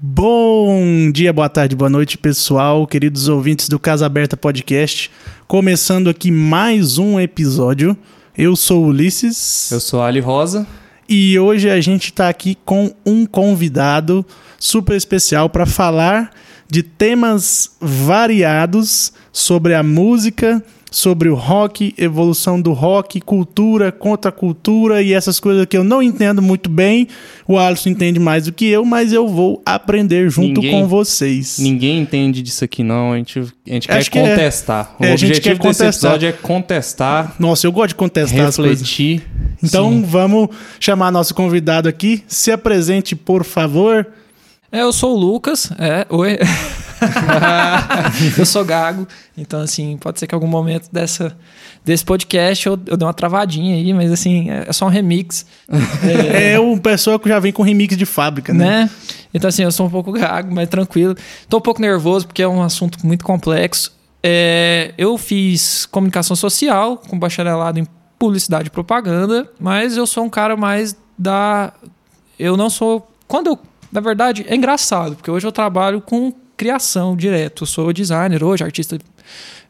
Bom dia, boa tarde, boa noite, pessoal, queridos ouvintes do Casa Aberta Podcast. Começando aqui mais um episódio. Eu sou Ulisses. Eu sou Ali Rosa. E hoje a gente está aqui com um convidado super especial para falar de temas variados sobre a música sobre o rock, evolução do rock, cultura, contra cultura e essas coisas que eu não entendo muito bem. O Alisson entende mais do que eu, mas eu vou aprender junto ninguém, com vocês. Ninguém entende disso aqui, não. A gente, a gente quer que é. contestar. É. O é, objetivo desse episódio é contestar. Nossa, eu gosto de contestar refletir. Então Sim. vamos chamar nosso convidado aqui. Se apresente, por favor. É, eu sou o Lucas. É, oi. eu sou gago, então assim, pode ser que em algum momento dessa, desse podcast eu, eu dê uma travadinha aí, mas assim, é, é só um remix. é, é uma pessoa que já vem com remix de fábrica, né? né? Então assim, eu sou um pouco gago, mas tranquilo. Tô um pouco nervoso porque é um assunto muito complexo. É, eu fiz comunicação social com bacharelado em publicidade e propaganda, mas eu sou um cara mais da... Eu não sou... Quando eu... Na verdade, é engraçado, porque hoje eu trabalho com criação direto. Eu sou designer hoje, artista,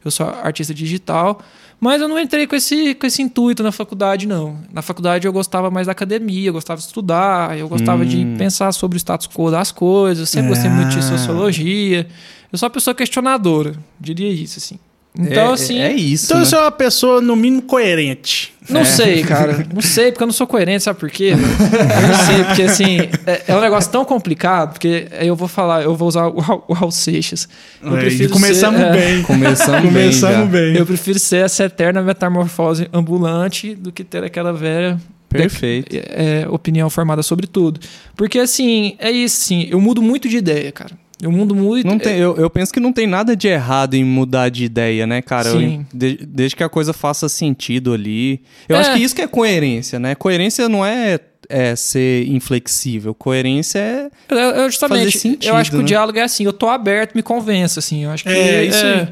eu sou artista digital, mas eu não entrei com esse, com esse intuito na faculdade, não. Na faculdade eu gostava mais da academia, eu gostava de estudar, eu gostava hum. de pensar sobre o status quo das coisas, sempre gostei muito de sociologia. Eu sou uma pessoa questionadora, diria isso, assim. Então, é, assim. É isso. Então, né? você é uma pessoa, no mínimo, coerente. Não é. sei, cara. Não sei, porque eu não sou coerente, sabe por quê? Eu não sei, porque assim, é, é, um negócio tão complicado, porque eu vou falar, eu vou usar o, o Raul Seixas. Eu prefiro começamos ser, é, bem. Começamos, começamos bem, bem. Eu prefiro ser essa eterna metamorfose ambulante do que ter aquela velha Perfeito. É, opinião formada sobre tudo. Porque, assim, é isso, sim. Eu mudo muito de ideia, cara. O mundo muito. Não tem, eu, eu penso que não tem nada de errado em mudar de ideia, né, cara? Sim. Eu, de, desde que a coisa faça sentido ali. Eu é. acho que isso que é coerência, né? Coerência não é, é ser inflexível. Coerência é. Eu, eu justamente. Fazer sentido, eu acho que né? o diálogo é assim, eu tô aberto, me convença, assim. Eu acho que. É, isso é, aí.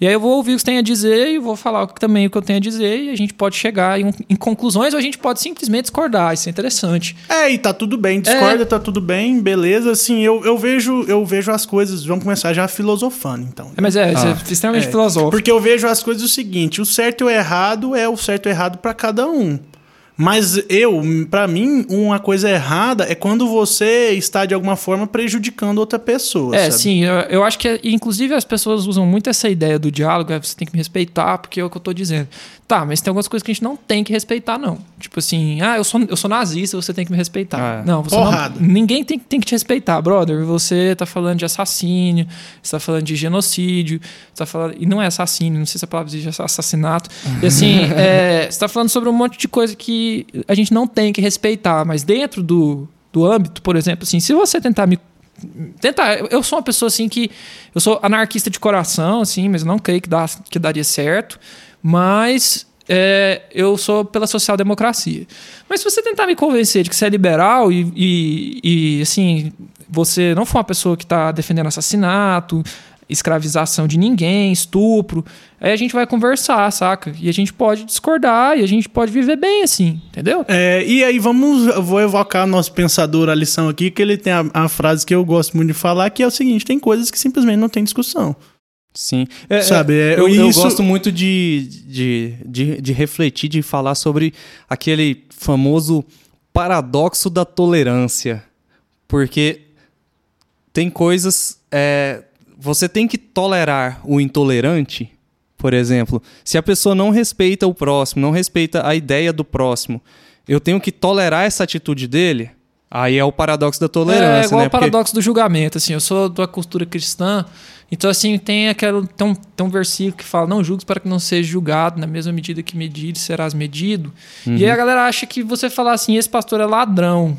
E aí eu vou ouvir o que você tem a dizer e vou falar também o que eu tenho a dizer e a gente pode chegar em, em conclusões ou a gente pode simplesmente discordar. Isso é interessante. É, e tá tudo bem. Discorda, é. tá tudo bem, beleza. Assim, eu, eu, vejo, eu vejo as coisas, vamos começar já filosofando, então. É, mas é, ah. é extremamente é. filosófico. Porque eu vejo as coisas o seguinte: o certo e o errado é o certo e o errado para cada um. Mas eu, para mim, uma coisa errada é quando você está de alguma forma prejudicando outra pessoa. É, sabe? sim. Eu, eu, acho que, inclusive, as pessoas usam muito essa ideia do diálogo, é, você tem que me respeitar, porque é o que eu estou dizendo. Tá, mas tem algumas coisas que a gente não tem que respeitar, não. Tipo assim, ah, eu sou, eu sou nazista, você tem que me respeitar. Ah, não, você porrada. não. Ninguém tem, tem que te respeitar, brother. Você tá falando de assassínio, você tá falando de genocídio, você tá falando. E não é assassínio, não sei se a palavra existe assassinato. E assim, é, você tá falando sobre um monte de coisa que a gente não tem que respeitar, mas dentro do, do âmbito, por exemplo, assim, se você tentar me tentar. Eu sou uma pessoa assim que. Eu sou anarquista de coração, assim, mas não creio que, dá, que daria certo. Mas é, eu sou pela social-democracia. Mas se você tentar me convencer de que você é liberal e, e, e assim, você não for uma pessoa que está defendendo assassinato, escravização de ninguém, estupro, aí a gente vai conversar, saca? E a gente pode discordar e a gente pode viver bem assim, entendeu? É, e aí vamos, vou evocar nosso pensador a lição aqui, que ele tem a, a frase que eu gosto muito de falar, que é o seguinte: tem coisas que simplesmente não tem discussão. Sim. É, Sabe, é, eu, isso... eu gosto muito de, de, de, de, refletir, de falar sobre aquele famoso paradoxo da tolerância. Porque tem coisas. É, você tem que tolerar o intolerante, por exemplo. Se a pessoa não respeita o próximo, não respeita a ideia do próximo, eu tenho que tolerar essa atitude dele. Aí é o paradoxo da tolerância. É, é igual né? o paradoxo Porque... do julgamento. Assim, eu sou da cultura cristã então, assim, tem, aquele, tem, um, tem um versículo que fala: Não julgues para que não seja julgado, na mesma medida que medido, serás medido. Uhum. E aí a galera acha que você falar assim: esse pastor é ladrão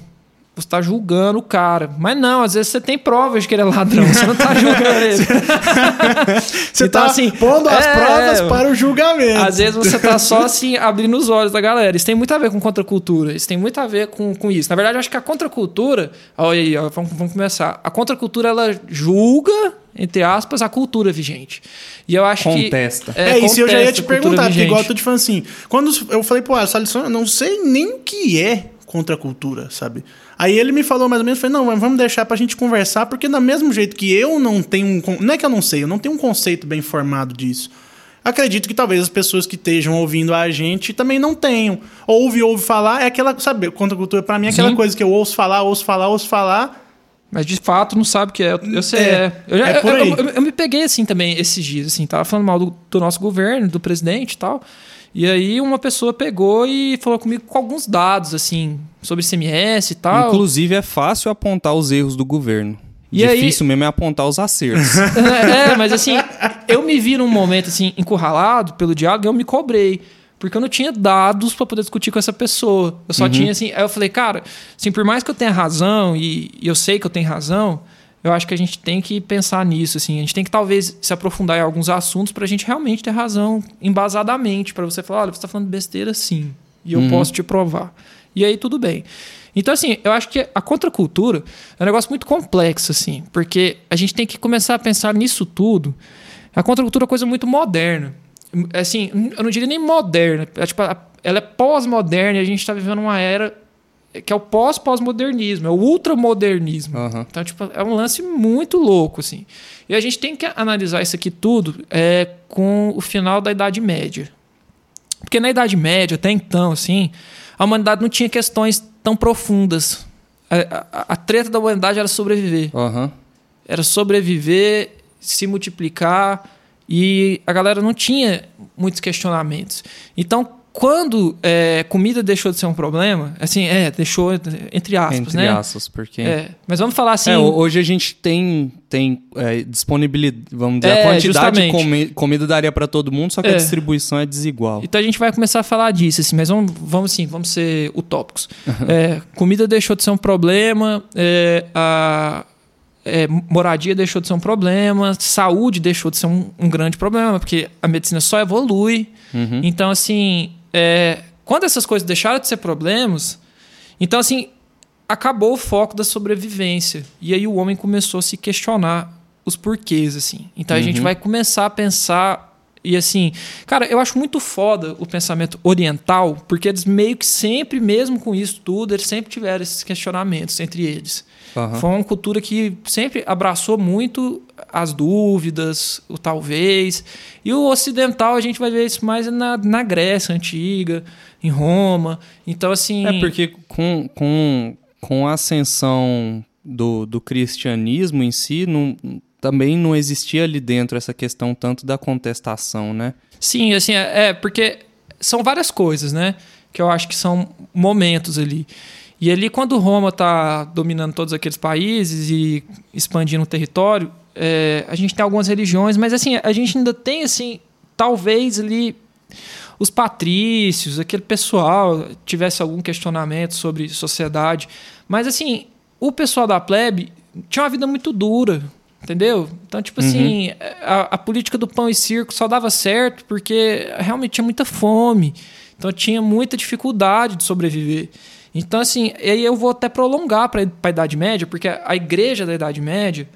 você está julgando o cara. Mas não, às vezes você tem provas de que ele é ladrão, você não está julgando ele. você está então, assim, pondo as é, provas para o julgamento. Às vezes você está só assim, abrindo os olhos da galera. Isso tem muito a ver com contracultura, isso tem muito a ver com, com isso. Na verdade, eu acho que a contracultura. Olha aí, ó, vamos, vamos começar. A contracultura ela julga entre aspas, a cultura vigente. E eu acho contesta. que. É, é isso eu já ia te perguntar, porque igual eu tô te falando assim. Quando eu falei, pô, essa lição eu não sei nem o que é contra a cultura, sabe? Aí ele me falou mais ou menos, falei, não, vamos deixar pra gente conversar, porque do mesmo jeito que eu não tenho um... Não é que eu não sei, eu não tenho um conceito bem formado disso. Acredito que talvez as pessoas que estejam ouvindo a gente também não tenham. Ouve, ouve falar, é aquela, sabe, contra a cultura pra mim é aquela Sim. coisa que eu ouço falar, ouço falar, ouço falar... Mas de fato não sabe o que é. Eu, eu sei. É, é. Eu, é eu, eu, eu, me peguei assim também esses dias, assim, tava falando mal do, do nosso governo, do presidente e tal. E aí uma pessoa pegou e falou comigo com alguns dados, assim, sobre CMS e tal. Inclusive é fácil apontar os erros do governo. E Difícil aí... mesmo é apontar os acertos. é, mas assim, eu me vi num momento assim, encurralado pelo diálogo e eu me cobrei. Porque eu não tinha dados para poder discutir com essa pessoa. Eu só uhum. tinha assim. Aí eu falei, cara, assim, por mais que eu tenha razão, e, e eu sei que eu tenho razão, eu acho que a gente tem que pensar nisso, assim. A gente tem que talvez se aprofundar em alguns assuntos para a gente realmente ter razão embasadamente, para você falar, olha, você está falando besteira sim, e eu uhum. posso te provar. E aí tudo bem. Então, assim, eu acho que a contracultura é um negócio muito complexo, assim, porque a gente tem que começar a pensar nisso tudo. A contracultura é uma coisa muito moderna. Assim, eu não diria nem moderna, é, tipo, ela é pós-moderna e a gente está vivendo uma era que é o pós-pós-modernismo, é o ultramodernismo. Uhum. Então, tipo, é um lance muito louco, assim. E a gente tem que analisar isso aqui tudo é, com o final da Idade Média. Porque na Idade Média, até então, assim, a humanidade não tinha questões tão profundas. A, a, a treta da humanidade era sobreviver. Uhum. Era sobreviver, se multiplicar, e a galera não tinha muitos questionamentos. Então, quando é, comida deixou de ser um problema, assim, é, deixou entre aspas, entre né? Entre aspas, porque... É, mas vamos falar assim... É, hoje a gente tem, tem é, disponibilidade, vamos dizer, a é, quantidade de comi comida daria para todo mundo, só que a é. distribuição é desigual. Então a gente vai começar a falar disso, assim, mas vamos, vamos assim, vamos ser utópicos. comida deixou de ser um problema, a... moradia deixou de ser um problema, saúde deixou de ser um, um grande problema, porque a medicina só evolui. Uhum. Então, assim, é, quando essas coisas deixaram de ser problemas, então assim, acabou o foco da sobrevivência. E aí o homem começou a se questionar os porquês, assim. Então a gente uhum. vai começar a pensar. E assim, cara, eu acho muito foda o pensamento oriental, porque eles meio que sempre, mesmo com isso tudo, eles sempre tiveram esses questionamentos entre eles. Uhum. Foi uma cultura que sempre abraçou muito as dúvidas, o talvez. E o ocidental a gente vai ver isso mais na, na Grécia antiga, em Roma. Então, assim. É porque com, com, com a ascensão do, do cristianismo em si, não, também não existia ali dentro essa questão tanto da contestação, né? Sim, assim, é, é porque são várias coisas, né? Que eu acho que são momentos ali. E ali, quando Roma está dominando todos aqueles países e expandindo o território, é, a gente tem algumas religiões, mas assim, a gente ainda tem, assim, talvez ali os patrícios, aquele pessoal tivesse algum questionamento sobre sociedade. Mas assim, o pessoal da plebe tinha uma vida muito dura, entendeu? Então, tipo assim, uhum. a, a, política do pão e circo só dava certo porque realmente tinha muita fome. Então tinha muita dificuldade de sobreviver. Então, assim, aí eu vou até prolongar para a Idade Média, porque a igreja da Idade Média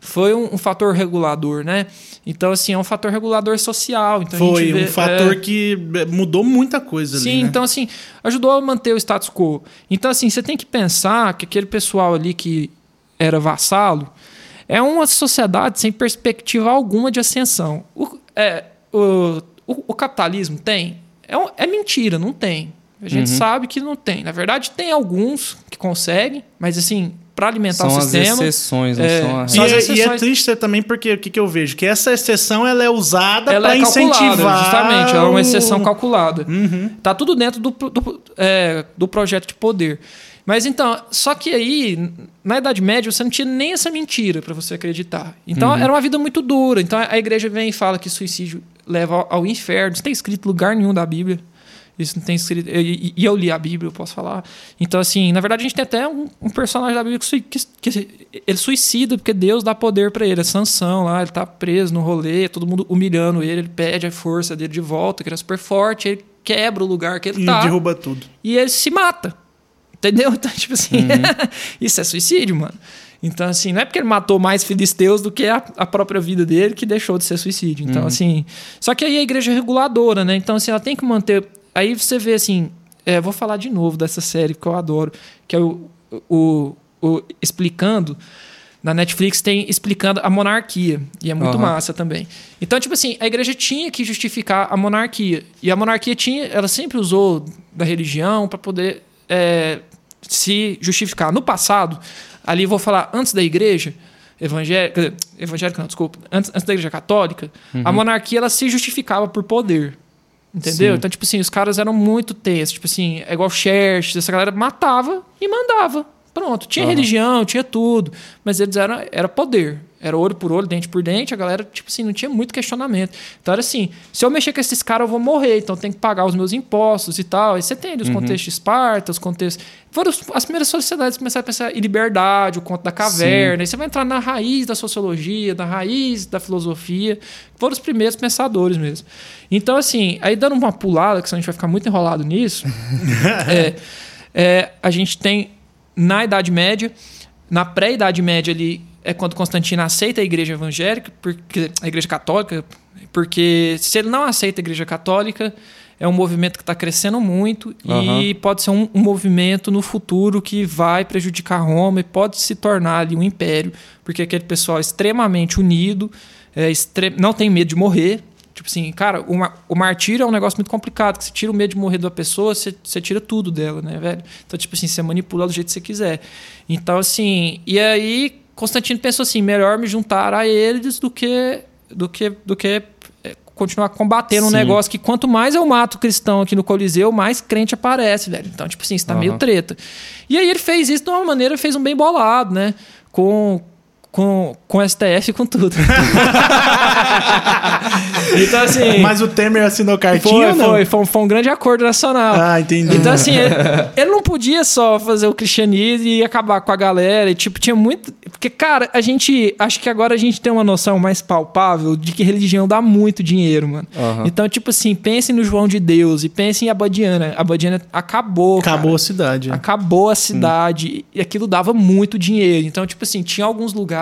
foi um, um, fator regulador, né? Então, assim, é um fator regulador social. Então foi vê, um fator é... que mudou muita coisa Sim, ali, né? então, assim, ajudou a manter o status quo. Então, assim, você tem que pensar que aquele pessoal ali que era vassalo é uma sociedade sem perspectiva alguma de ascensão. O, é, o, o, o capitalismo tem? É, é mentira, não tem. A gente uhum. sabe que não tem. Na verdade, tem alguns que conseguem, mas assim, para alimentar são o sistema. São as exceções, não é, são as... E, é, e é triste também porque o que, que eu vejo? Que essa exceção ela é usada para é incentivar. Justamente, ela é uma exceção calculada. Uhum. Tá tudo dentro do, do, é, do projeto de poder. Mas então, só que aí, na Idade Média, você não tinha nem essa mentira para você acreditar. Então, uhum. era uma vida muito dura. Então, a igreja vem e fala que suicídio leva ao, ao inferno. Não tem escrito lugar nenhum da Bíblia. Isso não tem escrito. E, eu li a Bíblia, eu posso falar. Então, assim, na verdade, a gente tem até um, um personagem da Bíblia que, que, que, ele suicida porque Deus dá poder para ele. É Sansão lá, ele tá preso no rolê, todo mundo humilhando ele, ele pede a força dele de volta, que ele é super forte, ele quebra o lugar que ele e tá. E derruba tudo. E ele se mata. Entendeu? Então, tipo assim, uhum. isso é suicídio, mano. Então, assim, não é porque ele matou mais filisteus do que a, a própria vida dele que deixou de ser suicídio. Então, uhum. assim. Só que aí a igreja é reguladora, né? Então, assim, ela tem que manter aí você vê assim, É, vou falar de novo dessa série que eu adoro, que é o, o, o Explicando. Na Netflix tem explicando a monarquia. E é muito uhum. massa também. Então, tipo assim, a igreja tinha que justificar a monarquia. E a monarquia tinha, ela sempre usou da religião para poder é, se justificar. No passado, ali vou falar antes da igreja, evangélica, evangélica não, desculpa, antes, antes da igreja católica, uhum. a monarquia ela se justificava por poder. Entendeu? Sim. Então, tipo assim, os caras eram muito tensos. Tipo assim, é igual Xerxes, essa galera matava e mandava. Pronto, tinha uhum. religião, tinha tudo, mas eles eram era poder, era olho por olho, dente por dente, a galera tipo assim, não tinha muito questionamento. Então era assim, se eu mexer com esses caras eu vou morrer, então tem que pagar os meus impostos e tal. Aí você tem os uhum. contextos de Esparta, os contextos, foram as primeiras sociedades começaram a pensar em liberdade, o conto da caverna, Sim. aí você vai entrar na raiz da sociologia, na raiz da filosofia, foram os primeiros pensadores mesmo. Então assim, aí dando uma pulada, que senão a gente vai ficar muito enrolado nisso, é, é, a gente tem na Idade Média. Na pré-Idade Média ali é quando Constantino aceita a igreja evangélica, porque a igreja católica, porque se ele não aceita a igreja católica, é um movimento que está crescendo muito uhum. e pode ser um, um, movimento no futuro que vai prejudicar Roma e pode se tornar ali um império, porque aquele pessoal é extremamente unido, é extre não tem medo de morrer, Tipo assim, cara, uma, o martírio é um negócio muito complicado, que você tira o medo de morrer da pessoa, você, você tira tudo dela, né, velho? Então, tipo assim, você manipula do jeito que você quiser. Então, assim, e aí Constantino pensou assim, melhor me juntar a eles do que do que do que é, continuar combatendo Sim. um negócio que quanto mais eu mato cristão aqui no Coliseu, mais crente aparece, velho. Então, tipo assim, está uhum. meio treta. E aí ele fez isso de uma maneira, fez um bem bolado, né? Com, com, com STF e com tudo. então, assim. Mas o Temer assinou cartinha? Foi, foi, foi, um, foi um grande acordo nacional. Ah, entendi. Então, assim, ele, ele, não podia só fazer o cristianismo e acabar com a galera. E, tipo, tinha muito. Porque, cara, a gente. Acho que agora a gente tem uma noção mais palpável de que religião dá muito dinheiro, mano. Uhum. Então, tipo assim, pensem no João de Deus e pensem em Abadiana. Abadiana acabou. Acabou cara. a cidade. Acabou a cidade. Hum. E aquilo dava muito dinheiro. Então, tipo assim, tinha alguns lugares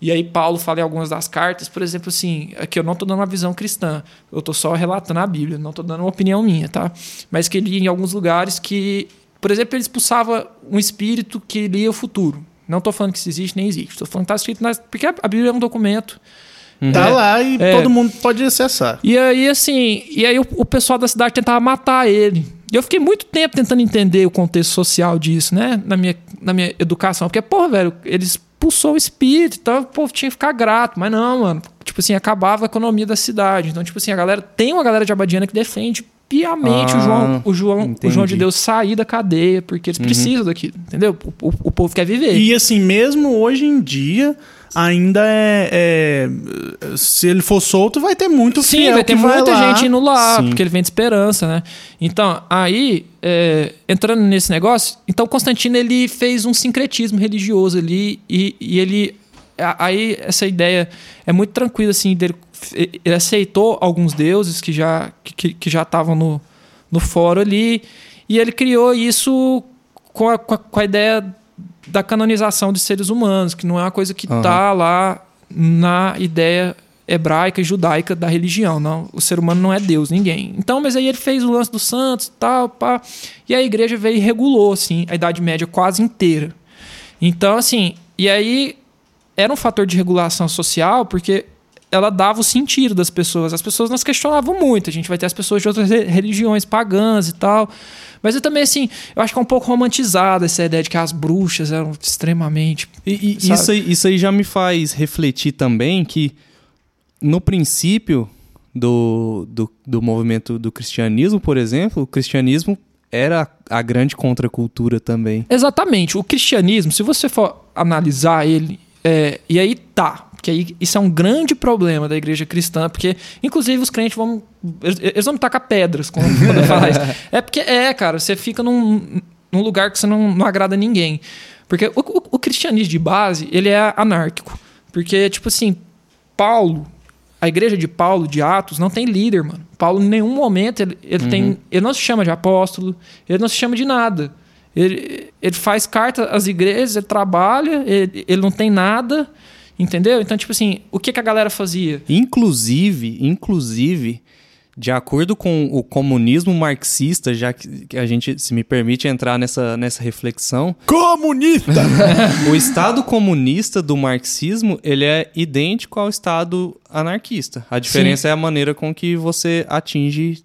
E aí Paulo fala em algumas das cartas, por exemplo, assim, aqui eu não estou dando uma visão cristã, eu estou só relatando a Bíblia, não estou dando uma opinião minha, tá? Mas que ele em alguns lugares que, por exemplo, ele expulsava um espírito que lia o futuro. Não estou falando que isso existe nem existe, estou falando que está escrito na... porque a Bíblia é um documento Uhum. Tá lá e é. todo mundo pode acessar. E aí, assim, e aí o, o, pessoal da cidade tentava matar ele. E eu fiquei muito tempo tentando entender o contexto social disso, né? Na minha, na minha educação. Porque, porra, velho, eles expulsou o espírito, então o povo tinha que ficar grato. Mas não, mano. Tipo assim, acabava a economia da cidade. Então, tipo assim, a galera tem uma galera de Abadiana que defende piamente ah, o João, o João, o João de Deus sair da cadeia, porque eles uhum. precisam daquilo, entendeu? O, o, o, povo quer viver. E assim, mesmo hoje em dia, ainda é, é, Se ele for solto, vai ter muito Sim, vai ter muita vai gente indo lá, Sim. porque ele vem de esperança, né? Então, aí, é, entrando nesse negócio, então Constantino ele fez um sincretismo religioso ali e, e ele. Aí essa ideia é muito tranquila, assim, dele, ele aceitou alguns deuses que já que, que já estavam no, no fórum ali e ele criou isso com a, com a ideia da canonização de seres humanos, que não é uma coisa que está uhum. lá na ideia hebraica e judaica da religião. Não, o ser humano não é Deus, ninguém. Então, mas aí ele fez o lance dos santos tal, pá, e a igreja veio e regulou assim a Idade Média quase inteira. Então, assim, e aí era um fator de regulação social, porque ela dava o sentido das pessoas. As pessoas nos questionavam muito. A gente vai ter as pessoas de outras religiões pagãs e tal. Mas eu também, assim, eu acho que é um pouco romantizada essa ideia de que as bruxas eram extremamente. E, e isso, aí, isso aí já me faz refletir também que, no princípio do, do, do movimento do cristianismo, por exemplo, o cristianismo era a grande contracultura também. Exatamente. O cristianismo, se você for analisar ele, é, e aí tá, porque aí isso é um grande problema da igreja cristã, porque inclusive os crentes vão. Eles vão tacar pedras quando, quando falar isso. É porque é, cara, você fica num, num lugar que você não, não agrada ninguém. Porque o, o, o, cristianismo de base, ele é anárquico. Porque, tipo assim, Paulo, a igreja de Paulo, de Atos, não tem líder, mano. Paulo, em nenhum momento, ele, ele uhum. tem. Ele não se chama de apóstolo, ele não se chama de nada. Ele, ele faz carta às igrejas, ele trabalha, ele, ele não tem nada. Entendeu? Então, tipo assim, o que, que a galera fazia? Inclusive, inclusive, de acordo com o comunismo marxista, já que a gente, se me permite entrar nessa, nessa reflexão. Comunista! o Estado comunista do marxismo, ele é idêntico ao Estado anarquista. A diferença Sim. é a maneira com que você atinge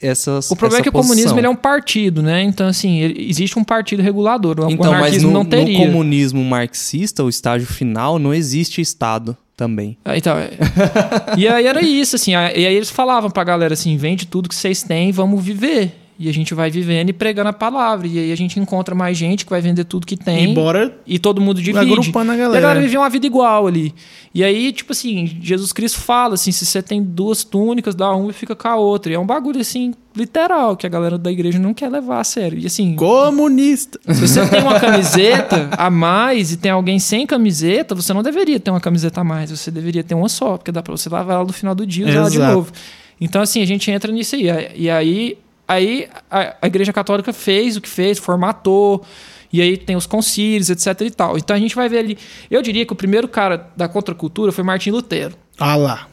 essas O problema é que o comunismo ele é um partido, né? Então, assim, existe um partido regulador. O então, mas no, não teria. no comunismo marxista, o estágio final, não existe Estado também. Ah, então, é. e aí era isso, assim. E aí eles falavam pra galera assim: vende tudo que vocês têm, vamos viver. E a gente vai vivendo e pregando a palavra. E aí a gente encontra mais gente que vai vender tudo que tem. E bora. E todo mundo divide. Agrupando a galera. E a galera vivia uma vida igual ali. E aí, tipo assim, Jesus Cristo fala assim: se você tem duas túnicas, dá uma e fica com a outra. E é um bagulho assim, literal, que a galera da igreja não quer levar a sério. E assim. Comunista! Se você tem uma camiseta a mais e tem alguém sem camiseta, você não deveria ter uma camiseta a mais. Você deveria ter uma só, porque dá pra você lavar ela no final do dia e usar ela de novo. Então, assim, a gente entra nisso aí. E aí Aí a, a Igreja Católica fez o que fez, formatou, e aí tem os concílios, etc e tal. Então a gente vai ver ali. Eu diria que o primeiro cara da contracultura foi Martim Lutero. Ah lá.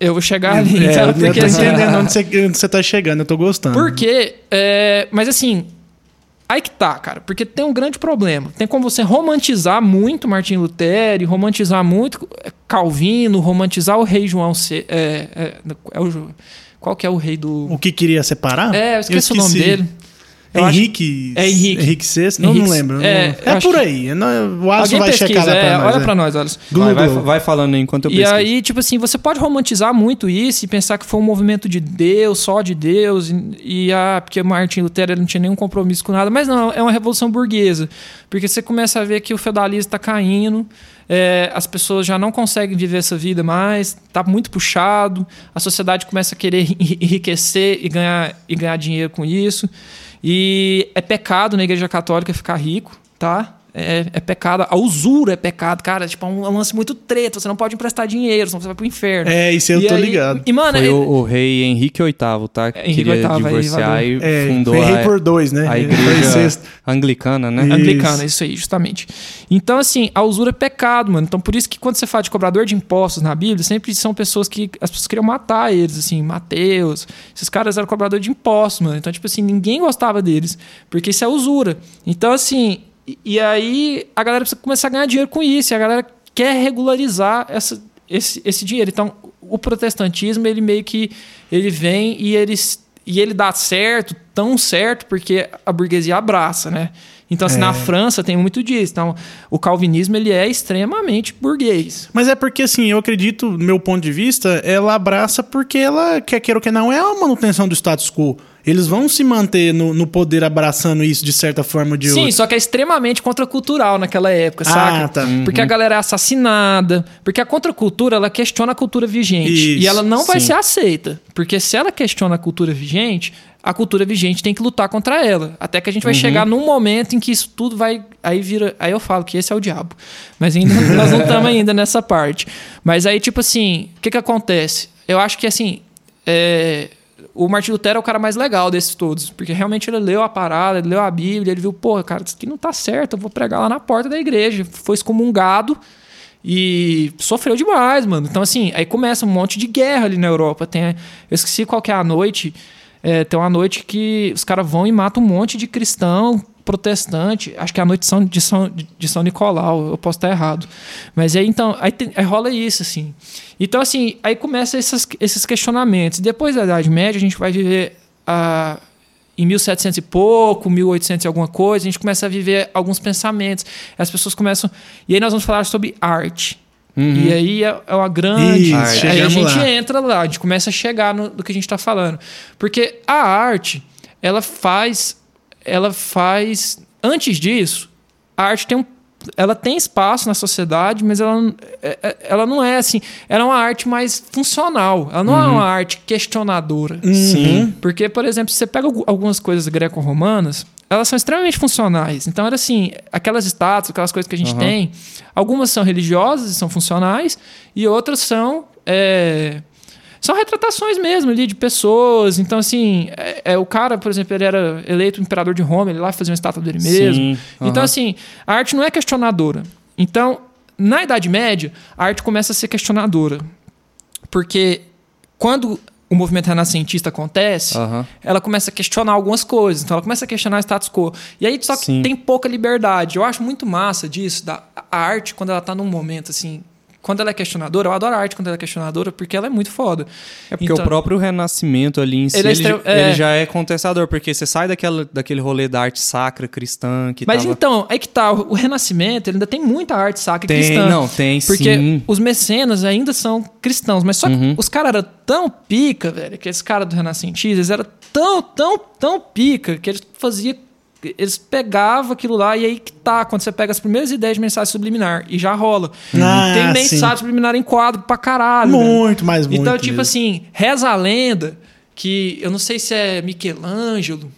Eu vou chegar ali. É, então, porque, eu tô assim, entendendo onde você, onde você tá chegando, eu tô gostando. Porque, é, mas assim, aí que tá, cara. Porque tem um grande problema. Tem como você romantizar muito Martim Lutero, romantizar muito Calvino, romantizar o rei João C. É, é, é o qual que é o rei do. O que queria separar? É, eu esqueci, eu esqueci. o nome dele. Henrique. Acho... É Henrique. Henrique VI? Não, não lembro. É, é por aí. O Alisson vai pesquisa, checar lá pra é, nós. Olha é. pra nós, Alisson. Vai, vai, vai, falando enquanto eu pesquiso. E aí, tipo assim, você pode romantizar muito isso e pensar que foi um movimento de Deus, só de Deus, e, e ah, porque Martin Lutero não tinha nenhum compromisso com nada. Mas não, é uma revolução burguesa. Porque você começa a ver que o feudalismo está caindo, é, as pessoas já não conseguem viver essa vida mais, está muito puxado, a sociedade começa a querer enriquecer e ganhar, e ganhar dinheiro com isso. E é pecado na igreja católica ficar rico, tá? É, é, pecado. A usura é pecado, cara. Tipo, é um, lance muito treta. Você não pode emprestar dinheiro, senão você vai pro inferno. É, isso eu e tô aí, ligado. E, mano, Foi é... o, o, rei Henrique VIII, tá? É, Henrique Queria VIII, divorciar e é, fundou foi rei por dois, né? A igreja anglicana, né? Isso. Anglicana, isso aí, justamente. Então, assim, a usura é pecado, mano. Então, por isso que quando você fala de cobrador de impostos na Bíblia, sempre são pessoas que as pessoas queriam matar eles, assim, Mateus. Esses caras eram cobrador de impostos, mano. Então, tipo assim, ninguém gostava deles, porque isso é usura. Então, assim, e, aí a galera precisa começar a ganhar dinheiro com isso. E a galera quer regularizar essa, esse, esse dinheiro. Então, o protestantismo, ele meio que ele vem e ele, e ele dá certo, tão certo, porque a burguesia abraça, né? Então, assim, é. na França tem muito disso. Então, o calvinismo ele é extremamente burguês. Mas é porque, assim, eu acredito, do meu ponto de vista, ela abraça porque ela, quer queira ou que não, é a manutenção do status quo eles vão se manter no, no poder abraçando isso de certa forma de Sim, só que é extremamente contracultural naquela época, ah, saca? Tá. Uhum. Porque a galera é assassinada, porque a contracultura ela questiona a cultura vigente isso, e ela não vai ser aceita, porque se ela questiona a cultura vigente, a cultura vigente tem que lutar contra ela, até que a gente vai uhum. chegar num momento em que isso tudo vai aí vira, aí eu falo que esse é o diabo. Mas ainda nós não estamos ainda nessa parte. Mas aí tipo assim, o que que acontece? Eu acho que assim, é, o Martin Lutero é o cara mais legal desses todos, porque realmente ele leu a parada, ele leu a Bíblia, ele viu, pô, cara, isso aqui não tá certo, eu vou pregar lá na porta da igreja. Foi excomungado e sofreu demais, mano. Então, assim, aí começa um monte de guerra ali na Europa. Tem, eu esqueci qual que é a noite. É, tem uma noite que os caras vão e matam um monte de cristão protestante. Acho que é a noite de São, de São, de São Nicolau, eu posso estar errado. Mas aí então, aí, tem, aí rola isso, assim. Então, assim, aí começa esses, questionamentos. Depois da Idade Média, a gente vai viver a. Em 1700 e pouco, 1800 e alguma coisa, a gente começa a viver alguns pensamentos. As pessoas começam. E aí nós vamos falar sobre arte. Uhum. E aí é, é uma grande. Isso, aí a gente lá. entra lá, a gente começa a chegar no do que a gente está falando. Porque a arte, ela faz ela faz. Antes disso, a arte tem um ela tem espaço na sociedade, mas ela, é, é, ela não é assim. Ela é uma arte mais funcional. Ela não é uhum. é uma arte questionadora. Uhum. Sim. Porque, por exemplo, se você pega algumas coisas greco-romanas, elas são extremamente funcionais. Então, era assim: aquelas estátuas, aquelas coisas que a gente uhum. tem, algumas são religiosas e são funcionais, e outras são. É, são retratações mesmo ali de pessoas. Então, assim, é, é, o cara, por exemplo, ele era eleito imperador de Roma, ele lá fazia uma estátua dele mesmo. Sim, Então, assim, a arte não é questionadora. Então, na Idade Média, a arte começa a ser questionadora. Porque quando o movimento renascentista acontece, Aham. ela começa a questionar algumas coisas. Então ela começa a questionar o status quo. E aí só que Sim. tem pouca liberdade. Eu acho muito massa disso, da a arte, quando ela tá num momento assim. Quando ela é questionadora, eu adoro a arte quando ela é questionadora, porque ela é muito foda. É porque Então- o próprio Renascimento ali em si, Ele ele, é extre- é. ele já é contestador, porque você sai daquela, daquele rolê da arte sacra cristã que Mas tava... então, aí que tá, o Renascimento ele ainda tem muita arte sacra Tem, cristã. não, tem Porque sim. os mecenas ainda são cristãos, mas só que Uhum. os caras eram tão pica, velho, que esses caras do Renascentistas eles eram tão, tão, tão pica que eles faziam. Eles pegavam aquilo lá e aí que tá, quando você pega as primeiras ideias de mensagem subliminar e já rola. Ah, tem sim. mensagem subliminar em quadro pra caralho. velho. Muito, mais muito. Então, tipo mesmo. assim, reza a lenda que eu não sei se é Michelangelo,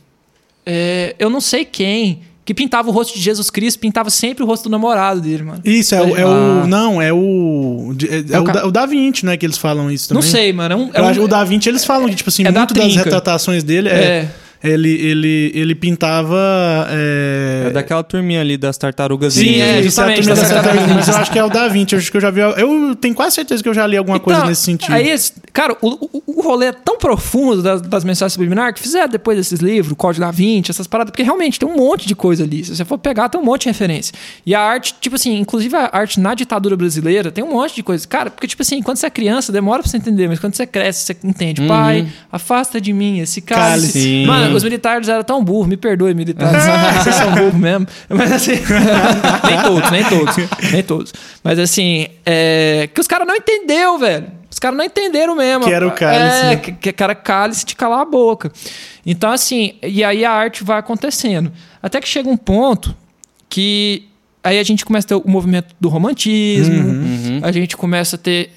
é, eu não sei quem, que pintava o rosto de Jesus Cristo, pintava sempre o rosto do namorado dele, mano. Isso, é, o, é Ah. o. Não, é o. É, É o o, da, o Da Vinci, né? Que eles falam isso também. Não sei, mano. É um, é um- o Da Vinci, eles falam que, tipo assim, é da muito das retratações dele é. Ele, ele, ele pintava. É, É daquela turminha ali das tartarugas. Sim, é, é, isso é a justamente, turma das tartarugas, mas eu acho que é o Da Vinci. Eu acho que eu já vi. Eu tenho quase certeza que eu já li alguma coisa Então, nesse sentido. Aí, cara, o, o, o rolê é tão profundo das, das mensagens subliminares que fizeram depois desses livros, o Código da Vinci, essas paradas, porque realmente tem um monte de coisa ali. Se você for pegar, tem um monte de referência. E a arte, tipo assim, inclusive a arte na ditadura brasileira, tem um monte de coisa. Cara, porque, tipo assim, quando você é criança, demora pra você entender, mas quando você cresce, você entende. Pai, afasta de mim esse cálice. Mano, os militares eram tão burros, me perdoe, militares. Vocês são burros mesmo. Mas assim, nem todos, nem todos, nem todos. Mas assim, é, que os caras não entendeu, velho. Os caras não entenderam mesmo. Que era o cálice, É, né? que, que era cálice de calar a boca. Então, assim, e aí a arte vai acontecendo. Até que chega um ponto que aí a gente começa a ter o movimento do romantismo, Uhum. a gente começa a ter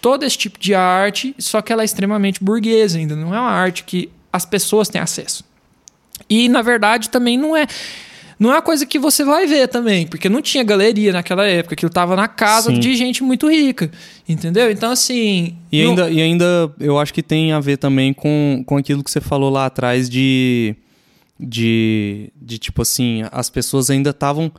todo esse tipo de arte, só que ela é extremamente burguesa ainda, não é uma arte que as pessoas têm acesso. E na verdade também não é não é uma coisa que você vai ver também, porque não tinha galeria naquela época, aquilo tava na casa Sim. de gente muito rica, entendeu? Então assim, E não- ainda, e ainda eu acho que tem a ver também com, com aquilo que você falou lá atrás de. De, de tipo assim, as pessoas ainda estavam.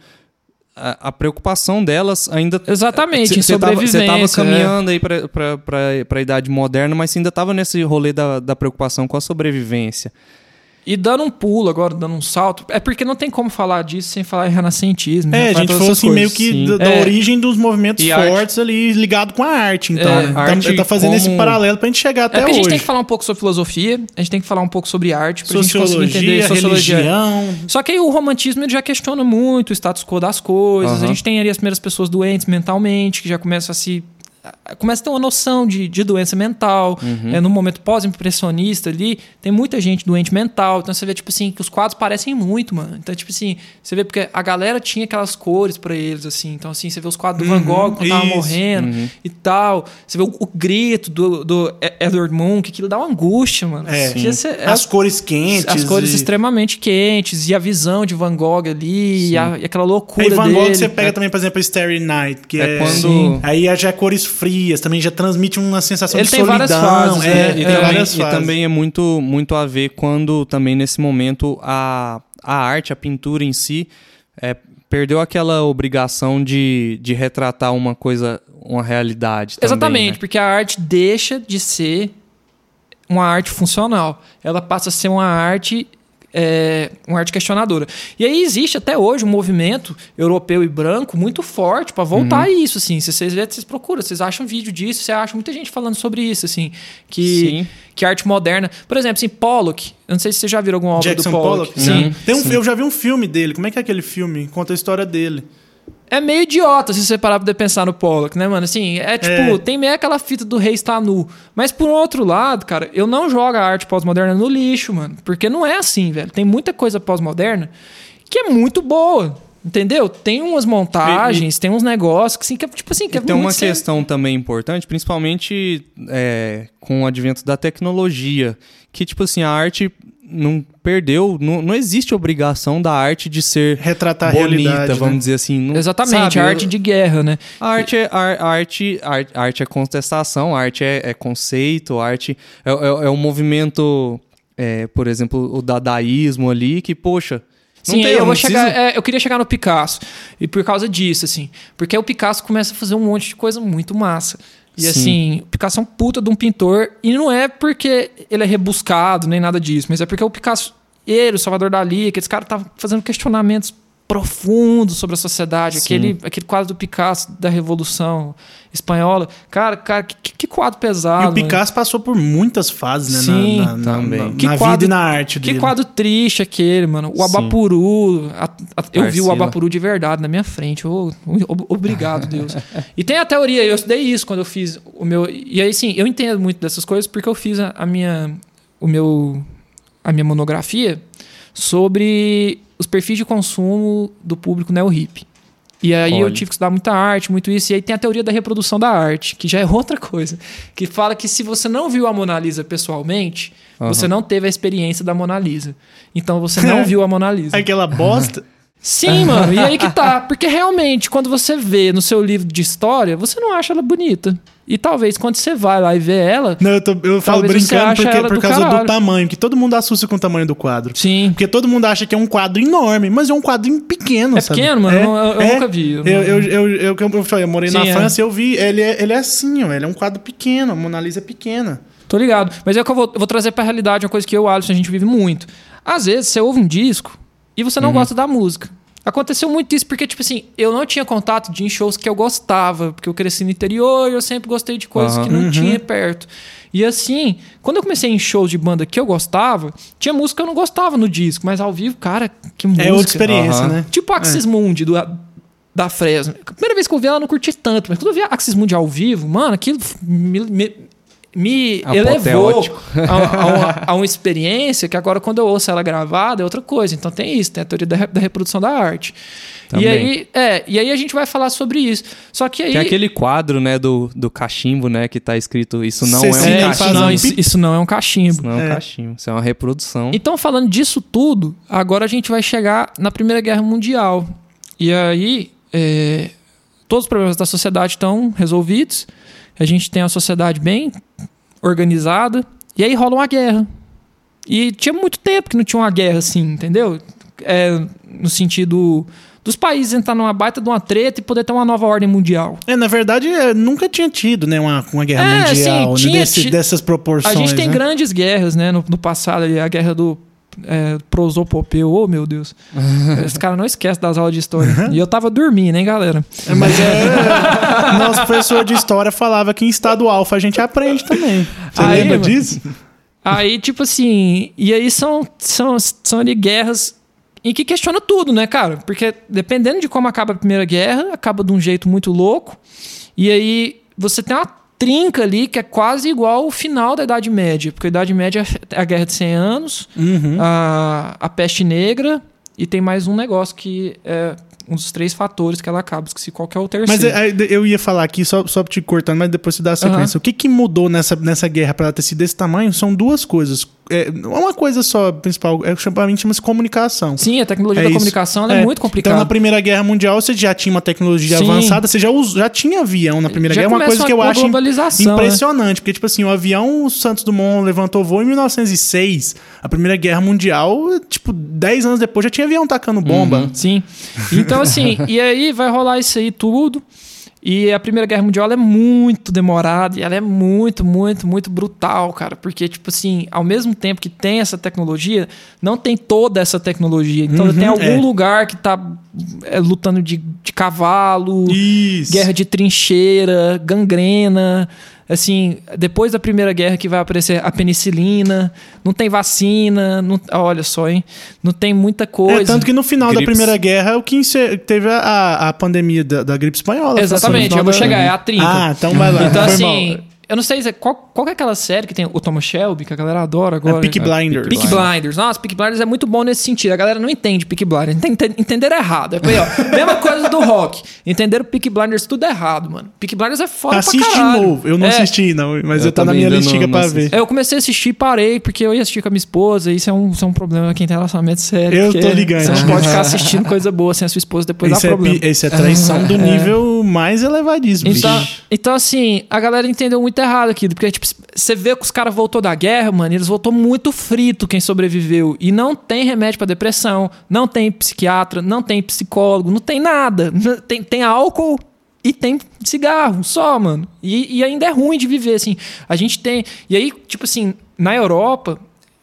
A, a preocupação delas ainda. Exatamente, Você tava, você sobrevivência, tava é. caminhando aí pra, pra, pra, pra idade moderna, mas você ainda tava nesse rolê da, da preocupação com a sobrevivência. E dando um pulo agora, dando um salto, é porque não tem como falar disso sem falar em renascentismo. É, né? a Falar gente falou assim, meio coisas. que sim. da, É. origem dos movimentos E arte- fortes ali ligado com a arte. Então, É, né? Tá- arte tá fazendo esse como- paralelo pra gente chegar É até porque a gente hoje. tem que falar um pouco sobre filosofia, a gente tem que falar um pouco sobre arte, pra gente conseguir Sociologia, entender sociologia. religião. Só que aí o romantismo ele já questiona muito o status quo das coisas. Aham. A gente tem ali as primeiras pessoas doentes mentalmente, que já começam a se. Começa a ter uma noção de, de doença mental. Uhum. É, no momento pós-impressionista ali, tem muita gente doente mental. Então você vê, tipo assim, que os quadros parecem muito, mano. Então, tipo assim, você vê porque a galera tinha aquelas cores pra eles, assim. Então, assim, você vê os quadros do Van Gogh quando tava isso. morrendo e tal. Você vê o, o grito do, do Edward Moon, que aquilo dá uma angústia, mano. É. Você- é- As cores quentes. as cores e... extremamente quentes e a visão de Van Gogh ali e, a- e aquela loucura Aí Van Gogh dele. você pega também, por exemplo, a Starry Night, que é, É quando- Sim. aí já é cores frias, também já transmite uma sensação Ele de tem solidão. fases, é, né? tem E, É, também, várias e fases. também é muito, muito a ver quando também nesse momento a, a arte, a pintura em si, é, perdeu aquela obrigação de, de retratar uma coisa, uma realidade. também, Exatamente, né? porque a arte deixa de ser uma arte funcional. Ela passa a ser uma arte. É, uma arte questionadora. E aí existe até hoje um movimento europeu e branco muito forte para voltar a isso, assim. Se vocês verem, vocês procuram, vocês acham vídeo disso, você acha muita gente falando sobre isso, assim, que Sim. que arte moderna, por exemplo, assim, Pollock. Eu não sei se vocês já viram alguma obra Jackson do Pollock. Pollock? Sim. Tem um, Eu já vi um filme dele. Como é que é aquele filme? Conta a história dele. É meio idiota se você parar pra pensar no Pollock, né, mano? Assim, é tipo, É. tem meio aquela fita do rei estar nu. Mas por outro lado, cara, eu não jogo a arte pós-moderna no lixo, mano. Porque não é assim, velho. Tem muita coisa pós-moderna que é muito boa. Entendeu? Tem umas montagens, tem uns negócios que, assim, que é, tipo assim, que é E tem uma questão também importante, principalmente é, com o advento da tecnologia, que tipo assim, a arte não perdeu, não, não existe obrigação da arte de ser Retratar bonita, realidade, vamos né? dizer assim. Não, Exatamente, sabe? a arte de guerra, né? A arte é, a, a arte, a arte- a arte é contestação, a arte é, é conceito, a arte é, é, é um movimento, é, por exemplo, o dadaísmo ali, que, poxa. não Sim, tem- eu vou chegar. é, eu queria chegar no Picasso. E por causa disso, assim. Porque o Picasso começa a fazer um monte de coisa muito massa. E Sim. assim, o Picasso é um puta de um pintor. E não é porque ele é rebuscado, nem nada disso, mas é porque o Picasso, ele, o Salvador Dali, aqueles caras estavam fazendo questionamentos profundo sobre a sociedade, aquele, aquele quadro do Picasso da Revolução Espanhola. Cara, cara, que, que quadro pesado. E o Picasso passou por muitas fases, né? Sim, na, na, também. Na, na quadro, vida e na arte dele. Que quadro triste aquele, mano. O Abapuru. A, a, eu vi o Abapuru de verdade na minha frente. Oh, obrigado, Deus. e tem a teoria, eu estudei isso quando eu fiz o meu. E aí, sim, eu entendo muito dessas coisas porque eu fiz a, a minha. O meu. A minha monografia sobre os perfis de consumo do público neo-hip. E aí Olha. eu tive que estudar muita arte, muito isso. E aí tem a teoria da reprodução da arte, que já é outra coisa. Que fala que se você não viu a Mona Lisa pessoalmente, uhum. você não teve a experiência da Mona Lisa. Então você não viu a Mona Lisa. Aquela bosta. Sim, mano. E aí que tá. Porque realmente, quando você vê no seu livro de história, você não acha ela bonita. E talvez quando você vai lá e vê ela. Não, eu, tô, eu falo brincando porque, por do causa caralho. do tamanho, que todo mundo assusta com o tamanho do quadro. Sim. Porque todo mundo acha que é um quadro enorme, mas é um quadrinho pequeno. É sabe? pequeno, mano. É, eu, eu é, nunca vi. Eu, eu, eu, eu, eu, eu, morei Sim, na é. França e eu vi. Ele é, ele é assim, ó, ele é um quadro pequeno. A Mona Lisa é pequena. Tô ligado. Mas é que eu vou, eu vou trazer pra realidade uma coisa que eu, Alisson, a gente vive muito. Às vezes você ouve um disco e você não uhum. gosta da música. Aconteceu muito isso porque, tipo assim, eu não tinha contato de em shows que eu gostava, porque eu cresci no interior e eu sempre gostei de coisas uhum. que não uhum. tinha perto. E assim, quando eu comecei em shows de banda que eu gostava, tinha música que eu não gostava no disco, mas ao vivo, cara, que música. É outra experiência, uhum. né? Tipo Axis é. Mundi, do, da Fresno. A primeira vez que eu vi ela, eu não curti tanto, mas quando eu vi Axis Mundi ao vivo, mano, aquilo me, me me elevou a, a, uma, a, uma, experiência que agora, quando eu ouço ela gravada, é outra coisa. Então tem isso, tem a teoria da, da reprodução da arte. Também. E aí, é, e aí a gente vai falar sobre isso. Só que aí. Tem aquele quadro, né, do, do cachimbo, né, que tá escrito Isso não Cê é um cachimbo. Não, isso, isso, não é um cachimbo. Isso não é um é. cachimbo, isso é uma reprodução. Então, falando disso tudo, agora a gente vai chegar na Primeira Guerra Mundial. E aí, é, todos os problemas da sociedade estão resolvidos. A gente tem uma sociedade bem organizada, e aí rola uma guerra. E tinha muito tempo que não tinha uma guerra assim, entendeu? É, no sentido dos países entrar numa baita de uma treta e poder ter uma nova ordem mundial. É, na verdade, é, nunca tinha tido né, uma, uma guerra é, mundial sim, né, desse, dessas proporções. A gente tem né? grandes guerras, né? No, no passado, a guerra do é, prosopopeu, oh meu Deus. Esse cara não esquece das aulas de história. Uhum. E eu tava dormindo, hein, galera? É, mas é. Nosso professor de história falava que em estado alfa a gente aprende também. Você aí, lembra disso? Aí, tipo assim, e aí são, são, são ali guerras em que questiona tudo, né, cara? Porque dependendo de como acaba a Primeira Guerra, acaba de um jeito muito louco. E aí você tem uma trinca ali que é quase igual ao final da Idade Média, porque a Idade Média é a Guerra de 100 Anos, uhum. a, a Peste Negra e tem mais um negócio que é um dos três fatores que ela acaba. Esqueci qual que é o terceiro. Mas é, eu ia falar aqui, só, só te cortando, mas depois você dá a sequência. Uhum. O que, que mudou nessa, nessa guerra para ela ter sido desse tamanho? São duas coisas. É, uma coisa só principal, é chamamento chama-se comunicação. Sim, a tecnologia é da isso. comunicação é, é, muito complicada. Então, na Primeira Guerra Mundial, você já tinha uma tecnologia Sim. avançada, você já, já tinha avião na Primeira já Guerra. É uma coisa que eu acho né? impressionante, né? porque, tipo assim, o avião, o Santos Dumont levantou voo em 1906. A Primeira Guerra Mundial, tipo, 10 anos depois já tinha avião tacando bomba. Uhum. Sim. Então, assim, e aí vai rolar isso aí tudo. E a Primeira Guerra Mundial é muito demorada e ela é muito, muito, muito brutal, cara. Porque, tipo assim, ao mesmo tempo que tem essa tecnologia, não tem toda essa tecnologia. Então uhum, tem algum é. lugar que tá é, lutando de, de cavalo, Isso. guerra de trincheira, gangrena assim, depois da Primeira Guerra que vai aparecer a penicilina, não tem vacina, não, olha só, hein? Não tem muita coisa. É, tanto que no final Grips. da Primeira Guerra o que teve a, a pandemia da, da gripe espanhola. Exatamente, eu vou chegar, é a 30. Ah, então vai lá. Então, assim, eu não sei qual, qual é aquela série que tem o Thomas Shelby, que a galera adora agora. É Peaky Blinders. Peaky Blinders. Nossa, Peaky Blinders é muito bom nesse sentido. A galera não entende Peaky Blinders. Entenderam errado. É, ó, mesma coisa do rock. Entenderam Peaky Blinders tudo errado, mano. Peaky Blinders é foda Assiste pra caralho. de novo. Eu não é. assisti, não. Mas eu, eu tá na minha listinha pra ver. É, eu comecei a assistir e parei, porque eu ia assistir com a minha esposa. E isso é um, isso é um problema quem tem relacionamento sério. Eu tô ligando. Você não pode ficar assistindo coisa boa sem a sua esposa depois esse dá é problema. Esse é traição do é. nível mais elevadíssimo. Então, então, assim, a galera entendeu muito errado aqui. Porque, tipo, tipo, você vê que os caras voltou da guerra, mano, eles voltou muito frito quem sobreviveu. E não tem remédio para depressão, não tem psiquiatra, não tem psicólogo, não tem nada. Tem, tem álcool e tem cigarro só, mano. E, e ainda é ruim de viver, assim. A gente tem. E aí, tipo assim, na Europa,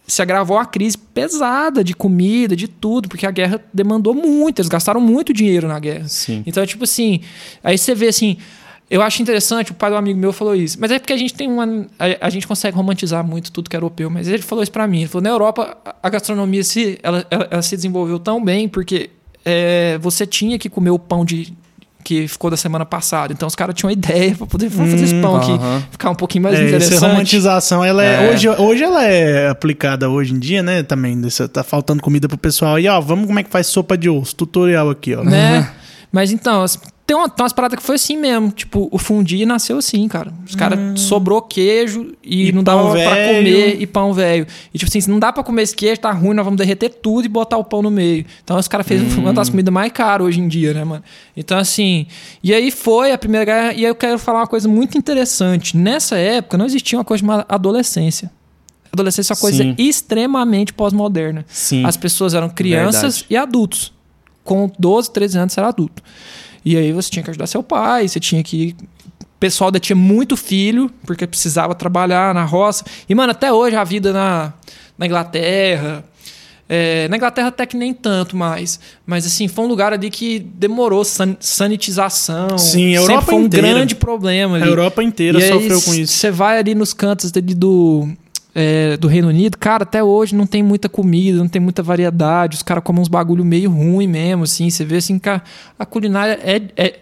se agravou a crise pesada de comida, de tudo, porque a guerra demandou muito, eles gastaram muito dinheiro na guerra. Sim. Então, tipo assim, aí você vê assim, eu acho interessante, o pai do amigo meu falou isso, mas é porque a gente tem uma. A, a gente consegue romantizar muito tudo que é europeu, mas ele falou isso para mim. Ele falou: na Europa, a gastronomia se, ela, ela, ela se desenvolveu tão bem porque é, você tinha que comer o pão de, que ficou da semana passada. Então os caras tinham uma ideia para poder fazer hum, esse pão aqui, ficar um pouquinho mais é, interessante. Essa romantização, ela é, é, Hoje, hoje ela é aplicada hoje em dia, né? Também. Tá faltando comida pro pessoal. aí ó, vamos como é que faz sopa de osso. Tutorial aqui, ó. Né? Uhum. Mas então, tem, uma, tem umas paradas que foi assim mesmo. Tipo, o fundi nasceu assim, cara. Os caras hum. sobrou queijo e, e não dava véio. pra comer e pão velho. E tipo assim, não dá pra comer esse queijo, tá ruim, nós vamos derreter tudo e botar o pão no meio. Então os caras fez hum. uma das comidas mais caras hoje em dia, né, mano? Então assim, e aí foi a Primeira Guerra, e aí eu quero falar uma coisa muito interessante. Nessa época não existia uma coisa chamada adolescência. Adolescência é uma coisa Sim. extremamente pós-moderna. As pessoas eram crianças Verdade. e adultos. Com 12, 13 anos você era adulto. E aí você tinha que ajudar seu pai, você tinha que. O pessoal ainda tinha muito filho, porque precisava trabalhar na roça. E, mano, até hoje a vida na, na Inglaterra. É, na Inglaterra até que nem tanto mais. Mas assim, foi um lugar ali que demorou san sanitização. Sim, a Europa foi um inteira. grande problema ali. A Europa inteira e sofreu com isso. Você vai ali nos cantos dele do, é, do Reino Unido, cara, até hoje não tem muita comida, não tem muita variedade, os caras comem uns bagulho meio ruim mesmo, assim, você vê assim que a, a culinária é, é,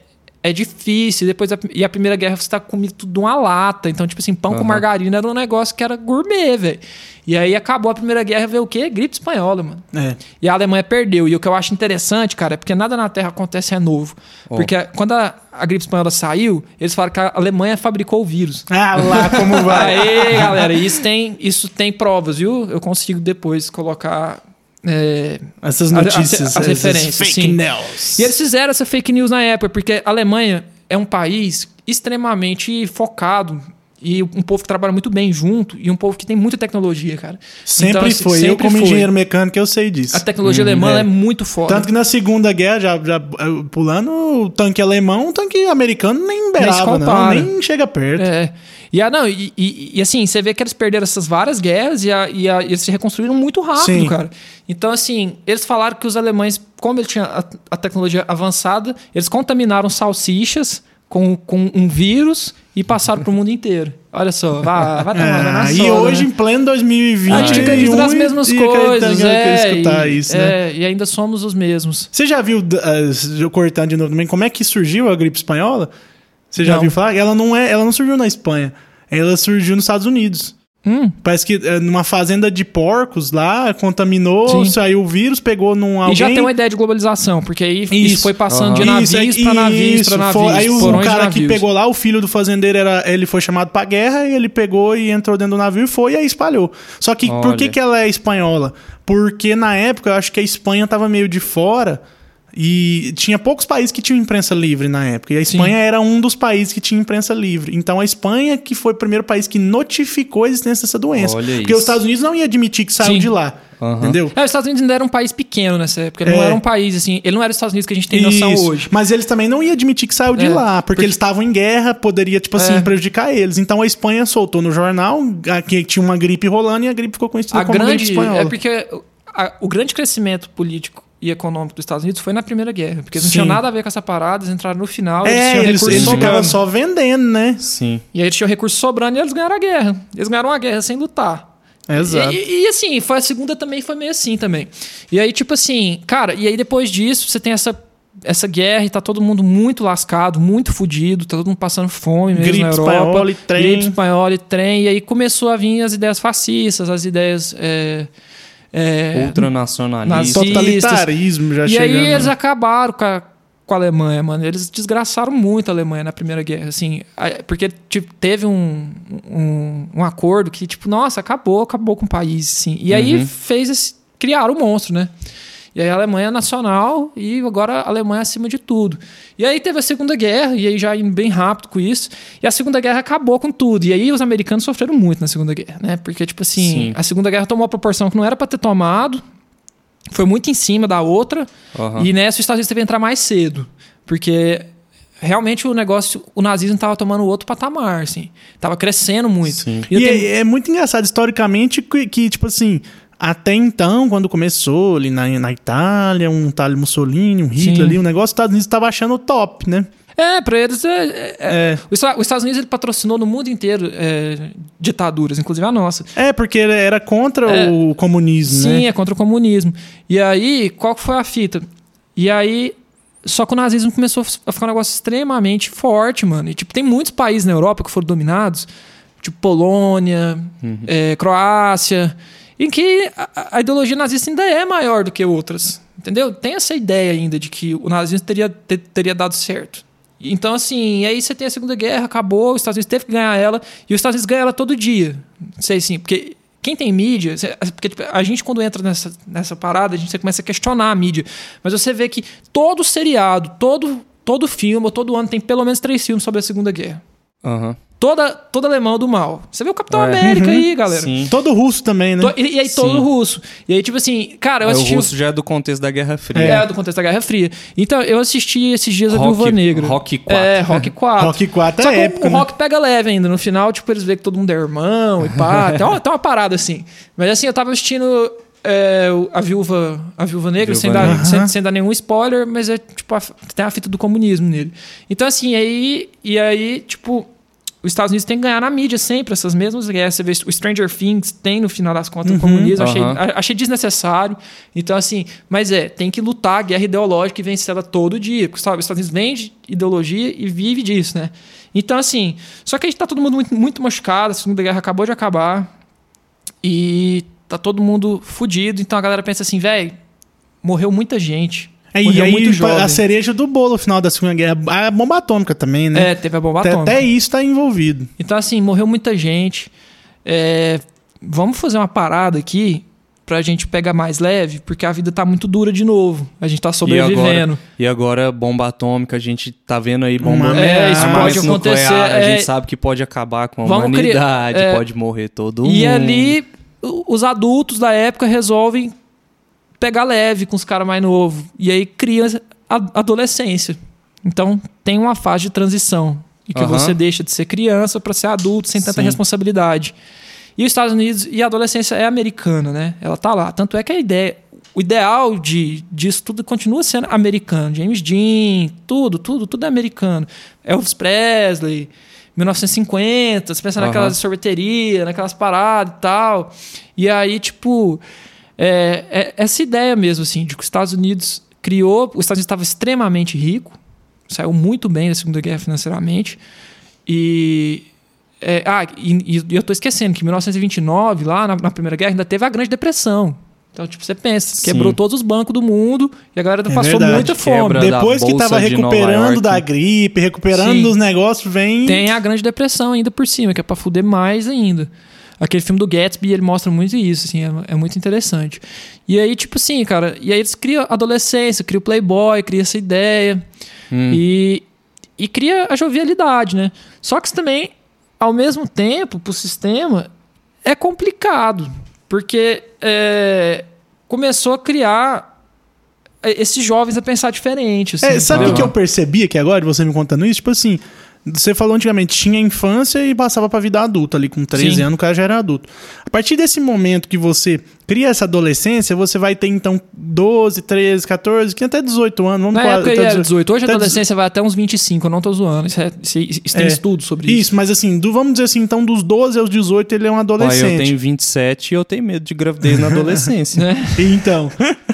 é difícil. Depois a, e a Primeira Guerra você tá comendo tudo uma lata. Então, tipo assim, pão uhum. com margarina era um negócio que era gourmet, velho. E aí acabou a Primeira Guerra, veio o quê? Gripe espanhola, mano. É. E a Alemanha perdeu. E o que eu acho interessante, cara, é porque nada na Terra acontece é novo. Oh. Porque quando a, a, gripe espanhola saiu, eles falaram que a Alemanha fabricou o vírus. Ah, lá como vai. aí, galera, isso tem, isso tem provas, viu? Eu consigo depois colocar é, essas notícias, as, as referências. Fake sim. news. E eles fizeram essa fake news na época, porque a Alemanha é um país extremamente focado e um povo que trabalha muito bem junto e um povo que tem muita tecnologia, cara. Sempre então, assim, foi. Sempre eu, como foi. engenheiro mecânico, eu sei disso. A tecnologia hum, alemã é. é. muito forte. Tanto que na Segunda Guerra, já, já pulando o tanque alemão, o tanque americano nem beirava, não, nem chega perto. É. E, ah, não, e, e, e, assim, você vê que eles perderam essas várias guerras e, a, e a, eles se reconstruíram muito rápido, Sim. cara. Então, assim, eles falaram que os alemães, como eles tinham a, a tecnologia avançada, eles contaminaram salsichas com, com um vírus e passaram para o mundo inteiro. Olha só, vai, vai tomar é, E hoje, né? em pleno 2020, a gente acredita nas mesmas coisas. É, escutar e, isso, né? é, e ainda somos os mesmos. Você já viu, uh, cortando de novo também, como é que surgiu a gripe espanhola? Você já não. viu falar? Ela não, é, ela não surgiu na Espanha. Ela surgiu nos Estados Unidos. Hum. Parece que é, numa fazenda de porcos lá, contaminou, Sim. saiu o vírus, pegou num alguém... E já tem uma ideia de globalização, porque aí isso, isso foi passando uhum. de navios para navios para navios. Foi, aí o cara que pegou lá, o filho do fazendeiro, era, ele foi chamado pra guerra, e ele pegou e entrou dentro do navio e foi, e aí espalhou. Só que Olha. por que, que ela é espanhola? Porque na época eu acho que a Espanha tava meio de fora e tinha poucos países que tinham imprensa livre na época. E a Espanha Sim. era um dos países que tinha imprensa livre. Então a Espanha que foi o primeiro país que notificou a existência dessa doença. Olha porque isso. os Estados Unidos não ia admitir que saiu Sim. de lá. Uhum. Entendeu? É, os Estados Unidos ainda era um país pequeno nessa época. Ele é. não era um país assim. Ele não era os Estados Unidos que a gente tem noção Isso. hoje. Mas eles também não iam admitir que saiu de é. lá, porque, porque, eles estavam em guerra, poderia, tipo assim, é. prejudicar eles. Então a Espanha soltou no jornal que tinha uma gripe rolando e a gripe ficou conhecida a como grande, gripe espanhola. É porque a, o grande crescimento político e econômico dos Estados Unidos foi na Primeira Guerra. Porque eles não tinham nada a ver com essa parada, eles entraram no final, é, eles tinham eles, eles ficavam só vendendo, né? Sim. E aí eles tinham recurso sobrando e eles ganharam a guerra. Eles ganharam a guerra sem lutar. Exato. E, e, e, assim, foi a segunda também foi meio assim também. E aí, tipo assim, cara, e aí depois disso, você tem essa, essa guerra e tá todo mundo muito lascado, muito fudido, tá todo mundo passando fome mesmo gripe na Europa. Espanhola e trem. Gripe espanhola e trem. E aí começou a vir as ideias fascistas, as ideias. É, é, Ultranacionalistas. Totalitarismo já E chegando. aí eles acabaram com a, com a Alemanha, mano. Eles desgraçaram muito a Alemanha na Primeira Guerra, assim. Porque tipo, teve um, um, um, acordo que, tipo, nossa, acabou, acabou com o país, assim. E aí uhum. fez esse, criar o monstro, né? E aí a Alemanha nacional e agora a Alemanha acima de tudo. E aí teve a Segunda Guerra, e aí já indo bem rápido com isso. E a Segunda Guerra acabou com tudo. E aí os americanos sofreram muito na Segunda Guerra, né? Porque, tipo assim, Sim. a Segunda Guerra tomou uma proporção que não era para ter tomado, foi muito em cima da outra. Uhum. E nessa os Estados Unidos teve que entrar mais cedo. Porque realmente o negócio, o nazismo estava tomando outro patamar, assim. Tava crescendo muito. Sim. E, e tenho... é, é, muito engraçado historicamente que, que, tipo assim, até então, quando começou ali na, na Itália, um tal Mussolini, um Hitler Sim. ali, o negócio, os Estados Unidos estava achando top, né? É, pra eles. É, é, é. Os Estados Unidos ele patrocinou no mundo inteiro é, ditaduras, inclusive a nossa. É, porque era contra é. o comunismo, sim, né? Sim, é contra o comunismo. E aí, qual foi a fita? E aí, só que o nazismo começou a ficar um negócio extremamente forte, mano. E, tipo, tem muitos países na Europa que foram dominados, tipo Polônia, uhum. é, Croácia, em que a, a, ideologia nazista ainda é maior do que outras. Entendeu? Tem essa ideia ainda de que o nazismo teria, ter, teria dado certo. Então, assim, aí você tem a Segunda Guerra, acabou, os Estados Unidos teve que ganhar ela, e os Estados Unidos ganham ela todo dia. Não sei assim, porque quem tem mídia, porque tipo, a gente quando entra nessa, nessa parada, a gente começa a questionar a mídia. Mas você vê que todo seriado, todo, todo filme, todo ano tem pelo menos três filmes sobre a Segunda Guerra. Uhum toda, todo alemão do mal. Você vê o Capitão é. América uhum. aí, galera. Sim. Todo russo também, né? To, e, e, aí todo Sim. russo. E aí, tipo assim, cara, eu assisti... O russo já é do contexto da Guerra Fria. É, é do contexto da Guerra Fria. Então, eu assisti esses dias rock, a Viúva Negra. Rock 4. É, Rock 4. rock 4 Só é épico, o, né? o Rock pega leve ainda. No final, tipo, eles veem que todo mundo é irmão e pá. tem, uma, tem uma parada assim. Mas assim, eu tava assistindo... É, a viúva a viúva negra viúva sem, dar, uhum. sem, sem, dar nenhum spoiler mas é tipo a, tem a fita do comunismo nele então assim aí e aí tipo os Estados Unidos tem que ganhar na mídia sempre essas mesmas guerras. Você vê o Stranger Things tem no final das contas uhum, o comunismo. Achei, achei desnecessário. Então, assim, mas é, tem que lutar a guerra ideológica e vencer ela todo dia. Sabe? Os Estados Unidos vende ideologia e vive disso, né? Então, assim, só que a gente tá todo mundo muito, muito machucado, a Segunda Guerra acabou de acabar. E tá todo mundo fudido. Então a galera pensa assim, velho, morreu muita gente. É, e aí a cereja do bolo no final da Segunda Guerra, a bomba atômica também, né? É, teve a bomba até, atômica. Até isso tá envolvido. Então, assim, morreu muita gente. É, vamos fazer uma parada aqui pra gente pegar mais leve, porque a vida tá muito dura de novo. A gente tá sobrevivendo. E agora, e agora bomba atômica, a gente tá vendo aí bomba Uma, É, isso pode acontecer. Nuclear, é, a gente sabe que pode acabar com a humanidade, criar, é, pode morrer todo mundo. E ali, os adultos da época resolvem pegar leve com os caras mais novos. E aí cria a adolescência. Então tem uma fase de transição. E que uhum. você deixa de ser criança para ser adulto sem tanta Sim. responsabilidade. E os Estados Unidos e a adolescência é americana, né? Ela tá lá. Tanto é que a ideia, o ideal de, disso tudo continua sendo americano. James Dean, tudo, tudo, tudo é americano. Elvis Presley, 1950, você pensa uhum. naquelas sorveterias, naquelas paradas e tal. E aí, tipo, é, é, essa ideia mesmo, assim, de que os Estados Unidos criou. Os Estados Unidos estava extremamente rico, saiu muito bem da Segunda Guerra financeiramente. E. É, ah, e, e eu estou esquecendo que em 1929, lá na, na, Primeira Guerra, ainda teve a Grande Depressão. Então, tipo, você pensa, Sim. quebrou todos os bancos do mundo e a galera é passou verdade, muita fome. Depois que estava recuperando da gripe, recuperando Sim. dos negócios, vem. Tem a Grande Depressão ainda por cima, que é para fuder mais ainda. Aquele filme do Gatsby, ele mostra muito isso, assim, é, é, muito interessante. E aí, tipo assim, cara, e aí eles criam adolescência, criam o Playboy, cria essa ideia. Hum. E, e cria a jovialidade, né? Só que isso também, ao mesmo tempo, pro sistema, é complicado. Porque é, começou a criar esses jovens a pensar diferente. Assim, é, sabe o que eu percebi aqui agora, você me contando isso? Tipo assim, você falou antigamente, tinha infância e passava pra vida adulta ali. Com 13 Sim. anos o cara já era adulto. A partir desse momento que você cria essa adolescência, você vai ter então 12, 13, 14, que até 18 anos. Vamos Na época até 18. 18. Hoje a adolescência 18. vai até uns 25, eu não tô zoando. Isso, é, isso, isso tem é, estudo sobre isso. Isso, mas assim, do, vamos dizer assim, então dos 12 aos 18 ele é um adolescente. Olha, eu tenho 27 e eu tenho medo de gravidez na adolescência. é. Então,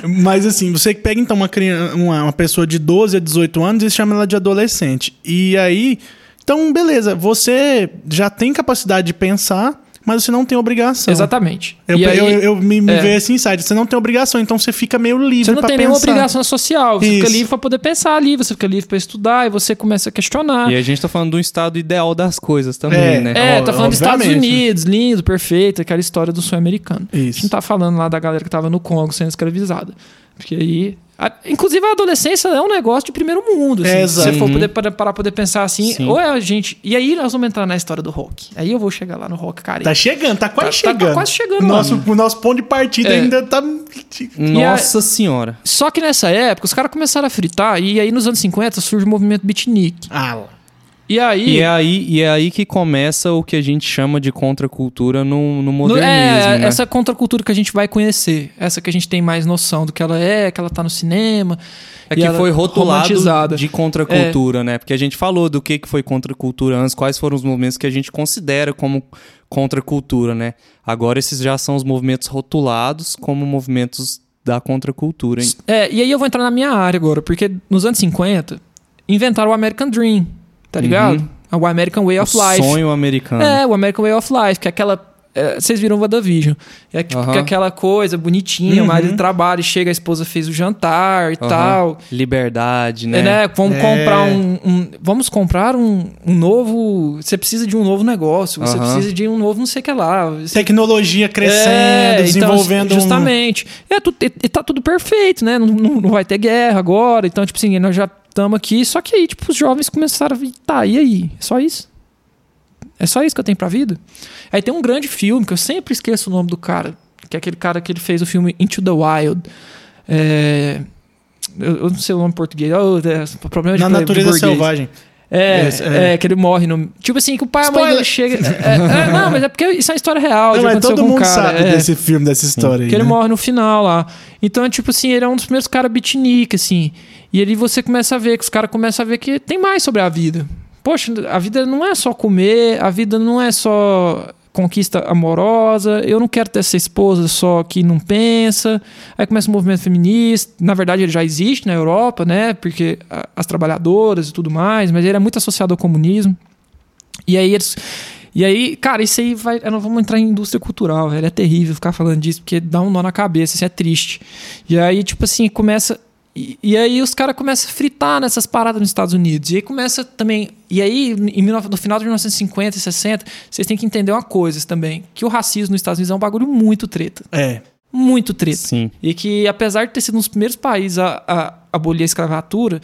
mas assim, você pega então uma, criança, uma, uma pessoa de 12 a 18 anos e chama ela de adolescente. E aí então, beleza, você já tem capacidade de pensar, mas você não tem obrigação. Exatamente. Eu, aí, eu, eu, me, me é. vejo esse insight. Você não tem obrigação, então você fica meio livre. Você não tem nenhuma obrigação social. Você Isso. fica livre para poder pensar ali, você fica livre para estudar e você começa a questionar. E a gente tá falando do estado ideal das coisas também, é. né? É, tá falando dos Estados Unidos, lindo, perfeito, aquela história do sonho americano. Isso. A gente não tá falando lá da galera que tava no Congo sendo escravizada. Porque aí a, inclusive, a adolescência é um negócio de primeiro mundo. Assim, é, se você for poder, para, para poder pensar assim, Sim. ou é a gente. E aí nós vamos entrar na história do rock. Aí eu vou chegar lá no rock, cara. Tá chegando, tá quase tá, chegando. Tá, tá, quase chegando. Nosso, o nosso ponto de partida é. ainda tá. Nossa a, senhora. Só que nessa época, os caras começaram a fritar, e aí nos anos 50 surge o movimento beatnik. Ah, e aí... E é aí, e é aí que começa o que a gente chama de contracultura no, no modernismo. É, né? essa contracultura que a gente vai conhecer. Essa que a gente tem mais noção do que ela é, que ela tá no cinema. É que foi rotulado de contracultura, é. né? Porque a gente falou do que, que foi contracultura antes, quais foram os movimentos que a gente considera como contracultura, né? Agora esses já são os movimentos rotulados como movimentos da contracultura. Hein? É, e aí eu vou entrar na minha área agora, porque nos anos 50 inventaram o American Dream tá ligado? Uhum. O American Way of o Life. sonho americano. É, o American Way of Life, que é aquela. É, vocês viram o WandaVision. É tipo uhum. aquela coisa bonitinha, uhum. o marido trabalha, chega, a esposa fez o jantar e uhum. tal. Liberdade, né? É, né? Vamos é. comprar um, um, Vamos comprar um, um, novo. Você precisa de um novo negócio, você precisa de um novo não sei o que lá. Você... Tecnologia crescendo, é, então, desenvolvendo. Então, justamente. Um... É, tu, e, e tá tudo perfeito, né? Não, não, não vai ter guerra agora. Então, tipo assim, nós já estamos aqui. Só que aí, tipo, os jovens começaram a vir, tá, e aí? É só isso? É só isso que eu tenho pra vida? Aí tem um grande filme, que eu sempre esqueço o nome do cara, que é aquele cara que ele fez o filme Into the Wild. É... Eu, eu não sei o nome em português. Oh, é, problema de Na natureza selvagem. É, é, é, que ele morre no. Tipo assim, que o pai e a mãe dele chega. É, é, não, mas é porque isso é uma história real. Não, mas todo mundo cara. sabe é. desse filme, dessa história. Aí, que né? ele morre no final lá. Então, tipo assim, ele é um dos primeiros caras beatnik, assim. E ali você começa a ver, que os caras começam a ver que tem mais sobre a vida. Poxa, a vida não é só comer, a vida não é só conquista amorosa, eu não quero ter essa esposa só que não pensa. Aí começa o movimento feminista. Na verdade, ele já existe na Europa, né? Porque as trabalhadoras e tudo mais, mas ele é muito associado ao comunismo. E aí eles. E aí, cara, isso aí vai. Nós vamos entrar em indústria cultural, velho. É terrível ficar falando disso, porque dá um nó na cabeça, isso é triste. E aí, tipo assim, começa e, e, aí os caras começam a fritar nessas paradas nos Estados Unidos. E aí começa também. E aí, em, no final de 1950 e 60, vocês têm que entender uma coisa também: que o racismo nos Estados Unidos é um bagulho muito treta. É. Muito treta. Sim. E que, apesar de ter sido um dos primeiros países a, a abolir a escravatura,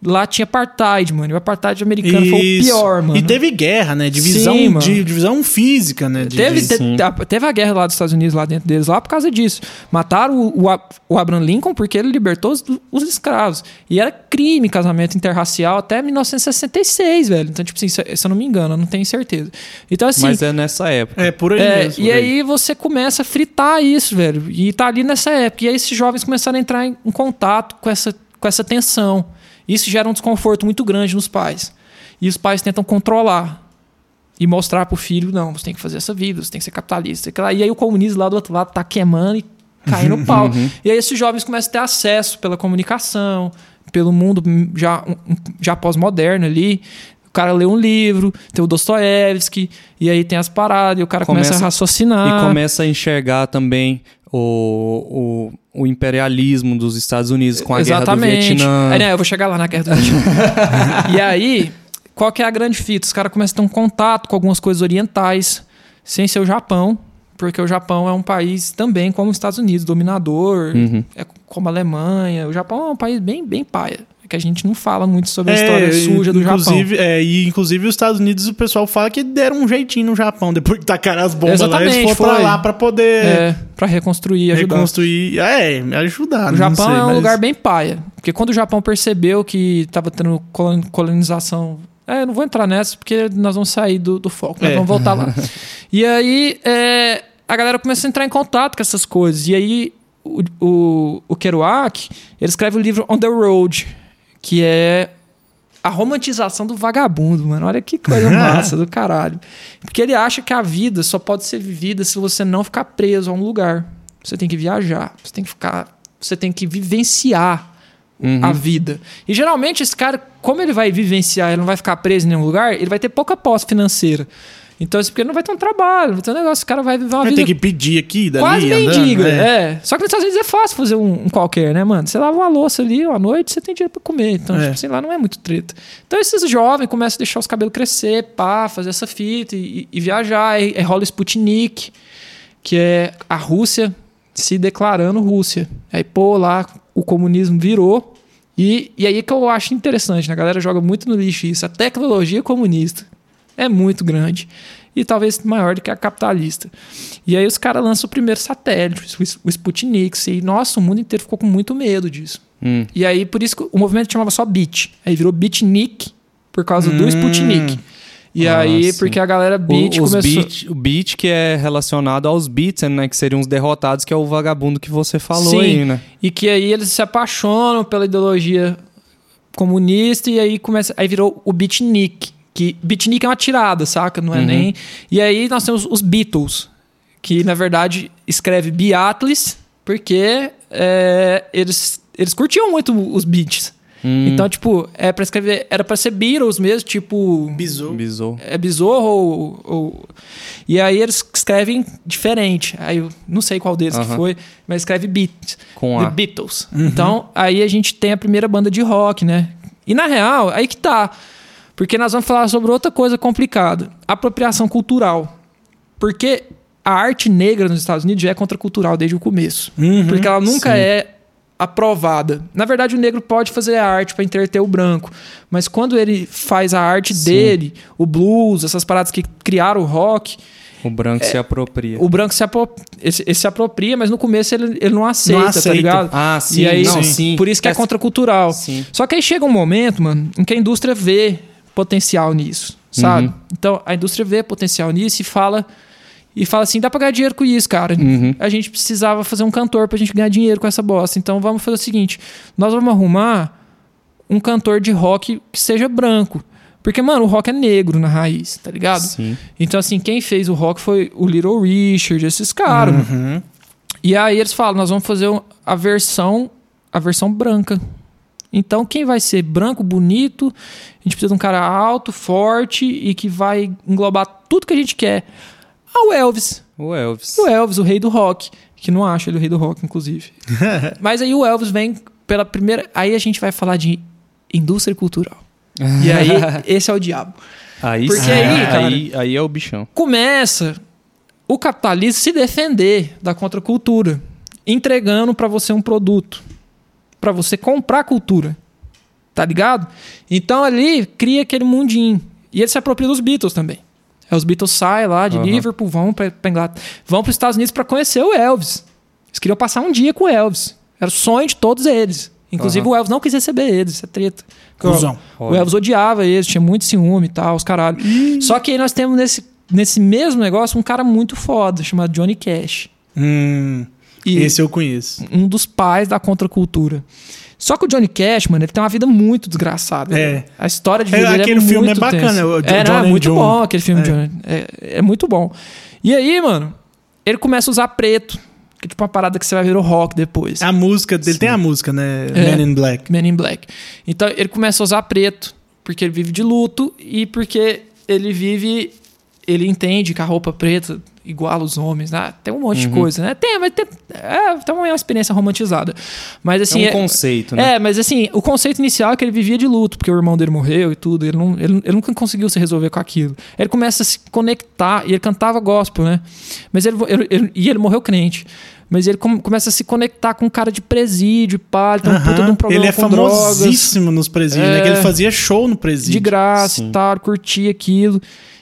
Lá tinha apartheid, mano. E o apartheid americano Isso. foi o pior, mano. E teve guerra, né? Divisão, Sim, de, divisão física, né? De, teve, de... Te, teve a guerra lá dos Estados Unidos, lá dentro deles, lá por causa disso. Mataram o, o, o Abraham Lincoln porque ele libertou os, os, escravos. E era crime casamento interracial até 1966, velho. Então, tipo assim, se, se eu não me engano, eu não tenho certeza. Então, assim. Mas é nessa época. É, por aí é, mesmo. E aí. aí você começa a fritar isso, velho. E tá ali nessa época. E aí esses jovens começaram a entrar em, em contato com essa, com essa tensão. Isso gera um desconforto muito grande nos pais. E os pais tentam controlar e mostrar para o filho: não, você tem que fazer essa vida, você tem que ser capitalista. E aí o comunismo lá do outro lado tá queimando e caindo no pau. Uhum. E aí esses jovens começam a ter acesso pela comunicação, pelo mundo já, já pós-moderno ali. O cara lê um livro, tem o Dostoiévski, e aí tem as paradas, e o cara começa, começa a raciocinar. E começa a enxergar também o, o, o, imperialismo dos Estados Unidos com a Exatamente. guerra do Vietnã. É, né, eu vou chegar lá na guerra do Vietnã. e aí, qual que é a grande fita? Os caras começam a ter um contato com algumas coisas orientais, sem ser o Japão, porque o Japão é um país também como os Estados Unidos, dominador, uhum. é como a Alemanha. O Japão é um país bem, bem paia que a gente não fala muito sobre a é, história suja do Japão. É, e inclusive os Estados Unidos, o pessoal fala que deram um jeitinho no Japão, depois que tacaram as bombas Exatamente, lá, eles foram pra lá pra poder... É, pra reconstruir, ajudar. Reconstruir, é, ajudar. O Japão sei, é um mas... lugar bem paia, porque quando o Japão percebeu que tava tendo colonização... É, não vou entrar nessa, porque nós vamos sair do, do foco, nós é. vamos voltar lá. e aí, é, a galera começa a entrar em contato com essas coisas, e aí o, o, o Kerouac, ele escreve o livro On the Road, que é a romantização do vagabundo, mano. Olha que coisa massa do caralho. Porque ele acha que a vida só pode ser vivida se você não ficar preso a um lugar. Você tem que viajar, você tem que ficar, você tem que vivenciar uhum. a vida. E geralmente esse cara, como ele vai vivenciar, ele não vai ficar preso em nenhum lugar, ele vai ter pouca posse financeira. Então, assim, porque não vai ter um trabalho, não vai ter um negócio, o cara vai viver uma vai vida. Tem que pedir aqui, dali, Quase mendiga, é. é. Só que nos Estados Unidos é fácil fazer um, um, qualquer, né, mano? Você lava uma louça ali, à noite, você tem dinheiro pra comer. Então, é. tipo assim, lá não é muito treta. Então, esses jovens começam a deixar os cabelos crescer, pá, fazer essa fita e, e viajar. Aí rola Sputnik, que é a Rússia se declarando Rússia. Aí, pô, lá o comunismo virou. E, e aí que eu acho interessante, né? A galera joga muito no lixo isso. A tecnologia comunista é muito grande e talvez maior do que a capitalista. E aí os caras lançam o primeiro satélite, o Sputnik, e nossa, o mundo inteiro ficou com muito medo disso. Hum. E aí por isso que o movimento chamava só Bit. Aí virou Bitnik por causa hum. do Sputnik. E ah, aí, sim. porque a galera beat o, começou... Beat, o beat que é relacionado aos beats, né? Que seriam os derrotados, que é o vagabundo que você falou sim. aí, né? E que aí eles se apaixonam pela ideologia comunista e aí começa... Aí virou o beatnik. Que beatnik é uma tirada, saca? Não é uhum. nem... E aí nós temos os Beatles, que na verdade escreve Beatles, porque é, eles, eles curtiam muito os beats. Hum. Então, tipo, é para escrever, era para ser Beatles mesmo, tipo. Bizou. Bizou. É Bizorro ou, ou, E aí eles escrevem diferente. Aí eu não sei qual deles uh -huh. que foi, mas escreve Beat. Com The a. Beatles. Uhum. Então, aí a gente tem a primeira banda de rock, né? E na real, aí que tá. Porque nós vamos falar sobre outra coisa complicada: apropriação cultural. Porque a arte negra nos Estados Unidos já é contracultural desde o começo. Uhum, porque ela nunca sim. é aprovada. Na verdade, o negro pode fazer a arte para entreter o branco, mas quando ele faz a arte Sim. dele, o blues, essas paradas que criaram o rock, o branco é, se apropria. O branco se, apro ele, ele se apropria, mas no começo ele, ele não, aceita, não aceita, tá ligado? Ah, sim. E aí, não, sim. Por isso que é, é contracultural. Sim. Só que aí chega um momento, mano, em que a indústria vê potencial nisso, sabe? Uhum. Então, a indústria vê potencial nisso e fala e fala assim: dá pra ganhar dinheiro com isso, cara. Uhum. A gente precisava fazer um cantor pra gente ganhar dinheiro com essa bosta. Então vamos fazer o seguinte: nós vamos arrumar um cantor de rock que seja branco. Porque, mano, o rock é negro na raiz, tá ligado? Sim. Então, assim, quem fez o rock foi o Little Richard, esses caras. Uhum. E aí eles falam: nós vamos fazer a versão, a versão branca. Então, quem vai ser branco, bonito, a gente precisa de um cara alto, forte e que vai englobar tudo que a gente quer ao Elvis. O Elvis. O Elvis, o rei do rock. Que não acho ele o rei do rock, inclusive. Mas aí o Elvis vem pela primeira. Aí a gente vai falar de indústria cultural. e aí, esse é o diabo. Aí Porque sim. aí, cara, aí, aí é o bichão. Começa o capitalismo se defender da contracultura, entregando para você um produto, para você comprar cultura. Tá ligado? Então ali cria aquele mundinho. E ele se apropria dos Beatles também. É, os Beatles saem lá de uhum. Liverpool, vão para Inglaterra, vão para os Estados Unidos para conhecer o Elvis. Eles queriam passar um dia com o Elvis. Era o sonho de todos eles. Inclusive uhum. o Elvis não quis receber eles, isso é treta. O, o Elvis odiava eles, tinha muito ciúme e tal, os caralho. Só que aí nós temos nesse, nesse mesmo negócio um cara muito foda, chamado Johnny Cash. Hum, e esse eu conheço. Um dos pais da contracultura. Só que o Johnny Cash, mano, ele tem uma vida muito desgraçada. É. A história de vida é, aquele é muito filme é bacana. O é, não, é muito John. bom aquele filme. É. É, é muito bom. E aí, mano, ele começa a usar preto. Que é tipo uma parada que você vai ver o rock depois. A música dele Sim. tem a música, né? É, Men in Black. Men in Black. Então ele começa a usar preto, porque ele vive de luto e porque ele vive. Ele entende que a roupa preta igual os homens, né? Tem um monte uhum. de coisa, né? Tem, mas tem, é, tem uma experiência romantizada. Mas assim. É um conceito, né? É, mas assim, o conceito inicial é que ele vivia de luto, porque o irmão dele morreu e tudo. Ele, não, ele, ele nunca conseguiu se resolver com aquilo. Ele começa a se conectar, e ele cantava gospel, né? Mas ele, ele, ele e ele morreu crente. Mas ele começa a se conectar com um cara de presídio, pá, ele tem um puta de um problema Ele é famosíssimo drogas. nos presídios, é, né? Que ele é. fazia show no presídio. De graça Sim. e tal, curtia aquilo.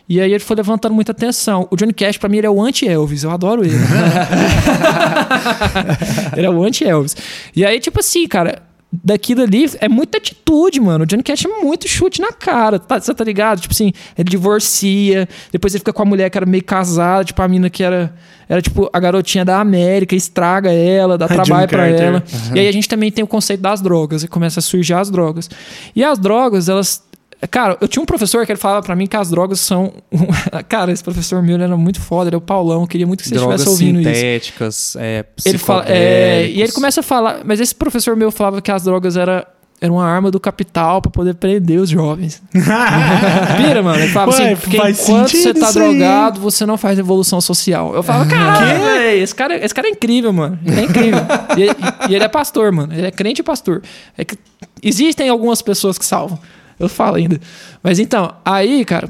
E aí ele foi levantando muita atenção. O Johnny Cash, pra mim, ele é o anti-Elvis. Eu adoro ele. ele é o anti-Elvis. E aí, tipo assim, cara, daquilo ali é muita atitude, mano. O Johnny Cash é muito chute na cara, tá, você tá ligado? Tipo assim, ele divorcia, depois ele fica com a mulher que era meio casada, tipo a mina que era, era tipo a garotinha da América, estraga ela, dá trabalho para ela. Uhum. E aí a gente também tem o conceito das drogas, e começa a surgir as drogas. E as drogas, elas Cara, eu tinha um professor que ele falava para mim que as drogas são. Cara, esse professor meu era muito foda, ele é o Paulão, eu queria muito que você drogas estivesse ouvindo sintéticas, isso. É, ele fala, é, E ele começa a falar. Mas esse professor meu falava que as drogas era, era uma arma do capital para poder prender os jovens. Vira, mano. Ele falava Ué, assim, porque enquanto você tá drogado, você não faz evolução social. Eu falava, cara, esse cara, esse cara é incrível, mano. Ele é incrível. e, e, ele é pastor, mano. Ele é crente e pastor. É que existem algumas pessoas que salvam. Eu falo ainda. Mas então, aí, cara.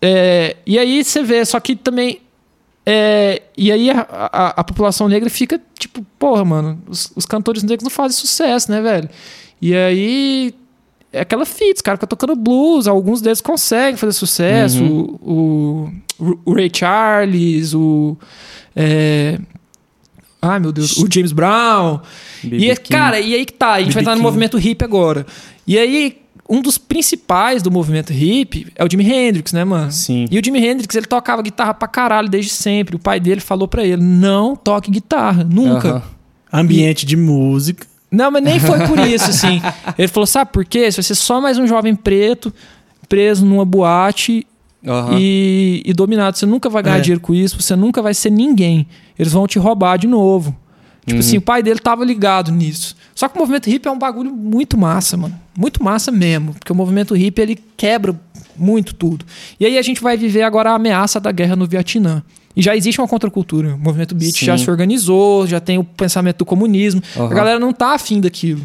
É, e aí você vê, só que também é, e aí a, a, a, população negra fica tipo, porra, mano, os, os, cantores negros não fazem sucesso, né, velho? E aí é aquela fita, os caras ficam tocando blues, alguns deles conseguem fazer sucesso, uhum. o, o, o, Ray Charles, o. É, ai meu Deus, o James Brown. e, é, cara, e aí que tá, a gente vai estar no movimento hip agora. E aí, um dos principais do movimento hip é o Jimi Hendrix, né, mano? Sim. E o Jimi Hendrix, ele tocava guitarra pra caralho desde sempre. O pai dele falou para ele: não toque guitarra, nunca. Uhum. Ambiente e... de música. Não, mas nem foi por isso, assim. Ele falou: sabe por quê? Você vai ser só mais um jovem preto preso numa boate Uhum. E, e, dominado. Você nunca vai ganhar é. dinheiro com isso, você nunca vai ser ninguém. Eles vão te roubar de novo. Tipo uhum. assim, o pai dele tava ligado nisso. Só que o movimento hippie é um bagulho muito massa, mano. Muito massa mesmo. Porque o movimento hippie, ele quebra muito tudo. E aí a gente vai viver agora a ameaça da guerra no Vietnã. E já existe uma contracultura. O movimento beat Sim. já se organizou, já tem o pensamento do comunismo. Uhum. A galera não tá afim daquilo.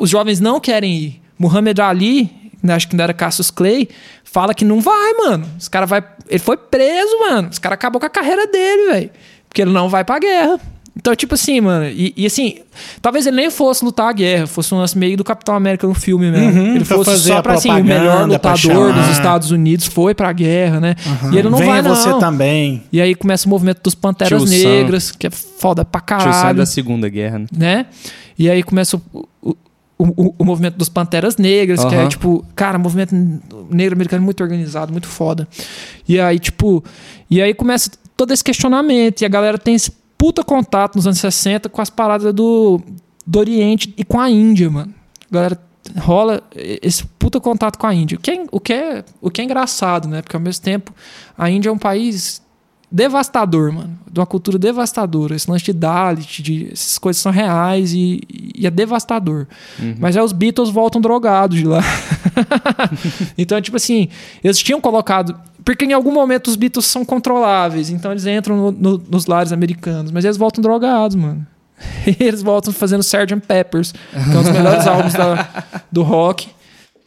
Os jovens não querem ir. Muhammad Ali, né, acho que não era Cassius Clay, fala que não vai, mano. Os cara vai. Ele foi preso, mano. Os cara acabou com a carreira dele, velho. Porque ele não vai pra guerra. Então, tipo assim, mano, e, e, assim, talvez ele nem fosse lutar a guerra, fosse um lance meio do Capitão América no filme mesmo. Uhum, ele fosse só pra assim, o melhor lutador dos Estados Unidos foi pra guerra, né? Uhum. E ele não Venha vai, não. você também. E aí começa o movimento dos Panteras Tio Negras, Sam. que é foda pra caralho. Tio Sam da Segunda Guerra, né? né? E aí começa o, o o, o, o, movimento dos Panteras Negras, uhum. que é tipo, cara, movimento negro americano muito organizado, muito foda. E aí, tipo, e aí começa todo esse questionamento, e a galera tem esse puta contato nos anos 60 com as paradas do, do Oriente e com a Índia, mano. Galera rola esse puta contato com a Índia. O que, é, o, que é, o que é engraçado, né? Porque ao mesmo tempo a Índia é um país devastador, mano. De uma cultura devastadora. Esse lance de Dalit, de, essas coisas são reais e, e é devastador. Uhum. Mas aí os Beatles voltam drogados de lá. então, tipo assim, eles tinham colocado. Porque em algum momento os Beatles são controláveis, então eles entram no, no, nos lares americanos, mas eles voltam drogados, mano. eles voltam fazendo Sgt. Peppers, que é um dos melhores álbuns da, do rock.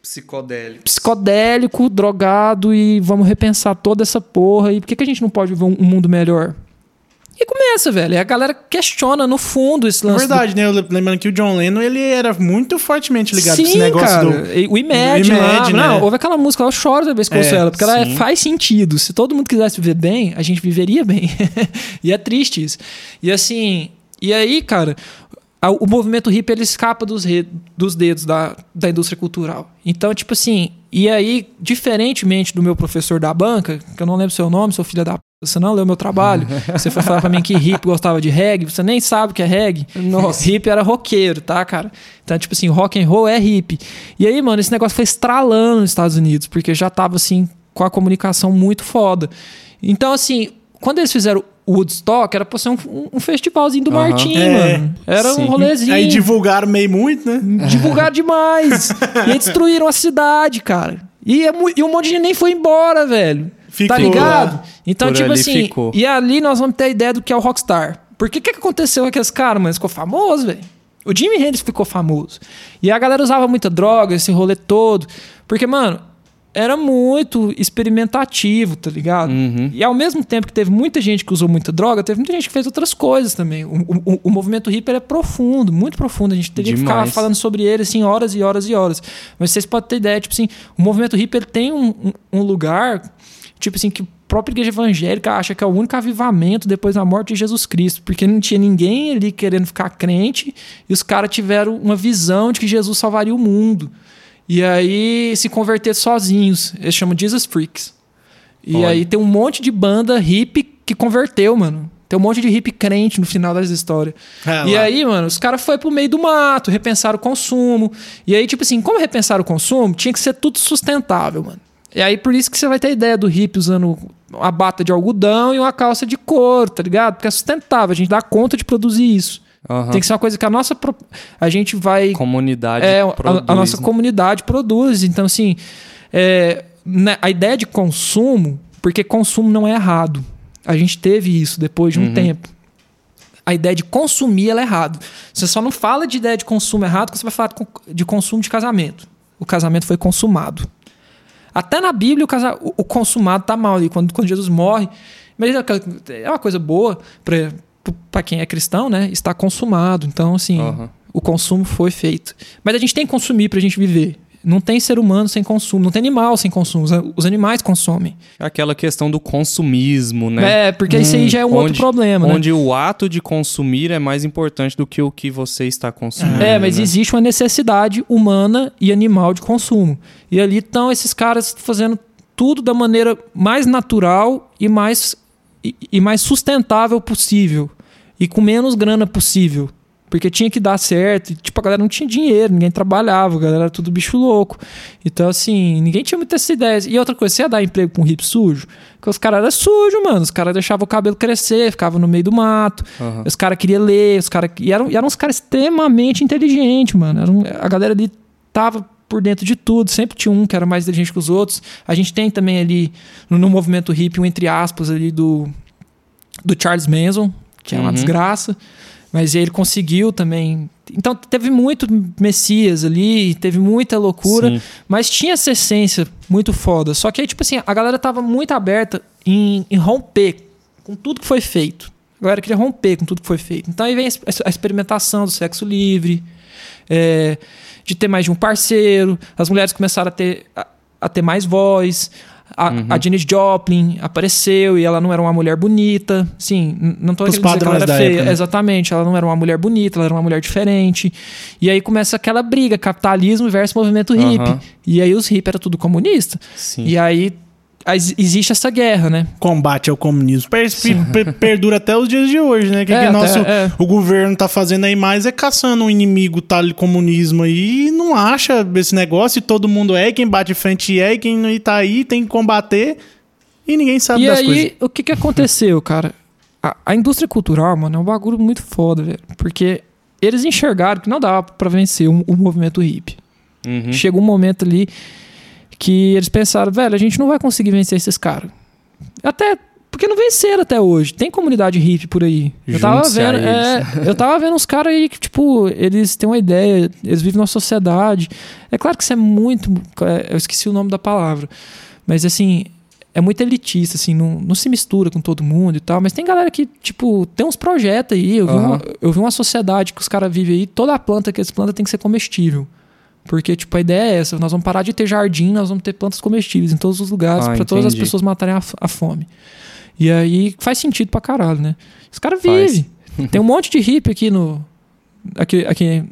Psicodélico. Psicodélico, drogado e vamos repensar toda essa porra. E por que, que a gente não pode viver um, um mundo melhor? E começa, velho. E a galera questiona no fundo esse lance. É verdade, do... né? Lembrando que o John Lennon ele era muito fortemente ligado Sim, com esse negócio cara. do. O Imagine. Imagine né? Não, houve aquela música, eu choro toda vez que eu ouço é, ela, porque sim. ela é, faz sentido. Se todo mundo quisesse viver bem, a gente viveria bem. e é triste isso. E assim. E aí, cara, o movimento hippie ele escapa dos, re, dos dedos da, da indústria cultural. Então, tipo assim, e aí, diferentemente do meu professor da banca, que eu não lembro seu nome, sou filha da p, você não leu meu trabalho, você foi falar pra mim que hippie gostava de reggae, você nem sabe o que é reggae. Nossa. Hippie era roqueiro, tá, cara? Então, tipo assim, rock and roll é hippie. E aí, mano, esse negócio foi estralando nos Estados Unidos, porque já tava, assim, com a comunicação muito foda. Então, assim, quando eles fizeram Woodstock era pra ser um, um festivalzinho do uhum. Martim, é, mano. Era sim. um rolezinho. Aí divulgaram meio muito, né? Divulgaram demais. e aí destruíram a cidade, cara. E, é, e um monte de gente nem foi embora, velho. Ficou. Tá ligado? Então, Por tipo assim. Ficou. E ali nós vamos ter a ideia do que é o Rockstar. Por que que aconteceu com aqueles caras, mano? Ficou famoso, velho. O Jimi Hendrix ficou famoso. E a galera usava muita droga, esse rolê todo. Porque, mano, era muito experimentativo, tá ligado? Uhum. E ao mesmo tempo que teve muita gente que usou muita droga, teve muita gente que fez outras coisas também. O, o, o movimento hippie é profundo, muito profundo. A gente teria Demais. que ficar falando sobre ele assim horas e horas e horas. Mas vocês podem ter ideia, tipo assim, o movimento hippie tem um, um, um lugar, tipo assim, que a própria igreja evangélica acha que é o único avivamento depois da morte de Jesus Cristo, porque não tinha ninguém ali querendo ficar crente e os caras tiveram uma visão de que Jesus salvaria o mundo. E aí se converter sozinhos. Eles chamam Jesus Freaks. E Olha. aí tem um monte de banda hippie que converteu, mano. Tem um monte de hippie crente no final das histórias. É, e lá. aí, mano, os caras foram pro meio do mato, repensaram o consumo. E aí, tipo assim, como repensar o consumo? Tinha que ser tudo sustentável, mano. E aí, por isso que você vai ter a ideia do hippie usando uma bata de algodão e uma calça de couro, tá ligado? Porque é sustentável, a gente dá conta de produzir isso. Uhum. Tem que ser uma coisa que a nossa a gente vai comunidade é, produz, a, a, nossa né? comunidade produz. Então assim, é, né, a ideia de consumo, porque consumo não é errado. A gente teve isso depois de um uhum. tempo. A ideia de consumir ela é errado. Você só não fala de ideia de consumo errado quando você vai falar de consumo de casamento. O casamento foi consumado. Até na Bíblia o, casa, o, o consumado está mal. E quando, quando Jesus morre, Mas é, é uma coisa boa para quem é cristão, né? Está consumado. Então, assim, uhum. o consumo foi feito. Mas a gente tem que consumir para a gente viver. Não tem ser humano sem consumo, não tem animal sem consumo. Os animais consomem. Aquela questão do consumismo, né? É, porque hum, isso aí já é um onde, outro problema. Né? Onde né? o ato de consumir é mais importante do que o que você está consumindo. É, mas né? existe uma necessidade humana e animal de consumo. E ali estão esses caras fazendo tudo da maneira mais natural e mais, e, e mais sustentável possível. E com menos grana possível. Porque tinha que dar certo. E, tipo, a galera não tinha dinheiro, ninguém trabalhava, a galera era tudo bicho louco. Então, assim, ninguém tinha muitas ideias. E outra coisa, você ia dar emprego pra um hippie sujo? Porque os caras eram sujos, mano. Os caras deixavam o cabelo crescer, ficavam no meio do mato. Uhum. Os caras queriam ler, os caras. E eram, e eram uns caras extremamente inteligentes, mano. Eram, a galera ali tava por dentro de tudo. Sempre tinha um que era mais inteligente que os outros. A gente tem também ali, no, no movimento hippie, um entre aspas ali do, do Charles Manson, que é uma uhum. desgraça. Mas ele conseguiu também. Então teve muito Messias ali, teve muita loucura, Sim. mas tinha essa essência muito foda. Só que aí, tipo assim, a galera tava muito aberta em, em romper com tudo que foi feito. A galera queria romper com tudo que foi feito. Então aí vem a experimentação do sexo livre, é, de ter mais de um parceiro, as mulheres começaram a ter, a, a ter mais voz, a, uhum. a Janis Joplin apareceu e ela não era uma mulher bonita. Sim, não tô querendo dizer que ela era feia. Época, né? Exatamente, ela não era uma mulher bonita, ela era uma mulher diferente. E aí começa aquela briga, capitalismo versus movimento hippie. Uhum. E aí os hippies era tudo comunista. Sim. E aí existe essa guerra, né? Combate ao comunismo. Per, per, perdura até os dias de hoje, né? Que, é, que nosso, é. o governo tá fazendo aí mais é caçando um inimigo tal de comunismo aí e não acha esse negócio e todo mundo é, quem bate frente é, e quem não tá aí tem que combater e ninguém sabe e das aí, coisas. E aí, o que que aconteceu, cara? A, a, indústria cultural, mano, é um bagulho muito foda, velho. Porque eles enxergaram que não dava para vencer o, o movimento hippie. Uhum. Chegou um momento ali que eles pensaram, velho, a gente não vai conseguir vencer esses caras. Até porque não venceram até hoje. Tem comunidade hippie por aí. Eu tava vendo, é, eu tava vendo uns caras aí que, tipo, eles têm uma ideia, eles vivem numa sociedade. É claro que isso é muito. É, eu esqueci o nome da palavra. Mas assim, é muito elitista, assim, não, não se mistura com todo mundo e tal. Mas tem galera que, tipo, tem uns projetos aí. Eu vi, uhum. uma, eu vi uma sociedade que os caras vivem aí, toda a planta que eles plantam tem que ser comestível. Porque, tipo, a ideia é essa: nós vamos parar de ter jardim, nós vamos ter plantas comestíveis em todos os lugares, ah, para todas as pessoas matarem a, a, fome. E aí faz sentido pra caralho, né? Os caras vivem. Tem um monte de hippie aqui no. Aqui, aqui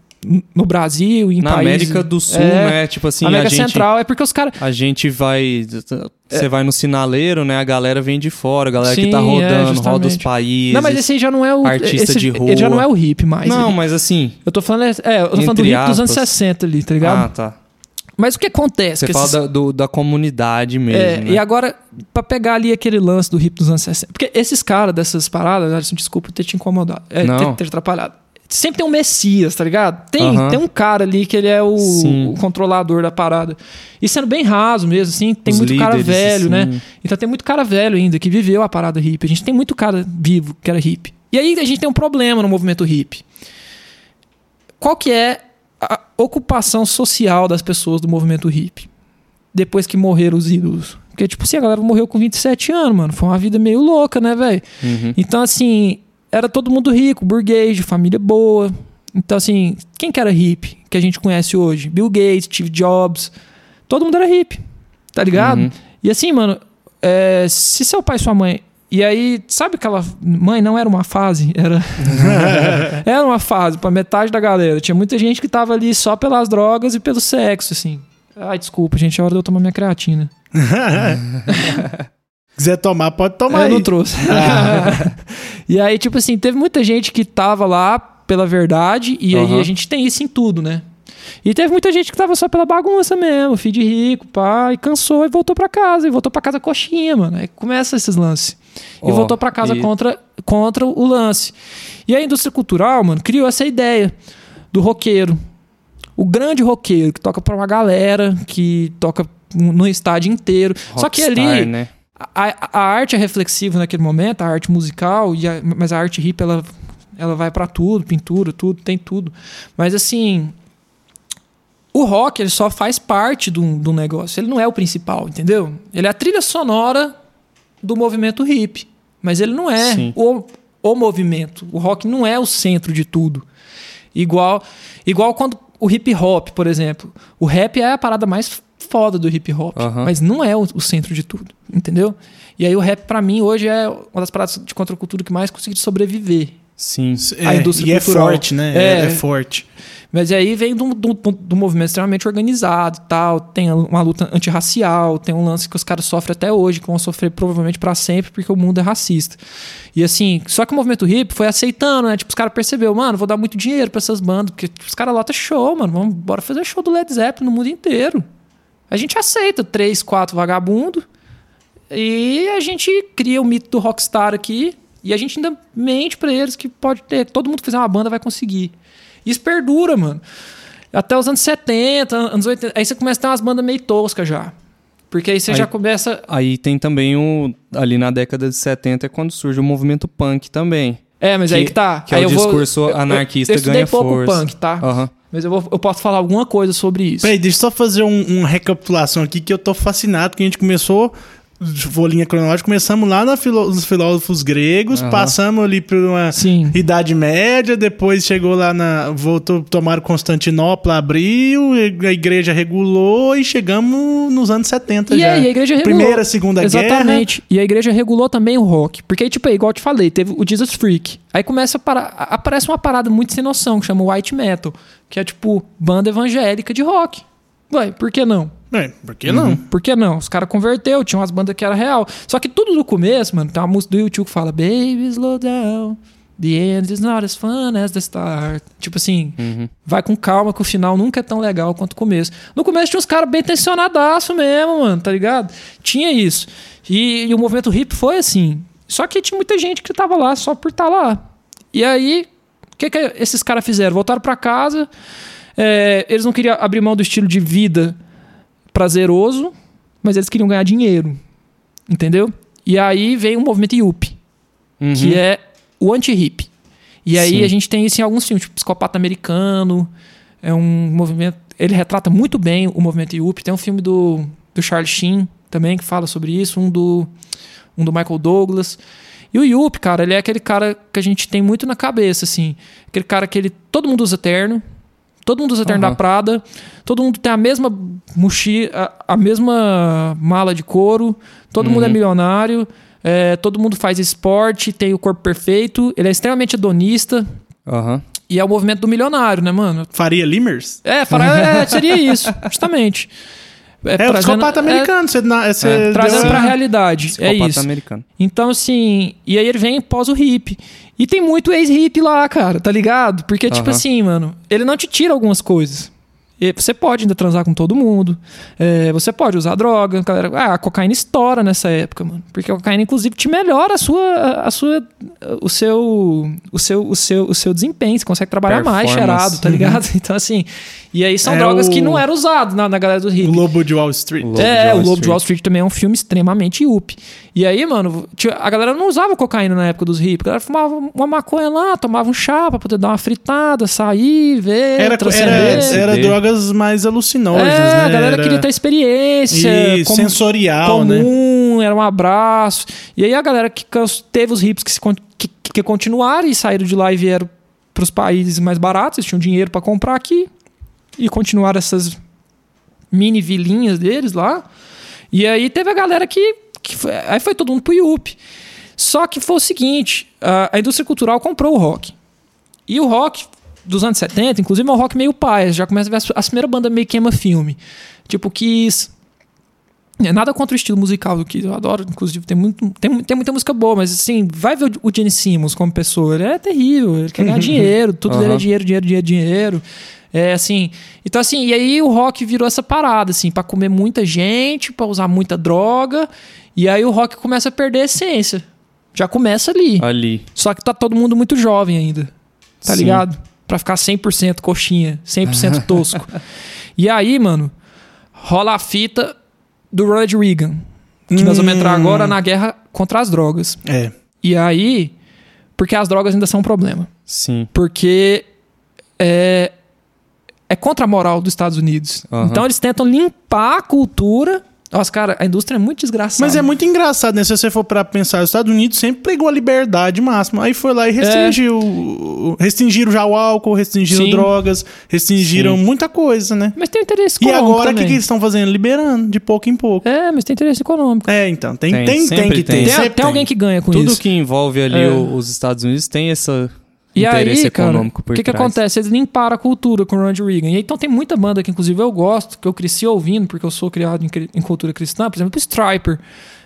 no Brasil, em Na países, América do Sul, é, né? Tipo assim, América a gente, Central é porque os caras. A gente vai. Você é. vai no sinaleiro, né? A galera vem de fora, a galera Sim, que tá rodando, é, roda os países. Não, mas esse aí já não é o. Artista esse, de rua. Ele já não é o hip mais. Não, ele, mas assim. Eu tô falando. É, eu tô falando do hip aspas. dos anos 60 ali, tá ligado? Ah, tá. Mas o que acontece? Você fala esses... da, do, da comunidade mesmo. É, né? E agora, para pegar ali aquele lance do hip dos anos 60. Porque esses caras dessas paradas, assim, desculpa ter te incomodado, é, ter, ter atrapalhado sempre tem um Messias, tá ligado? Tem, uhum. tem um cara ali que ele é o, o, controlador da parada. E sendo bem raso mesmo, assim, tem Os muito líderes, cara velho, sim. né? Então tem muito cara velho ainda que viveu a parada hippie. A gente tem muito cara vivo que era hippie. E aí a gente tem um problema no movimento hippie. Qual que é a ocupação social das pessoas do movimento hippie? Depois que morreram os ídolos. Porque, tipo assim, a galera morreu com 27 anos, mano. Foi uma vida meio louca, né, velho? Uhum. Então, assim, era todo mundo rico, burguês, de família boa. Então, assim, quem que era hippie que a gente conhece hoje? Bill Gates, Steve Jobs. Todo mundo era hippie, tá ligado? Uhum. E assim, mano, é, se seu pai e sua mãe. E aí, sabe aquela. Mãe, não era uma fase, era. era uma fase para metade da galera. Tinha muita gente que tava ali só pelas drogas e pelo sexo, assim. Ai, desculpa, gente, é hora de eu tomar minha creatina. quiser tomar, pode tomar. Eu aí. não trouxe. Ah. e aí, tipo assim, teve muita gente que tava lá pela verdade, e uhum. aí a gente tem isso em tudo, né? E teve muita gente que tava só pela bagunça mesmo, filho de rico, pai, cansou e voltou para casa, e voltou para casa coxinha, mano. Aí começa esses lances. E oh, voltou para casa e... contra, contra o lance. E a indústria cultural, mano, criou essa ideia do roqueiro. O grande roqueiro que toca para uma galera, que toca no estádio inteiro. Rockstar, Só que ali, né? A, a arte é reflexiva naquele momento, a arte musical, e a, mas a arte hip ela, ela vai para tudo, pintura, tudo, tem tudo. Mas assim, o rock ele só faz parte do, do negócio, ele não é o principal, entendeu? Ele é a trilha sonora do movimento hip. mas ele não é o, o movimento. O rock não é o centro de tudo. Igual, igual quando o hip hop, por exemplo. O rap é a parada mais foda do hip hop, mas não é o, o, centro de tudo, entendeu? E aí o rap para mim hoje é uma das paradas de contracultura que mais consegui sobreviver. Sim. É, a indústria e é cultural. é forte, né? É, é, é forte. Mas aí vem do, do, do, movimento extremamente organizado tal. Tem uma luta antirracial, tem um lance que os caras sofrem até hoje, que vão sofrer provavelmente para sempre, porque o mundo é racista. E assim, só que o movimento hip foi aceitando, né? Tipo, os caras perceberam, mano, vou dar muito dinheiro para essas bandas, porque tipo, os caras lotam show, mano. Vamos bora fazer show do Led Zeppelin no mundo inteiro. A gente aceita três, quatro vagabundo e a gente cria o mito do rockstar aqui e a gente ainda mente para eles que pode ter, todo mundo que fizer uma banda vai conseguir. Isso perdura, mano. Até os anos 70, anos 80. Aí você começa a ter umas bandas meio toscas já. Porque aí você aí, já começa. Aí tem também o. Ali na década de 70 é quando surge o movimento punk também. É, mas que, aí que tá. Que aí é o discurso vou, anarquista eu, eu ganha pouco força. punk, tá? Uhum. Mas eu, vou, eu posso falar alguma coisa sobre isso. Peraí, deixa eu só fazer um, uma recapitulação aqui que eu tô fascinado, que a gente começou for linha cronológica, começamos lá na nos filósofos gregos, uhum. passamos ali por uma Sim. Idade Média, depois chegou lá na. voltou, tomaram Constantinopla, abriu, a igreja regulou e chegamos nos anos 70 e já. Aí, a igreja regulou. Primeira, Segunda Exatamente. Guerra. Exatamente. E a igreja regulou também o rock. Porque tipo, igual eu te falei, teve o Jesus Freak. Aí começa a parar, aparece uma parada muito sem noção, que chama White Metal, que é tipo banda evangélica de rock. Vai, por que não? É, por que não? Uhum. Por que não? Os caras converteu, tinha umas bandas que era real. Só que tudo no começo, mano, tem uma música do YouTube que fala Baby, slow down. The end is not as fun as the start. Tipo assim, uhum. vai com calma que o final nunca é tão legal quanto o começo. No começo tinha uns caras bem tensionadaço mesmo, mano, tá ligado? Tinha isso. E, e, o movimento hip foi assim. Só que tinha muita gente que tava lá só por estar tá lá. E aí, o que, que esses caras fizeram? Voltaram para casa. É, eles não queriam abrir mão do estilo de vida prazeroso, mas eles queriam ganhar dinheiro. Entendeu? E aí vem o movimento Yuppie, uhum. que é o anti-hip. E aí Sim. a gente tem isso em alguns filmes, tipo Psicopata Americano. É um movimento. Ele retrata muito bem o movimento Yuppie. Tem um filme do, do Charles Sheen também que fala sobre isso, um do, um do Michael Douglas. E o Yuppie, cara, ele é aquele cara que a gente tem muito na cabeça, assim. Aquele cara que ele. Todo mundo usa terno, Todo mundo usa terno uhum. da Prada, todo mundo tem a mesma mochila, a, a mesma mala de couro, todo uhum. mundo é uhum. milionário, é, todo mundo faz esporte, tem o corpo perfeito, ele é extremamente hedonista. Uhum. E é o movimento do milionário, né, mano? Faria Limers? É, faria, é, seria isso, justamente. É, é o psicopata americano. Você, você é, trazendo pra realidade. é isso. americano. Então, assim... E aí ele vem pós o hip. E tem muito ex-hip lá, cara, tá ligado? Porque, tipo assim, mano... Ele não te tira algumas coisas. Você pode ainda transar com todo mundo. É, você pode usar droga. Galera, ah, a cocaína estoura nessa época, mano. Porque a cocaína, inclusive, te melhora a sua, a sua, o seu, o seu, o seu, o seu desempenho. Você consegue trabalhar mais cheirado, tá ligado? Uhum. Então, assim. E aí são é drogas o... que não eram usadas na, na galera do hip. O Lobo de Wall Street. O é, o Lobo de Wall Street também é um filme extremamente up. E aí, mano, a galera não usava cocaína na época dos hip. A galera fumava uma maconha lá, tomava um chá pra poder dar uma fritada, sair, ver, era, era, era drogas mais alucinosas, é, né? a galera era... queria ter experiência. E com, sensorial, comum, né? era um abraço. E aí a galera que teve os hips que, se, que, que continuaram e saíram de lá e vieram para os países mais baratos, eles tinham dinheiro para comprar aqui e continuaram essas mini vilinhas deles lá. E aí teve a galera que. que foi, aí foi todo mundo pro IUP. Só que foi o seguinte: a, a, indústria cultural comprou o rock. E o rock dos anos 70, inclusive, é um rock meio pai. Já começa a ver as, as primeiras bandas meio queima filme. Tipo, Kiss. É nada contra o estilo musical do Kiss, eu adoro. Inclusive, tem, muito, tem, tem muita música boa, mas assim, vai ver o, o Gene Simmons como pessoa. Ele é terrível, ele quer ganhar dinheiro, tudo uhum. dele é dinheiro, dinheiro, dinheiro, dinheiro. É assim. Então, assim, e aí o rock virou essa parada, assim, para comer muita gente, para usar muita droga. E aí o rock começa a perder a essência. Já começa ali. Ali. Só que tá todo mundo muito jovem ainda. Tá Sim. ligado? Pra ficar 100% coxinha, 100% tosco. e aí, mano, rola a fita do Ronald Reagan. Que hum. nós vamos entrar agora na guerra contra as drogas. É. E aí, porque as drogas ainda são um problema. Sim. Porque é, é contra a moral dos Estados Unidos. Uhum. Então eles tentam limpar a cultura Nossa, cara, a indústria é muito desgraçada. Mas é muito engraçado, né? Se você for para pensar, os Estados Unidos sempre pegou a liberdade máxima. Aí foi lá e restringiu. É. Restringiram já o álcool, restringiram Sim. drogas, restringiram Sim. muita coisa, né? Mas tem interesse econômico. E agora o que, que, eles estão fazendo? Liberando, de pouco em pouco. É, mas tem interesse econômico. É, então. Tem, tem, tem, tem que ter. Tem, tem, alguém que ganha com Tudo isso. Tudo que envolve ali é. os Estados Unidos tem essa e aí, cara, o que, que acontece? Eles limparam a cultura com o Ronald Reagan. E aí, então tem muita banda que, inclusive, eu gosto, que eu cresci ouvindo, porque eu sou criado em, em cultura cristã. Por exemplo, o Striper,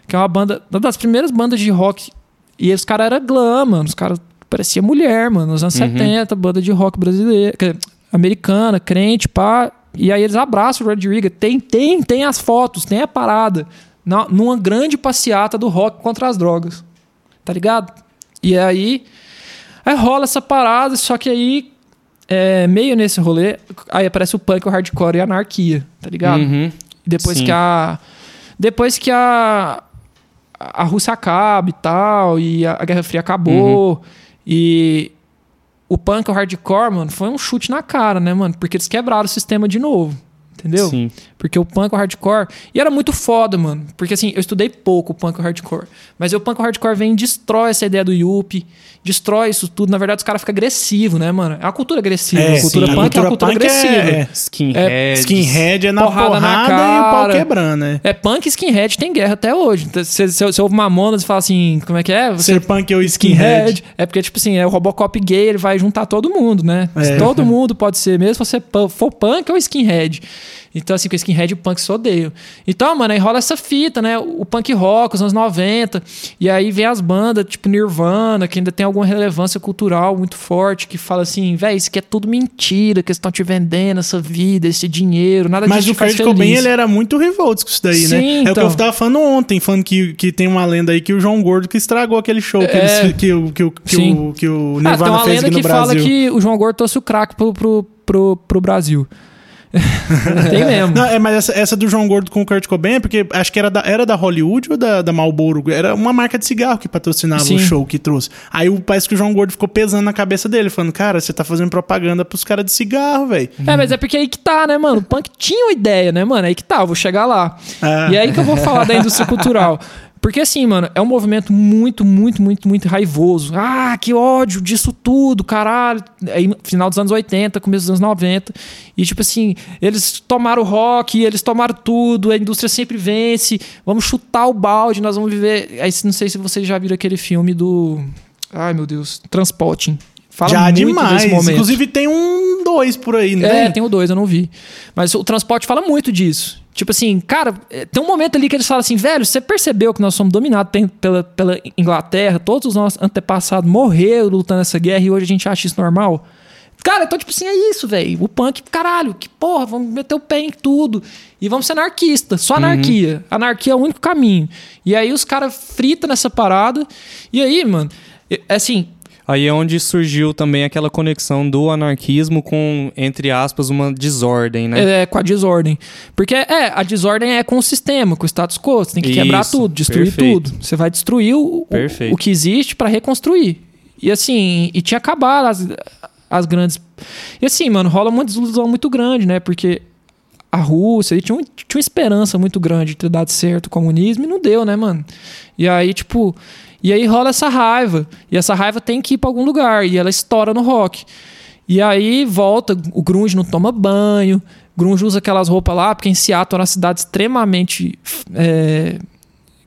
que é uma banda, uma das primeiras bandas de rock. E os caras eram glam, mano. Os caras pareciam mulher, mano. Nos anos uhum. 70, banda de rock brasileira, americana, crente, pá. E aí eles abraçam o Ronald Reagan. Tem, tem, tem as fotos, tem a parada. Na, numa grande passeata do rock contra as drogas. Tá ligado? E aí Aí rola essa parada, só que aí, é, meio nesse rolê, aí aparece o punk, o hardcore e a anarquia, tá ligado? Uhum. Depois Sim. que a. Depois que a. A Rússia acaba e tal, e a, a Guerra Fria acabou, uhum. e o punk, o hardcore, mano, foi um chute na cara, né, mano? Porque eles quebraram o sistema de novo. Entendeu? Sim. Porque o punk, o hardcore. E era muito foda, mano. Porque assim, eu estudei pouco o punk e o hardcore. Mas o punk e o hardcore vem e destrói essa ideia do yuppie, destrói isso tudo. Na verdade, os caras ficam agressivos, né, mano? É uma cultura agressiva. É, a cultura sim. punk a cultura é uma cultura agressiva. É, é skinhead. É, skinhead é na porrada, porrada na cara, e o pau quebrando, né? É punk e skinhead tem guerra até hoje. Você, você, ouve Mamonas e fala assim, como é que é? Você, Ser punk ou skinhead. skinhead. É porque, tipo assim, é o Robocop gay, ele vai juntar todo mundo, né? É. Todo mundo pode ser, mesmo se você for punk ou skinhead. Então, assim, com skinhead e punk se odeiam. Então, mano, aí rola essa fita, né? O punk rock, os anos 90. E aí vem as bandas, tipo Nirvana, que ainda tem alguma relevância cultural muito forte, que fala assim, velho, isso aqui é tudo mentira, que eles estão te vendendo essa vida, esse dinheiro, nada Mas disso. Mas o Kurt Cobain, ele era muito revolto com isso daí, né? Sim, né? Então. É o que eu então. tava falando ontem, falando que, que tem uma lenda aí que o João Gordo que estragou aquele show que, é... eles, que, que, que, que, o, que o Nirvana ah, tem uma fez lenda aqui no que Brasil. fala que o João Gordo trouxe o crack pro, pro, pro, pro Brasil. Tem mesmo. Não, é, mas essa, essa, do João Gordo com o Kurt Cobain é porque acho que era da, era da Hollywood ou da, da Marlboro? Era uma marca de cigarro que patrocinava Sim. o show que trouxe. Aí parece que o João Gordo ficou pesando na cabeça dele, falando, cara, você tá fazendo propaganda pros caras de cigarro, velho. É, mas é porque aí que tá, né, mano? O punk tinha uma ideia, né, mano? Aí que tá, eu vou chegar lá. Ah. E é aí que eu vou falar da indústria cultural. Porque assim, mano, é um movimento muito, muito, muito, muito raivoso. Ah, que ódio disso tudo, caralho. Aí, final dos anos 80, começo dos anos 90. E tipo assim, eles tomaram o rock, eles tomaram tudo, a indústria sempre vence. Vamos chutar o balde, nós vamos viver. Aí não sei se vocês já viram aquele filme do. Ai, meu Deus, Transporting. Fala Já demais. Inclusive tem um dois por aí, né? É, tem o dois, eu não vi. Mas o transporte fala muito disso. Tipo assim, cara, é, tem um momento ali que eles falam assim, velho, você percebeu que nós somos dominados pela, pela Inglaterra, todos os nossos antepassados morreram lutando essa guerra e hoje a gente acha isso normal? Cara, então, tipo assim, é isso, velho. O punk, caralho, que porra, vamos meter o pé em tudo. E vamos ser anarquistas, só anarquia. Uhum. Anarquia é o único caminho. E aí os caras fritam nessa parada. E aí, mano, é assim, Aí é onde surgiu também aquela conexão do anarquismo com, entre aspas, uma desordem, né? É, com a desordem. Porque, é, a desordem é com o sistema, com o status quo. Você tem que Isso, quebrar tudo, destruir perfeito. tudo. Você vai destruir o, o, o que existe para reconstruir. E assim, e tinha acabado as, as grandes. E assim, mano, rola uma desilusão muito grande, né? Porque a Rússia tinha, um, tinha uma esperança muito grande de ter dado certo o comunismo e não deu, né, mano? E aí, tipo. E aí rola essa raiva. E essa raiva tem que ir para algum lugar. E ela estoura no rock. E aí volta, o grunge não toma banho. Grunge usa aquelas roupas lá, porque em Seattle era uma cidade extremamente. É,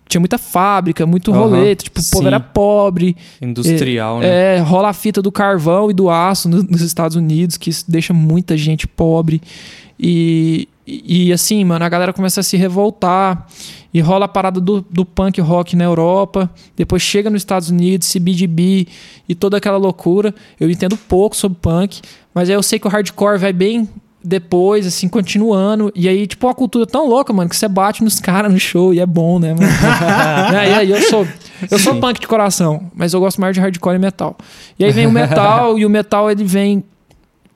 tinha muita fábrica, muito uhum, rolê. Tipo, o povo era pobre. Industrial, é, né? É, rola a fita do carvão e do aço no, nos Estados Unidos, que isso deixa muita gente pobre. E, e, e assim, mano, a galera começa a se revoltar. E rola a parada do, do punk rock na Europa. Depois chega nos Estados Unidos, CBGB e toda aquela loucura. Eu entendo pouco sobre punk, mas aí eu sei que o hardcore vai bem depois, assim, continuando. E aí, tipo, uma cultura tão louca, mano, que você bate nos caras no show e é bom, né, mano? e aí, eu sou, eu sou punk de coração, mas eu gosto mais de hardcore e metal. E aí vem o metal, e o metal ele vem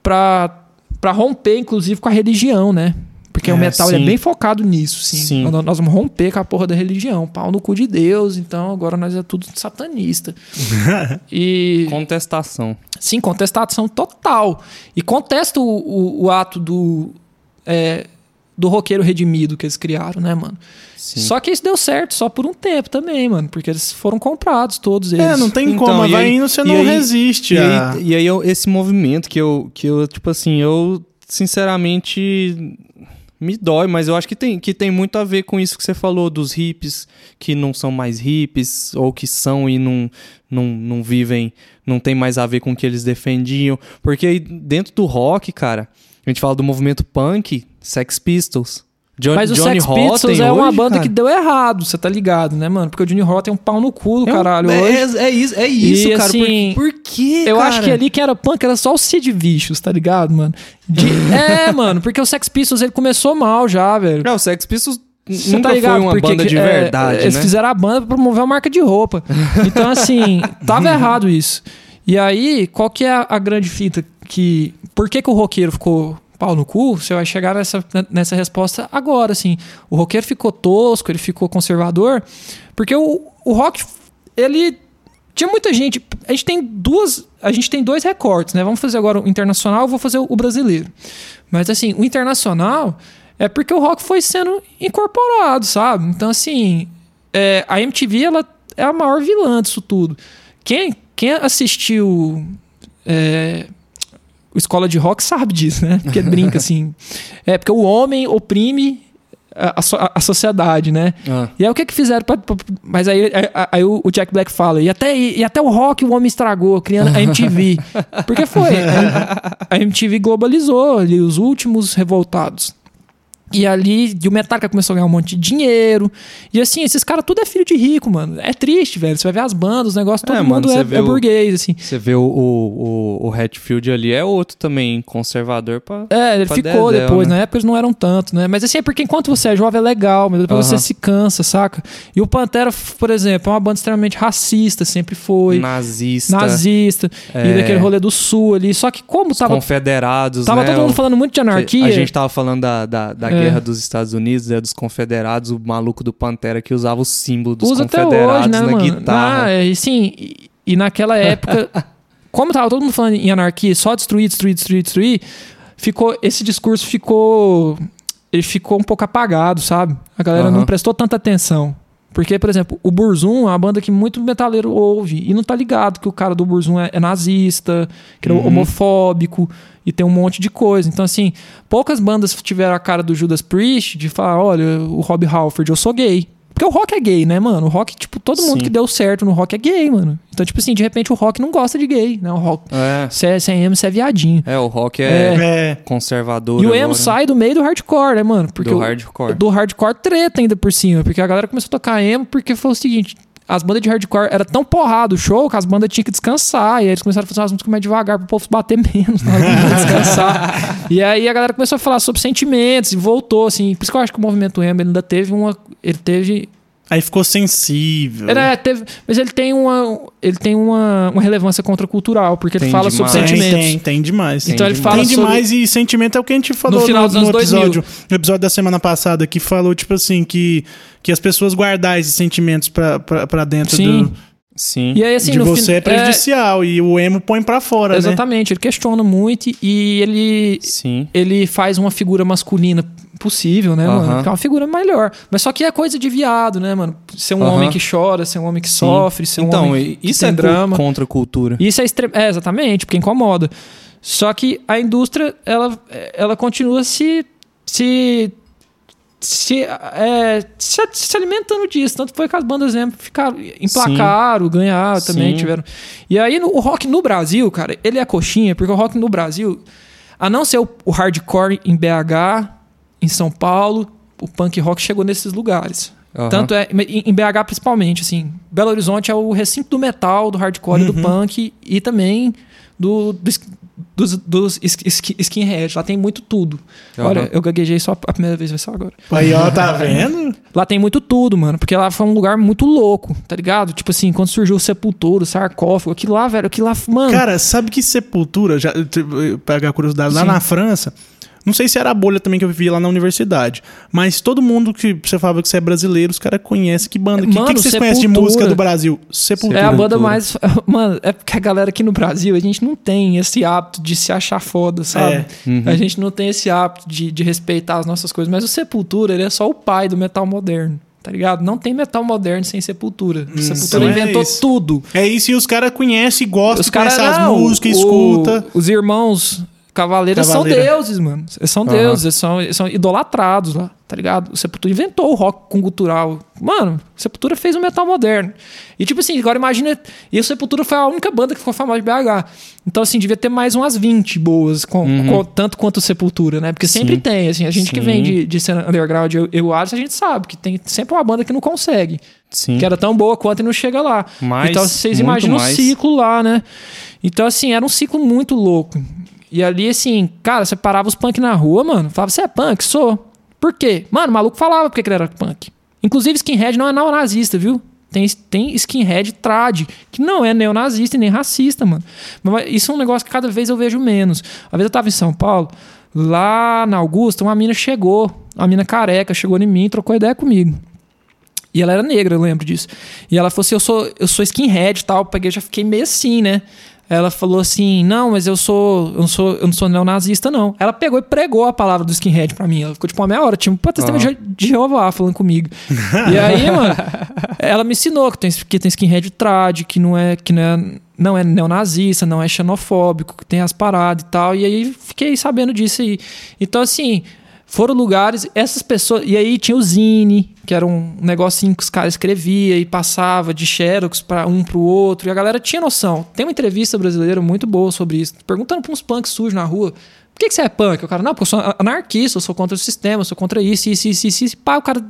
pra, pra romper, inclusive, com a religião, né? Porque é, o metal é bem focado nisso, sim. sim. Nós, nós, vamos romper com a porra da religião. Pau no cu de Deus, então agora nós é tudo satanista. e Contestação. Sim, contestação total. E contesta o, o, o ato do. É, do roqueiro redimido que eles criaram, né, mano? Sim. Só que isso deu certo só por um tempo também, mano, porque eles foram comprados todos é, eles. É, não tem então, como, vai indo, você não aí, resiste. E, a... aí, e aí eu, esse movimento que eu, que eu, tipo assim, eu sinceramente me dói, mas eu acho que tem, que tem muito a ver com isso que você falou dos hippies que não são mais hippies ou que são e não, não, não vivem, não tem mais a ver com o que eles defendiam. Porque dentro do rock, cara, a gente fala do movimento punk, Sex Pistols. John, Mas o Johnny Sex Pistols é uma banda cara. que deu errado, você tá ligado, né, mano? Porque o Johnny Rotten é um pau no cu do é caralho é, hoje. É, é, isso, é isso, e, cara. Assim, por, por quê, Eu cara? acho que ali quem era punk era só o Sid Vicious, tá ligado, mano? De, é, mano, porque o Sex Pistols ele começou mal já, velho. Não, o Sex Pistols você nunca tá ligado? foi uma porque, banda de é, verdade, Eles né? fizeram a banda pra promover uma marca de roupa. Então, assim, tava errado isso. E aí, qual que é a, a grande fita que... Por que que o roqueiro ficou pau no cu, você vai chegar nessa, nessa resposta agora, assim. O roqueiro ficou tosco, ele ficou conservador, porque o, o rock, ele tinha muita gente. A gente tem duas. A gente tem dois recortes, né? Vamos fazer agora o internacional, vou fazer o brasileiro. Mas assim, o internacional é porque o rock foi sendo incorporado, sabe? Então, assim, é, a MTV ela é a maior vilã disso tudo. Quem, quem assistiu. É, o escola de rock sabe disso, né? Porque brinca assim. É porque o homem oprime a, a, a sociedade, né? Ah. E aí o que que fizeram? Pra, pra, mas aí, aí, aí o, Jack Black fala, e até, e até o rock o homem estragou, criando a MTV. Porque foi. A, a MTV globalizou ali os últimos revoltados. E ali, e o Metallica começou a ganhar um monte de dinheiro. E assim, esses caras tudo é filho de rico, mano. É triste, velho. Você vai ver as bandas, os negócios, todo é, mundo mano, é, é o, burguês, assim. Você vê o, o, o, Hatfield ali, é outro também, conservador pra. É, ele pra ficou dedéu, depois, né? na época eles não eram tanto, né? Mas assim, é porque enquanto você é jovem é legal, mas depois uh -huh. você se cansa, saca? E o Pantera, por exemplo, é uma banda extremamente racista, sempre foi. Nazista. Nazista. É... E daquele rolê do sul ali. Só que como Os tava. Confederados, Tava né? todo mundo falando muito de anarquia. A gente tava falando da, da, da é. Guerra dos Estados Unidos, é dos confederados, o maluco do Pantera que usava o símbolo dos Usa confederados hoje, né, na mano? guitarra. Ah, e sim, e, e naquela época, como tava todo mundo falando em anarquia, só destruir, destruir, destruir, destruir, ficou esse discurso ficou ele ficou um pouco apagado, sabe? A galera uhum. não prestou tanta atenção. Porque, por exemplo, o Burzum é uma banda que muito metaleiro ouve e não tá ligado que o cara do Burzum é, é nazista, que é uhum. homofóbico e tem um monte de coisa. Então, assim, poucas bandas tiveram a cara do Judas Priest de falar: olha, o Rob Halford, eu sou gay. Porque o rock é gay, né, mano? O rock, tipo, todo mundo Sim. que deu certo no rock é gay, mano. Então, tipo assim, de repente o rock não gosta de gay, né? O rock. É. Você é, é emo, você é viadinho. É, o rock é, é. conservador. E o emo sai do meio do hardcore, né, mano? Porque do hardcore. O, do hardcore treta ainda por cima. Porque a galera começou a tocar emo porque foi o seguinte: as bandas de hardcore era tão porrado o show que as bandas tinham que descansar. E aí eles começaram a fazer umas músicas mais devagar pro povo bater menos na hora de descansar. e aí a galera começou a falar sobre sentimentos e voltou, assim. Por isso que eu acho que o movimento emo ainda teve uma. Ele teve Aí ficou sensível. É, teve, mas ele tem uma, ele tem uma, uma relevância contracultural, porque tem ele fala demais. sobre sentimentos. Tem, tem, tem demais. Então tem ele fala tem demais sobre... e sentimento é o que a gente falou no, final no, no episódio, no episódio da semana passada, que falou, tipo assim, que, que as pessoas guardar esses sentimentos pra, pra, pra dentro Sim. do... Sim. E aí, assim, de você é prejudicial é... e o emo põe para fora, né? Exatamente, né? ele questiona muito e ele Sim. ele faz uma figura masculina possível, né, uh -huh. mano? Que é uma figura melhor. Mas só que é coisa de viado, né, mano? Ser um uh -huh. homem que chora, ser um homem que Sim. sofre, ser um então, homem que isso tem é drama. contra a cultura. Isso é, extre... é exatamente, porque incomoda. Só que a indústria, ela, ela continua se se se, é, se, se, alimentando disso. Tanto foi que as bandas exemplo, ficaram, emplacaram, Sim. ganharam também, Sim. tiveram. E aí no, o rock no Brasil, cara, ele é coxinha, porque o rock no Brasil, a não ser o, o hardcore em BH, em São Paulo, o punk rock chegou nesses lugares. Uhum. Tanto é, em BH principalmente, assim. Belo Horizonte é o recinto do metal, do hardcore, uhum. do punk e também do, do, dos, dos skinheads. Lá tem muito tudo. Uhum. Olha, eu gaguejei só a primeira vez, vai só agora. Aí, ó, tá vendo? lá tem muito tudo, mano. Porque lá foi um lugar muito louco, tá ligado? Tipo assim, quando surgiu o Sepultura, o sarcófago, aquilo lá, velho, aquilo lá, mano. Cara, sabe que Sepultura, já pegar curiosidade, lá Sim. na França, Não sei se era a bolha também que eu vivia lá na universidade. Mas todo mundo que você falava que você é brasileiro, os caras conhecem que banda. O que, que, que, vocês conhecem de música do Brasil? Sepultura. É a banda mais. Mano, é porque a galera aqui no Brasil, a gente não tem esse hábito de se achar foda, sabe? É. Uhum. A gente não tem esse hábito de, de respeitar as nossas coisas. Mas o Sepultura, ele é só o pai do metal moderno tá ligado? Não tem metal moderno sem Sepultura. Hum, Sepultura então inventou é tudo. É isso, e os caras conhecem, gostam, os conhecem as músicas, escuta. Os irmãos Cavaleiros são deuses, mano. Eles são uhum. deuses, eles são, eles são idolatrados lá, tá ligado? O Sepultura inventou o rock com gutural. Mano, Sepultura fez o metal moderno. E tipo assim, agora imagina. E o Sepultura foi a única banda que ficou famosa de BH. Então, assim, devia ter mais umas 20 boas, com, uhum. com tanto quanto o Sepultura, né? Porque sempre Sim. tem, assim, a gente Sim. que vem de, de cena underground, eu, eu acho, a gente sabe que tem sempre uma banda que não consegue. Sim. Que era tão boa quanto e não chega lá. Mais, então, vocês imaginam o ciclo lá, né? Então, assim, era um ciclo muito louco. E ali, assim, cara, você parava os punk na rua, mano. Falava, você é punk? Sou. Por quê? Mano, o maluco falava porque ele era punk. Inclusive, skinhead não é neonazista, viu? Tem, tem skinhead trad, que não é neonazista e nem racista, mano. Mas isso é um negócio que cada vez eu vejo menos. Uma vez eu tava em São Paulo, lá na Augusta, uma mina chegou, uma mina careca, chegou em mim trocou ideia comigo. E ela era negra, eu lembro disso. E ela falou assim: eu sou, eu sou skinhead e tal. Eu peguei, já fiquei meio assim, né? Ela falou assim: Não, mas eu sou. Eu não sou, eu não sou neonazista, não. Ela pegou e pregou a palavra do skinhead pra mim. Ela ficou tipo uma meia hora, tipo, pô, testemunho uhum. de Jeová falando comigo. e aí, mano, ela me ensinou que tem, que tem skinhead trad, que não é. Que não é não é neonazista, não é xenofóbico, que tem as paradas e tal. E aí fiquei sabendo disso aí. Então, assim, foram lugares, essas pessoas. E aí tinha o Zine, que era um negocinho que os caras escrevia e passava de xerox para um pro outro. E a galera tinha noção. Tem uma entrevista brasileira muito boa sobre isso. Perguntando pra uns punks sujos na rua. Por que, que você é punk? O cara, não, porque eu sou anarquista, eu sou contra o sistema, eu sou contra isso, isso, isso, isso. isso. Pá, o cara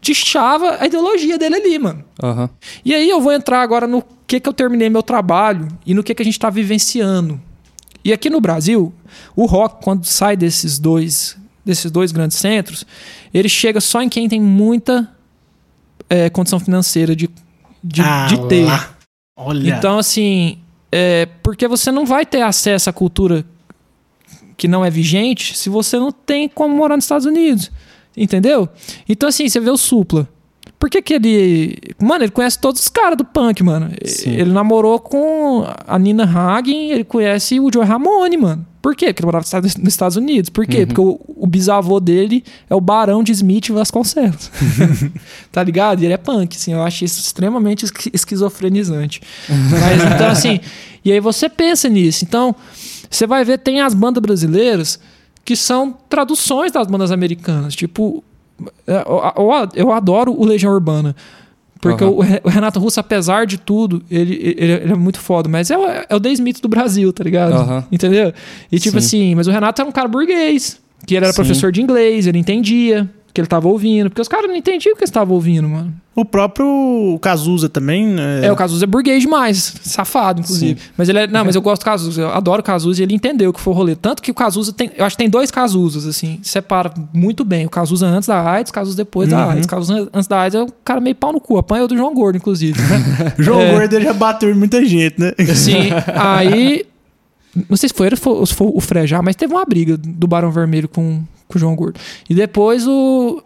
deschava a ideologia dele ali, mano. Uhum. E aí eu vou entrar agora no que, que eu terminei meu trabalho e no que, que a gente tá vivenciando. E aqui no Brasil, o rock, quando sai desses dois desses dois grandes centros, ele chega só em quem tem muita é, condição financeira de, de, ah, de ter. Lá. Olha. Então, assim, é, porque você não vai ter acesso à cultura que não é vigente se você não tem como morar nos Estados Unidos. Entendeu? Então, assim, você vê o Supla. Por que, que ele. Mano, ele conhece todos os caras do punk, mano. Sim. Ele namorou com a Nina Hagen, ele conhece o Joe Ramone, mano. Por quê? Porque ele morava nos Estados Unidos. Por quê? Uhum. Porque o, o, bisavô dele é o Barão de Smith Vasconcelos. tá ligado? E ele é punk, assim. Eu acho isso extremamente esquizofrenizante. Mas, então, assim... E aí você pensa nisso. Então, você vai ver, tem as bandas brasileiras que são traduções das bandas americanas. Tipo, é, eu adoro o Legião Urbana. Porque uhum. o Renato Russo, apesar de tudo, ele, ele, ele, é muito foda. Mas é, o, é o The Smith do Brasil, tá ligado? Uhum. Entendeu? E tipo Sim. assim, mas o Renato é um cara burguês. Que ele era Sim. professor de inglês, ele entendia que ele tava ouvindo. Porque os caras não entendiam o que eles estavam ouvindo, mano. O próprio Cazuza também, né? É, o Cazuza é burguês demais. Safado, inclusive. Sim. Mas ele é. Não, mas eu gosto do Cazuza. Eu adoro o Cazuza e ele entendeu o que foi o rolê. Tanto que o Cazuza tem. Eu acho que tem dois Cazuzas, assim. Separa muito bem. O Cazuza antes da AIDS, o Cazuza depois uhum. da AIDS. O Cazuza antes da AIDS é um cara meio pau no cu. Apanha o do João Gordo, inclusive. o João é... Gordo já bateu em muita gente, né? Sim. Aí. Não sei se foi ele ou se foi o Frejá, mas teve uma briga do Barão Vermelho com, com o João Gordo. E depois o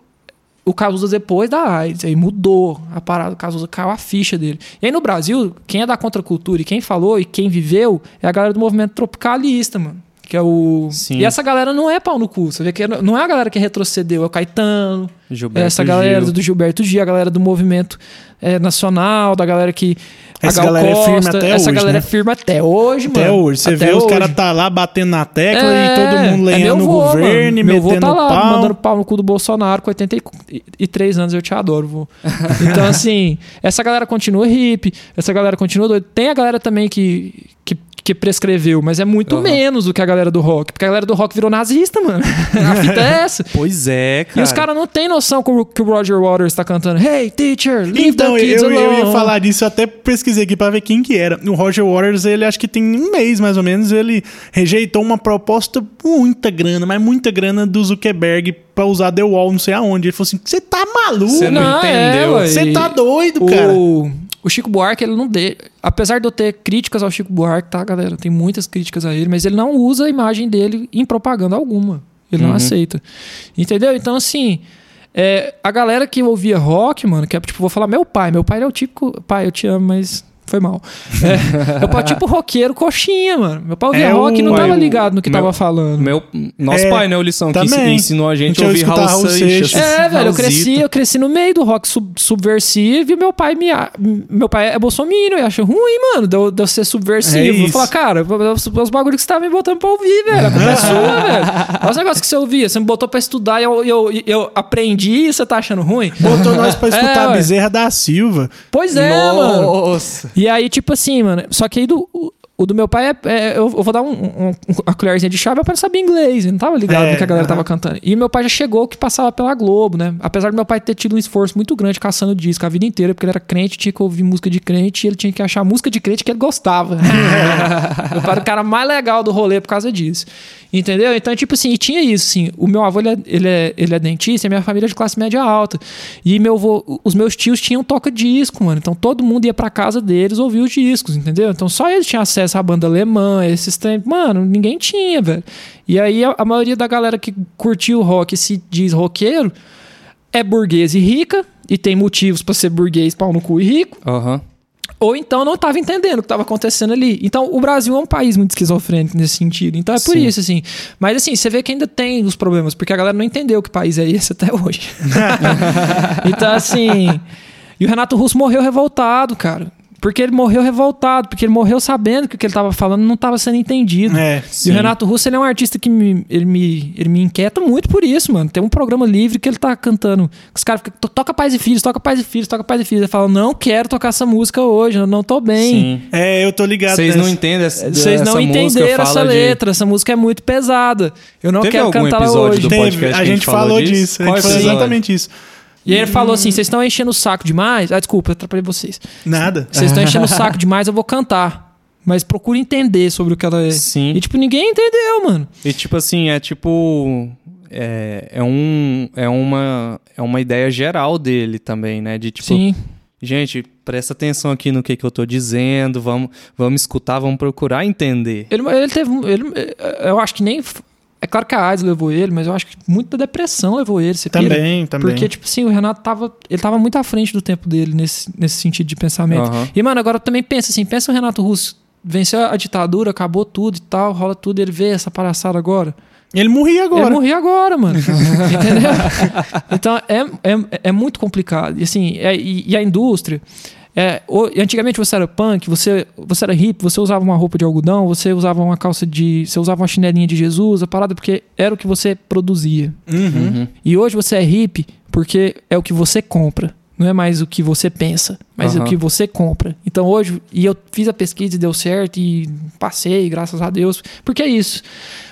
o Cazuza depois da AIDS. Aí mudou a parada. O Cazuza caiu a ficha dele. E aí no Brasil, quem é da contracultura e quem falou e quem viveu é a galera do movimento tropicalista, mano. Que é o. Sim. E essa galera não é pau no cu. Você vê que não é a galera que retrocedeu, é o Caetano. Gilberto essa galera Gil. do Gilberto Gil, a galera do movimento é, nacional, da galera que. Essa galera Costa, é firme até essa hoje. galera né? é firme até hoje, até mano. Hoje. Você até vê hoje. os caras tá lá batendo na tecla é, e todo mundo lenhando é o governo mano. e meu metendo tá lá, pau. mandando pau no cu do Bolsonaro com 83 anos. Eu te adoro, vô. Então, assim, essa galera continua hippie, essa galera continua doida. Tem a galera também que, que que prescreveu, mas é muito uhum. menos do que a galera do rock. Porque a galera do rock virou nazista, mano. a fita é essa. Pois é, cara. E os caras não têm noção que o Roger Waters tá cantando Hey, teacher, leave então, the kids eu, alone. eu ia falar disso, eu até pesquisei aqui pra ver quem que era. O Roger Waters, ele acho que tem um mês, mais ou menos, ele rejeitou uma proposta muita grana, mas muita grana do Zuckerberg pra usar The Wall não sei aonde. Ele falou assim, você tá maluco? Você não, não, entendeu. Você é, tá doido, o... cara. O Chico Buarque, ele não dê. Apesar de eu ter críticas ao Chico Buarque, tá, galera? Tem muitas críticas a ele, mas ele não usa a imagem dele em propaganda alguma. Ele uhum. não aceita. Entendeu? Então, assim. É, a galera que ouvia rock, mano, que é tipo, vou falar meu pai. Meu pai é o típico. Pai, eu te amo, mas foi mal. É, meu pai, tipo, roqueiro coxinha, mano. Meu pai ouvia é rock e não tava ligado no que meu, tava falando. Meu, nosso é, pai, né, o lição, que ensinou a gente a ouvir Raul Seixas. É, velho, eu cresci, eu cresci no meio do rock sub, subversivo e meu pai me. Meu pai é bolsominion e acha ruim, mano, de eu, de eu ser subversivo. É eu falo, cara, os bagulhos que você tava me botando pra ouvir, velho. A culpa é sua, velho. Olha os negócios que você ouvia. Você me botou pra estudar e eu, eu, eu aprendi e você tá achando ruim. Botou nós pra escutar é, a bezerra da Silva. Pois é, Nossa. mano. E aí, tipo assim, mano. Só que aí do, o do meu pai é. é eu, eu, vou dar um, um, uma colherzinha de chá, meu pai não sabia inglês, ele não tava ligado é, no que a galera uh -huh. tava cantando. E meu pai já chegou que passava pela Globo, né? Apesar do meu pai ter tido um esforço muito grande caçando disco a vida inteira, porque ele era crente, tinha que ouvir música de crente e ele tinha que achar música de crente que ele gostava. meu pai era o cara mais legal do rolê por causa disso. Entendeu? Então, tipo assim, e tinha isso, assim. O meu avô, ele é, ele é, ele é dentista e a minha família é de classe média alta. E meu avô, os meus tios tinham toca-disco, mano. Então todo mundo ia pra casa deles ouvir os discos, entendeu? Então só eles tinham acesso à banda alemã, esses tempos. Mano, ninguém tinha, velho. E aí a, a maioria da galera que curtiu o rock se diz roqueiro é burguês e rica, e tem motivos para ser burguês, pau no cu e rico. Uhum ou então não estava entendendo o que estava acontecendo ali. Então, o Brasil é um país muito esquizofrênico nesse sentido. Então, é por Sim. isso, assim. Mas, assim, você vê que ainda tem os problemas, porque a galera não entendeu que país é esse até hoje. então, assim. E o Renato Russo morreu revoltado, cara. Porque ele morreu revoltado, porque ele morreu sabendo que o que ele estava falando não estava sendo entendido. É, e o Renato Russo ele é um artista que me, ele, me, ele me inquieta muito por isso, mano. Tem um programa livre que ele tá cantando. Os caras ficam, toca pais e filhos, toca pais e filhos, toca pais e filhos. Ele fala, não quero tocar essa música hoje, eu não tô bem. Sim. É, eu tô ligado. Vocês não entendem essa Vocês não entenderam essa letra, de... essa música é muito pesada. Eu não Teve quero cantar ela hoje. Teve, a, gente falou disso. disso. A gente falou exatamente isso. E aí ele falou assim: vocês estão enchendo o saco demais. Ah, desculpa, eu atrapalhei vocês. Nada. Vocês estão enchendo o saco demais, eu vou cantar. Mas procura entender sobre o que ela é. Sim. E, tipo, ninguém entendeu, mano. E, tipo assim, é tipo. É, é, um, é, uma, é uma ideia geral dele também, né? De tipo. Sim. Gente, presta atenção aqui no que, que eu tô dizendo, vamos, vamos escutar, vamos procurar entender. Ele, ele teve. Ele, eu acho que nem é claro que a AIDS levou ele, mas eu acho que muito da depressão levou ele. Você também, pira? também. Porque, tipo assim, o Renato tava. Ele tava muito à frente do tempo dele nesse, nesse sentido de pensamento. Uhum. E, mano, agora também pensa assim: pensa o Renato Russo venceu a ditadura, acabou tudo e tal, rola tudo, ele vê essa palhaçada agora. Ele morria agora. Ele morria agora, mano. Entendeu? Então é, é, é muito complicado. E assim, é, e, e a indústria. É, antigamente você era punk, você, você era hippie, você usava uma roupa de algodão, você usava uma calça de. Você usava uma chinelinha de Jesus, a parada, porque era o que você produzia. Uhum. Uhum. E hoje você é hippie porque é o que você compra. Não é mais o que você pensa, mas uhum. o que você compra. Então hoje, e eu fiz a pesquisa e deu certo, e passei, graças a Deus. Porque é isso.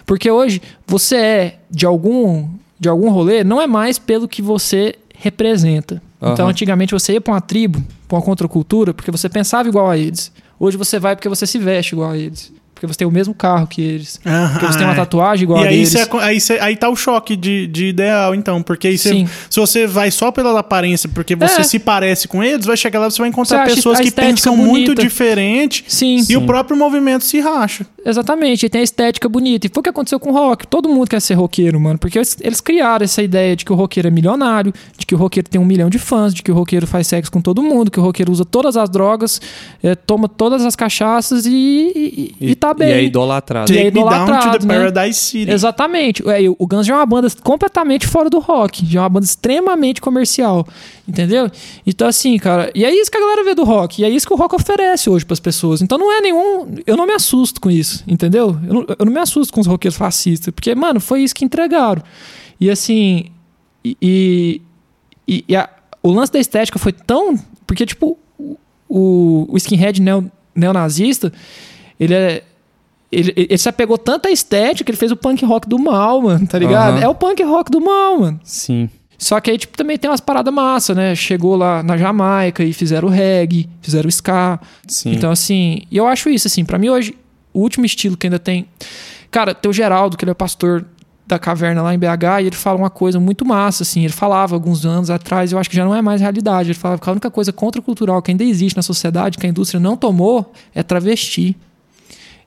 Porque hoje você é de algum, de algum rolê, não é mais pelo que você representa. Uhum. Então, antigamente você ia para uma tribo, para uma contracultura, porque você pensava igual a eles. Hoje você vai porque você se veste igual a eles. Porque você tem o mesmo carro que eles. Ah, porque você tem uma é. tatuagem igual e a aí deles. Cê, aí, cê, aí tá o choque de, de ideal, então. Porque aí cê, se você vai só pela aparência, porque você é. se parece com eles, vai chegar lá e você vai encontrar pessoas que pensam bonita. muito diferente. Sim. E Sim. o próprio movimento se racha. Exatamente. E tem a estética bonita. E foi o que aconteceu com o rock. Todo mundo quer ser roqueiro, mano. Porque eles, eles criaram essa ideia de que o roqueiro é milionário, de que o roqueiro tem um milhão de fãs, de que o roqueiro faz sexo com todo mundo, que o roqueiro usa todas as drogas, é, toma todas as cachaças e, e, e, e tá bem. E é idolatrado idolatrado. Take me down to the né? Paradise City. Exatamente. É, o Guns já é uma banda completamente fora do rock. Já é uma banda extremamente comercial. Entendeu? Então, assim, cara. E é isso que a galera vê do rock. E é isso que o rock oferece hoje para as pessoas. Então, não é nenhum. Eu não me assusto com isso. Entendeu? Eu não, eu não me assusto com os roqueiros fascistas. Porque, mano, foi isso que entregaram. E, assim. E. e, e a, o lance da estética foi tão. Porque, tipo, o, o skinhead neo, neonazista. Ele é ele, ele se apegou tanto à estética que ele fez o punk rock do mal, mano, tá ligado? Uhum. É o punk rock do mal, mano. Sim. Só que aí, tipo, também tem umas paradas massa, né? Chegou lá na Jamaica e fizeram reggae, fizeram ska. Sim. Então, assim, e eu acho isso, assim, para mim hoje, o último estilo que ainda tem. Cara, tem o Geraldo, que ele é pastor da caverna lá em BH e ele fala uma coisa muito massa, assim. Ele falava alguns anos atrás, eu acho que já não é mais realidade. Ele falava que a única coisa contracultural que ainda existe na sociedade, que a indústria não tomou, é travesti.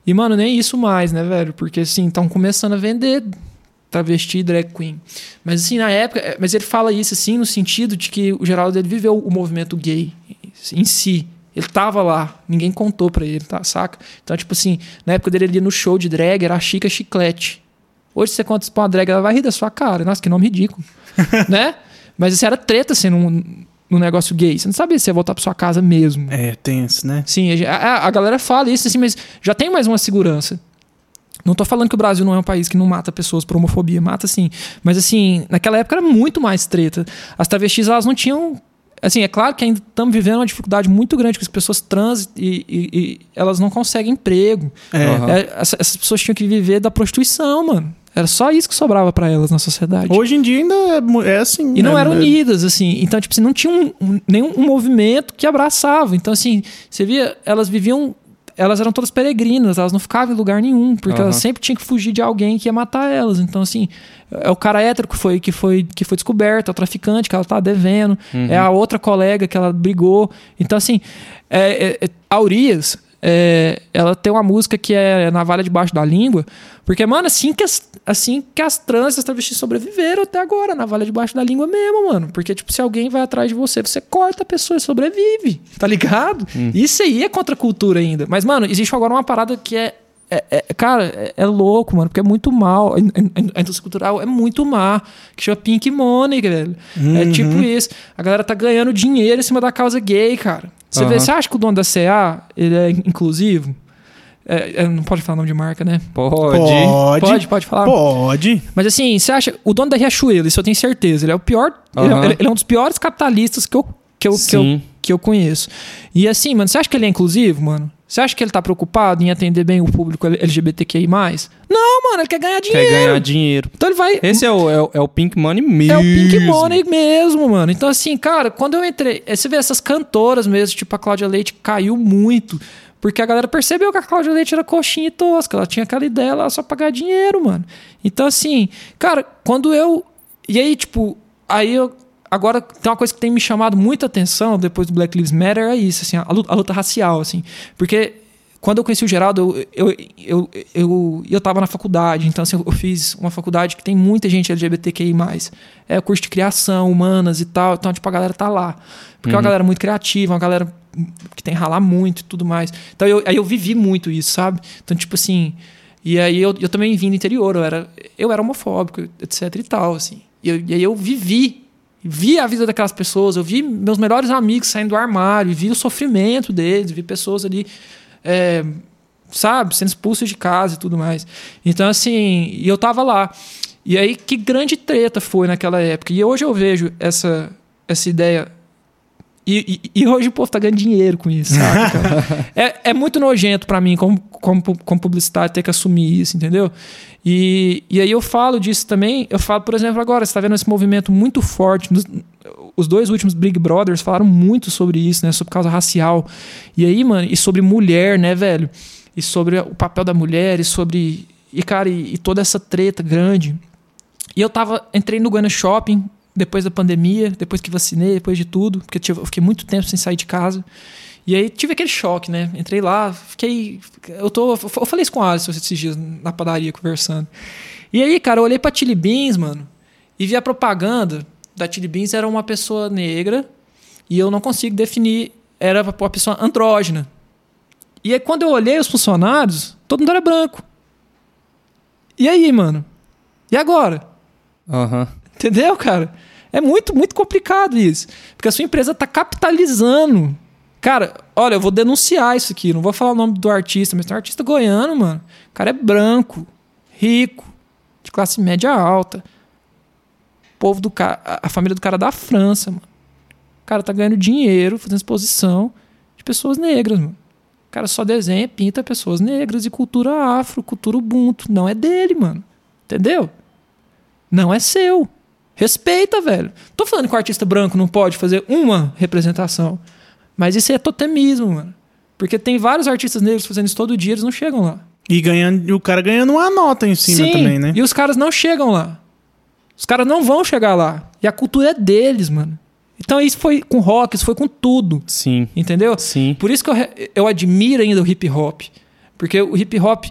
E, mano, nem isso mais, né, velho? Porque, assim, estão começando a vender travesti e drag queen. Mas, assim, na época... É, mas ele fala isso, assim, no sentido de que o Geraldo, ele viveu o movimento gay em si. Ele tava lá, ninguém contou pra ele, tá? Saca? Então, tipo assim, na época dele, ele ia no show de drag, era a Chica Chiclete. Hoje você conta isso pra uma drag, ela vai rir da sua cara. Nossa, que nome ridículo. né? Mas isso era treta, assim, num, num negócio gay. Você não sabia se ia voltar pra sua casa mesmo. É, tenso, né? Sim, a, a, a galera fala isso, assim, mas já tem mais uma segurança. Não tô falando que o Brasil não é um país que não mata pessoas por homofobia, mata sim. Mas assim, naquela época era muito mais treta. As travestis, elas não tinham assim, é claro que ainda estamos vivendo uma dificuldade muito grande com as pessoas trans e, e, e elas não conseguem emprego. É. É, essas pessoas tinham que viver da prostituição, mano. Era só isso que sobrava para elas na sociedade. Hoje em dia ainda é, é assim. E não né? eram unidas, assim. Então, tipo, assim, não tinha um, um, nenhum um movimento que abraçava. Então, assim, você via, elas viviam. Elas eram todas peregrinas, elas não ficavam em lugar nenhum, porque uhum. elas sempre tinham que fugir de alguém que ia matar elas. Então, assim, é o cara hétero que foi, que foi, que foi descoberto, é o traficante que ela tá devendo, uhum. é a outra colega que ela brigou. Então, assim, é, é, é Aurias, é, ela tem uma música que é Navalha Debaixo da Língua, porque, mano, assim que as, assim que as trans e as travestis sobreviveram até agora, Navalha Debaixo da Língua mesmo, mano. Porque, tipo, se alguém vai atrás de você, você corta a pessoa e sobrevive, tá ligado? Hum. Isso aí é contra a cultura ainda. Mas, mano, existe agora uma parada que é é, é, cara, é, é, louco, mano, porque é muito mal. A, indústria cultural é muito má. Que chama Pink Money, velho. É uhum. É tipo isso. A galera tá ganhando dinheiro em cima da causa gay, cara. Você, uhum. vê, você acha que o dono da CA ele é inclusivo? É, é, não pode falar nome de marca, né? Pode. Pode, pode, pode falar. Pode. Mas assim, você acha. O dono da Riachuelo, isso eu tenho certeza. Ele é o pior. Uhum. Ele, é, ele, é, um dos piores capitalistas que eu, que eu, que eu, que eu conheço. E assim, mano, você acha que ele é inclusivo, mano? Você acha que ele tá preocupado em atender bem o público LGBTQI? Não, mano, ele quer ganhar dinheiro. Quer ganhar dinheiro. Então ele vai. Esse é o, é o, é o Pink Money mesmo. É o Pink Money mesmo, mano. Então, assim, cara, quando eu entrei. Você vê essas cantoras mesmo, tipo a Cláudia Leite, caiu muito. Porque a galera percebeu que a Cláudia Leite era coxinha e tosca. Ela tinha aquela ideia lá só pra ganhar dinheiro, mano. Então, assim, cara, quando eu. E aí, tipo, aí eu Agora, tem uma coisa que tem me chamado muita atenção depois do Black Lives Matter é isso, assim, a luta, a luta racial, assim. Porque quando eu conheci o Geraldo, eu, eu, eu, eu, eu tava na faculdade, então assim, eu fiz uma faculdade que tem muita gente LGBTQI+. É curso de criação, humanas e tal, então tipo, a galera tá lá. Porque uhum. é uma uhum. galera muito criativa, uma galera que tem que ralar muito e tudo mais. Então eu, aí eu vivi muito isso, sabe? Então tipo assim... E aí eu, eu também vim do interior, eu era, eu era homofóbico, etc e tal, assim. E, eu, e aí eu vivi vi a vida daquelas pessoas, eu vi meus melhores amigos saindo do armário, vi o sofrimento deles, vi pessoas ali, é, sabe, sendo expulsos de casa e tudo mais. Então, assim, e eu tava lá. E aí, que grande treta foi naquela época. E hoje eu vejo essa, essa ideia. E, e, e hoje o povo tá ganhando dinheiro com isso, sabe? é, é muito nojento para mim, como, como, como publicitário, ter que assumir isso, entendeu? E, e aí eu falo disso também. Eu falo, por exemplo, agora, você está vendo esse movimento muito forte. Nos, os dois últimos Big Brothers falaram muito sobre isso, né? Sobre causa racial. E aí, mano, e sobre mulher, né, velho? E sobre o papel da mulher, e sobre. E, cara, e, e toda essa treta grande. E eu tava. Entrei no Guana Shopping depois da pandemia, depois que vacinei, depois de tudo, porque eu fiquei muito tempo sem sair de casa. E aí tive aquele choque, né? Entrei lá, fiquei. Eu, tô, eu falei isso com o Alisson esses dias na padaria conversando. E aí, cara, eu olhei pra Chili Beans, mano, e vi a propaganda da Chili Beans era uma pessoa negra e eu não consigo definir. Era uma pessoa andrógena. E aí, quando eu olhei os funcionários, todo mundo era branco. E aí, mano? E agora? Uhum. Entendeu, cara? É muito, muito complicado isso. Porque a sua empresa está capitalizando Cara, olha, eu vou denunciar isso aqui. Não vou falar o nome do artista, mas tem um artista goiano, mano. O cara é branco, rico, de classe média alta. O povo do cara, a família do cara é da França, mano. O cara tá ganhando dinheiro fazendo exposição de pessoas negras, mano. O cara só desenha, pinta pessoas negras e cultura afro, cultura ubuntu. Não é dele, mano. Entendeu? Não é seu. Respeita, velho. Tô falando que o artista branco não pode fazer uma representação. Mas isso é totemismo, mano. Porque tem vários artistas negros fazendo isso todo dia, eles não chegam lá. E ganhando, o cara ganhando uma nota em cima Sim, também, né? E os caras não chegam lá. Os caras não vão chegar lá. E a cultura é deles, mano. Então isso foi com rock, isso foi com tudo. Sim. Entendeu? Sim. Por isso que eu, eu admiro ainda o hip hop. Porque o hip hop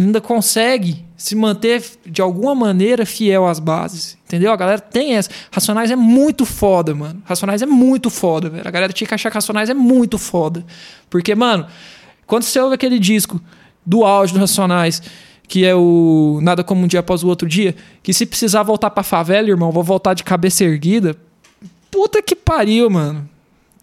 ainda consegue se manter de alguma maneira fiel às bases. Entendeu? A galera tem essa. Racionais é muito foda, mano. Racionais é muito foda, velho. A galera tinha que achar que Racionais é muito foda. Porque, mano, quando você ouve aquele disco do auge dos Racionais, que é o Nada Como Um Dia Após o Outro Dia, que se precisar voltar pra favela, irmão, vou voltar de cabeça erguida. Puta que pariu, mano.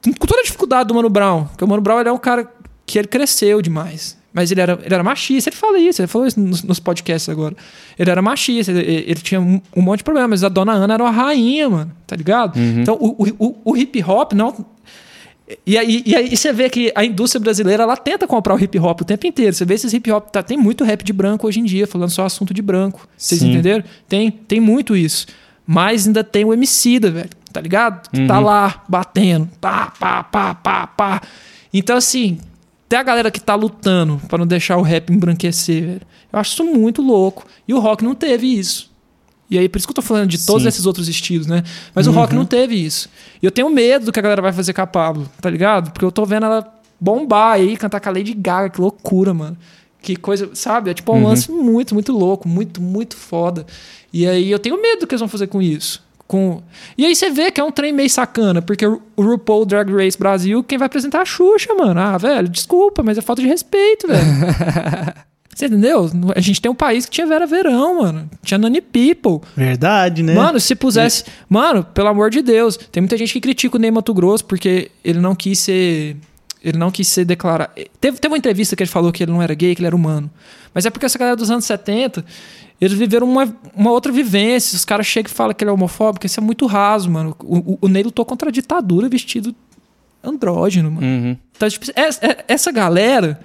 Com toda a dificuldade do Mano Brown. Porque o Mano Brown é um cara que ele cresceu demais. Mas ele era, ele era machista, ele fala isso, ele falou isso nos, nos podcasts agora. Ele era machista, ele, ele tinha um, um, monte de problemas, mas a dona Ana era uma rainha, mano, tá ligado? Uhum. Então o, o, o, hip hop não. E aí, e aí você vê que a indústria brasileira ela tenta comprar o hip hop o tempo inteiro. Você vê esses hip hop. Tá, tem muito rap de branco hoje em dia, falando só assunto de branco. Vocês Sim. entenderam? Tem, tem muito isso. Mas ainda tem o Emicida, velho. Tá ligado? Que tá uhum. tá lá batendo. Pá, pá, pá, pá, pá. Então, assim, tem a galera que tá lutando para não deixar o rap embranquecer, velho. Eu acho isso muito louco. E o rock não teve isso. E aí, por isso que eu tô falando de todos Sim. esses outros estilos, né? Mas uhum. o rock não teve isso. E eu tenho medo do que a galera vai fazer com a Pablo, tá ligado? Porque eu tô vendo ela bombar aí, cantar com a Lady Gaga, que loucura, mano. Que coisa, sabe? É tipo um uhum. lance muito, muito louco, muito, muito foda. E aí eu tenho medo do que eles vão fazer com isso. Com... E aí você vê que é um trem meio sacana, porque o RuPaul Drag Race Brasil, quem vai apresentar é a Xuxa, mano. Ah, velho, desculpa, mas é falta de respeito, velho. Você entendeu? A gente tem um país que tinha Vera Verão, mano. Tinha Nani People. Verdade, né? Mano, se pusesse. É. Mano, pelo amor de Deus. Tem muita gente que critica o Ney Mato Grosso porque ele não quis ser. Ele não quis ser declarado. Teve, teve uma entrevista que ele falou que ele não era gay, que ele era humano. Mas é porque essa galera dos anos 70 eles viveram uma, uma outra vivência. Os caras chegam e falam que ele é homofóbico. Isso é muito raso, mano. O, o, o Ney lutou contra a ditadura vestido andrógeno, mano. Uhum. Então, tipo, essa, é, é, essa galera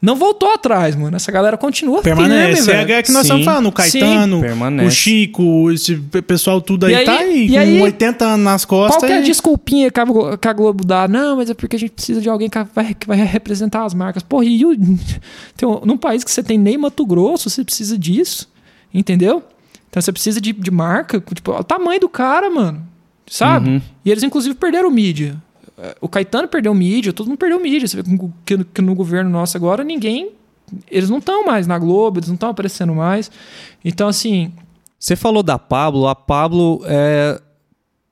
não voltou atrás, mano. Essa galera continua Permanece. firme, velho. É que nós Sim. estamos falando. O Caetano, o Chico, esse pessoal tudo aí, aí tá aí, e com aí, 80 anos nas costas. Qualquer e... desculpinha que a, que a, Globo dá, não, mas é porque a gente precisa de alguém que vai, que vai representar as marcas. Porra, e o, tem, num país que você tem nem Mato Grosso, você precisa disso. Entendeu? Então você precisa de, de marca, tipo, o tamanho do cara, mano. Sabe? Uhum. E eles, inclusive, perderam mídia. É, o Caetano perdeu mídia, todo mundo perdeu mídia. Você vê que, que no governo nosso agora ninguém. Eles não estão mais na Globo, eles não estão aparecendo mais. Então, assim. Você falou da Pablo, a Pablo é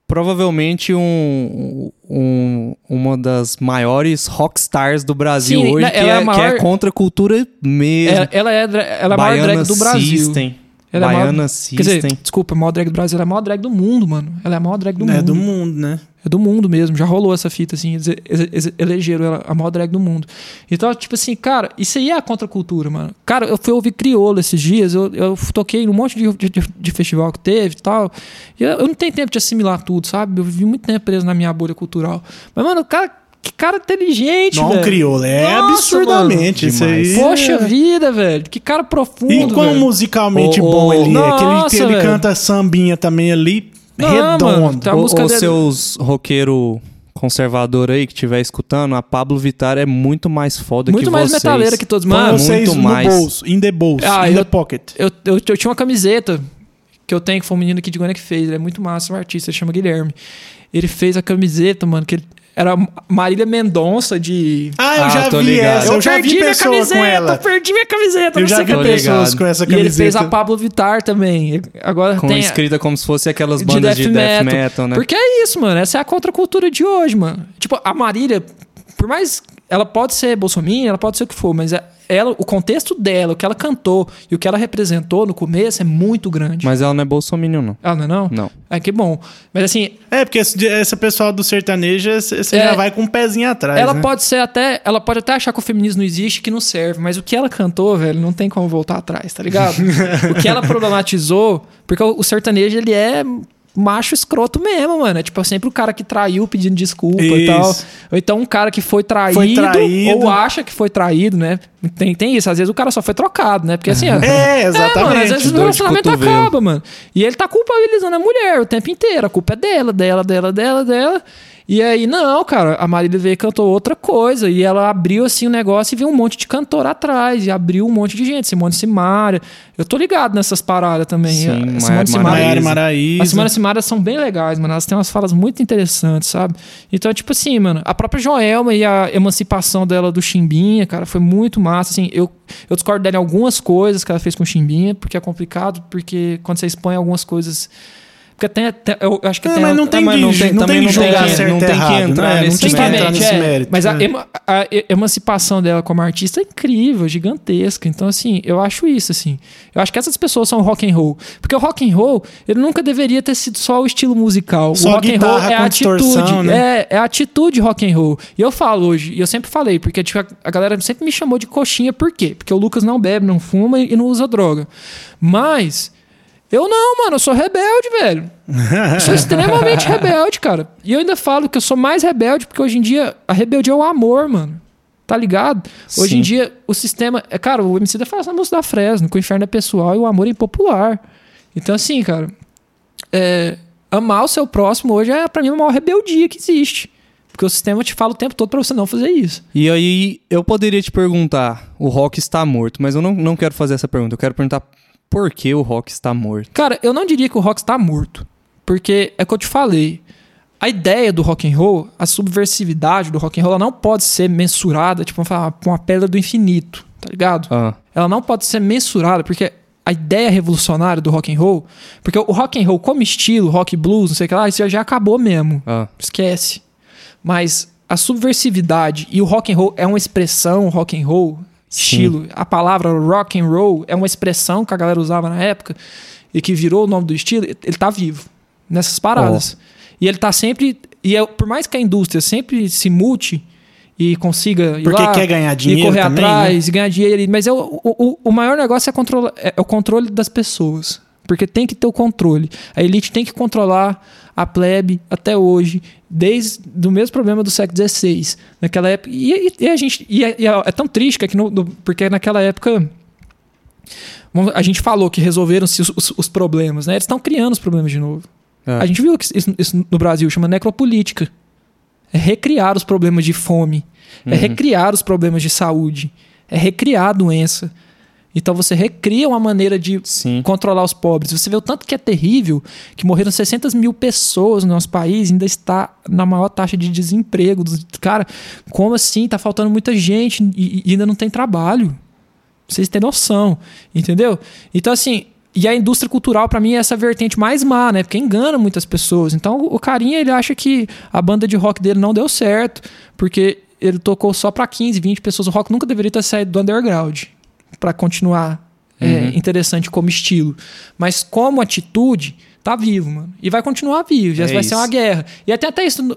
provavelmente um, um, uma das maiores rockstars do Brasil Sim, hoje, que é, é, maior, que é contra a cultura mesmo. Ela, ela é, ela é a maior drag do Brasil. System. Ela Baiana é a maior, System. Quer dizer, desculpa, a maior drag do Brasil. Ela é a maior drag do mundo, mano. Ela é a maior drag do é mundo. É do mundo, né? É do mundo mesmo. Já rolou essa fita, assim. Eles, eles elegeram ela a maior drag do mundo. Então, tipo assim, cara, isso aí é a contracultura, mano. Cara, eu fui ouvir crioulo esses dias. Eu, eu toquei num monte de, de, de festival que teve e tal. E eu, eu não tenho tempo de assimilar tudo, sabe? Eu vivi muito tempo preso na minha bolha cultural. Mas, mano, o cara que cara inteligente, Não, velho. crioulo, é Nossa, absurdamente mano, isso aí. Poxa vida, velho. Que cara profundo, E quão velho. musicalmente oh, bom ele Nossa, é. Que ele, ele canta sambinha também ali, Não, redondo. Mano, tá Os dele... seus roqueiro conservador aí que estiver escutando, a Pablo Vittar é muito mais foda muito que mais vocês. metaleira que todos. Mano, vocês muito mais. bolso, in the bolso, ah, in eu, the pocket. Eu, eu, eu, tinha uma camiseta que eu tenho, que foi um menino aqui de Goiânia que fez. Ele é muito massa, um artista, ele chama Guilherme. Ele fez a camiseta, mano, que ele, era Marília Mendonça de. Ah, eu ah, já vi ligado. essa. Eu, eu já vi pessoas com ela. Eu perdi minha camiseta. Eu já vi pessoas com essa camiseta. E ele fez a Pablo Vittar também. Agora com tem escrita como se fosse aquelas bandas de death, de death metal. metal, né? Porque é isso, mano. Essa é a contracultura de hoje, mano. Tipo, a Marília, por mais. Ela pode ser bolsominion, ela pode ser o que for, mas é ela, o contexto dela, o que ela cantou e o que ela representou no começo é muito grande. Mas ela não é bolsominion, não. Ela não é não? Não. É que bom. Mas assim... É, porque esse pessoal do sertanejo, você é, já vai com um pezinho atrás, Ela né? pode ser até... Ela pode até achar que o feminismo não existe, que não serve. Mas o que ela cantou, velho, não tem como voltar atrás, tá ligado? o que ela problematizou... Porque o sertanejo, ele é macho escroto mesmo, mano. É tipo sempre o cara que traiu pedindo desculpa Isso. e tal. Ou então um cara que foi traído, foi traído, ou acha que foi traído, né? Tem, tem isso. Às vezes o cara só foi trocado, né? Porque assim. é, exatamente. É, mano, às vezes o relacionamento acaba, mano. E ele tá culpabilizando a mulher o tempo inteiro. A culpa é dela, dela, dela, dela, dela. E aí, não, cara, a Marília veio e cantou outra coisa. E ela abriu assim o negócio e viu um monte de cantor atrás. E abriu um monte de gente. Simone Simaria. Eu tô ligado nessas paradas também. Sim, a Simone Simaria. Maraíza. As Simone Simaria são bem legais, mano. Elas têm umas falas muito interessantes, sabe? Então, tipo assim, mano, a própria Joelma e a emancipação dela do Chimbinha, cara, foi muito massa. Assim, eu, eu discordo dela em algumas coisas que ela fez com o Chimbinha, porque é complicado, porque quando você expõe algumas coisas porque tem, tem eu acho que não, tem. Mas não tem, mas não tem, não tem que julgar certo não tem que entrar né? nesse, não tem entrar nesse é, mérito. Mas a, é. a, emancipação dela como artista é incrível, gigantesca. Então, assim, eu acho isso, assim. Eu acho que essas pessoas são rock and roll. Porque o rock and roll, ele nunca deveria ter sido só o estilo musical. Só o rock and roll é a atitude. Né? É, é a atitude rock and roll. E eu falo hoje, e eu sempre falei, porque tipo, a galera sempre me chamou de coxinha, por quê? Porque o Lucas não bebe, não fuma e não usa droga. Mas eu não, mano, eu sou rebelde, velho. Eu sou extremamente rebelde, cara. E eu ainda falo que eu sou mais rebelde porque hoje em dia a rebeldia é o amor, mano. Tá ligado? Sim. Hoje em dia o sistema. É, cara, o MC da faz a música da Fresno, que o inferno é pessoal e o amor é impopular. Então, assim, cara, é, amar o seu próximo hoje é, pra mim, a maior rebeldia que existe. Porque o sistema te fala o tempo todo pra você não fazer isso. E aí, eu poderia te perguntar: o rock está morto, mas eu não, não quero fazer essa pergunta. Eu quero perguntar por que o rock está morto? Cara, eu não diria que o rock está morto. Porque é o que eu te falei. A ideia do rock and roll, a subversividade do rock and roll, ela não pode ser mensurada, tipo, com uma pedra do infinito, tá ligado? Ah. Ela não pode ser mensurada, porque a ideia revolucionária do rock and roll, porque o rock and roll como estilo, rock blues, não sei o que lá, isso já acabou mesmo. Ah. Esquece. Mas a subversividade e o rock and roll é uma expressão rock and roll estilo. Sim. A palavra rock and roll é uma expressão que a galera usava na época e que virou o nome do estilo. Ele tá vivo nessas paradas. Oh. E ele tá sempre. E é, por mais que a indústria sempre se mute e consiga. Porque lá, quer ganhar dinheiro. E correr também, atrás né? e ganhar dinheiro. Mas é o, o, o maior negócio é, controla, é, é o controle das pessoas. Porque tem que ter o controle. A elite tem que controlar a plebe até hoje, desde o mesmo problema do século XVI. Naquela época. E, e a gente. E é, e é, é tão triste que no, porque naquela época. A gente falou que resolveram-se os, os, os, problemas, né? Eles estão criando os problemas de novo. É. A gente viu que isso, isso, no Brasil chama necropolítica. É recriar os problemas de fome. É uhum. É recriar os problemas de saúde. É recriar a doença. Então você recria uma maneira de Sim. controlar os pobres. Você vê o tanto que é terrível que morreram 600 mil pessoas no nosso país ainda está na maior taxa de desemprego. Cara, como assim? Tá faltando muita gente e, e ainda não tem trabalho. Vocês têm noção, entendeu? Então, assim, e a indústria cultural, para mim, é essa vertente mais má, né? Porque engana muitas pessoas. Então, o carinha, ele acha que a banda de rock dele não deu certo, porque ele tocou só para 15, 20 pessoas. O rock nunca deveria ter saído do underground para continuar é, uhum. é, interessante como estilo. Mas como atitude, tá vivo, mano. E vai continuar vivo. Já é vai isso. ser uma guerra. E até até isso.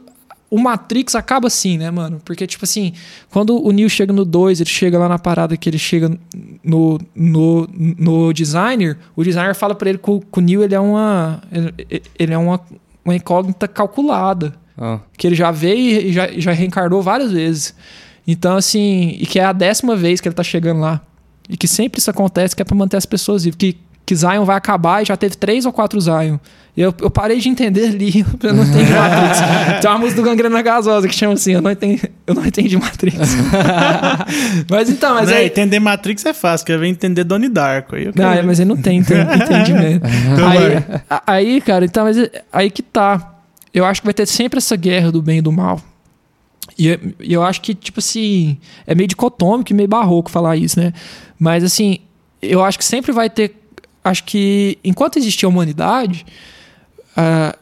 O Matrix acaba assim, né, mano? Porque, tipo assim, quando o Neo chega no 2, ele chega lá na parada que ele chega no, no, no designer, o designer fala para ele que o, que o Neo ele é uma. Ele, ele é uma, uma incógnita calculada. Ah. Que ele já veio e já, já reencarnou várias vezes. Então, assim, e que é a décima vez que ele tá chegando lá. E que sempre isso acontece, que é para manter as pessoas vivas. Que, que Zion vai acabar e já teve três ou quatro Zion. E eu, eu parei de entender ali, eu não entendi Matrix. Tem uma música do Gangrena Gasosa que chama assim, eu não entendi, eu não entendi Matrix. mas então, mas não, aí... Entender Matrix é fácil, quer ver entender Donnie Darko. Aí não, é, mas ele não tem entendimento. então, aí, aí, cara, então, mas aí que tá. Eu acho que vai ter sempre essa guerra do bem e do mal. E, eu acho que, tipo assim, é meio dicotômico e meio barroco falar isso, né? Mas, assim, eu acho que sempre vai ter. Acho que enquanto existir a humanidade, uh,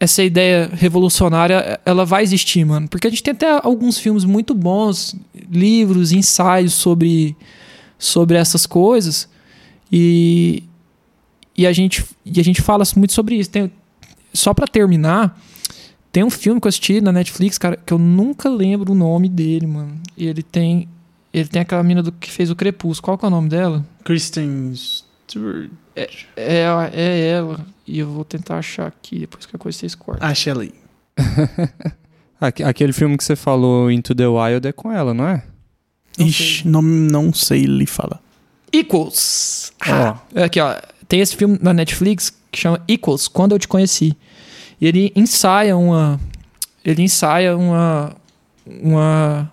essa ideia revolucionária ela vai existir, mano. Porque a gente tem até alguns filmes muito bons, livros, ensaios sobre, sobre essas coisas. E, e, a gente, e a gente fala muito sobre isso. Tem, só para terminar, tem um filme que eu assisti na Netflix, cara, que eu nunca lembro o nome dele, mano. E ele tem. Ele tem aquela mina do, que fez o Crepúsculo. Qual que é o nome dela? Kristen Stewart. É, é, é ela. E eu vou tentar achar aqui, depois que a coisa vocês cortam. Acha ali. Aquele filme que você falou, Into the Wild, é com ela, não é? Não Ixi, sei. Não, não sei lhe falar. Equals. Ah, oh. Aqui, ó. Tem esse filme na Netflix que chama Equals, Quando Eu Te Conheci. E ele ensaia uma. ele ensaia uma, uma,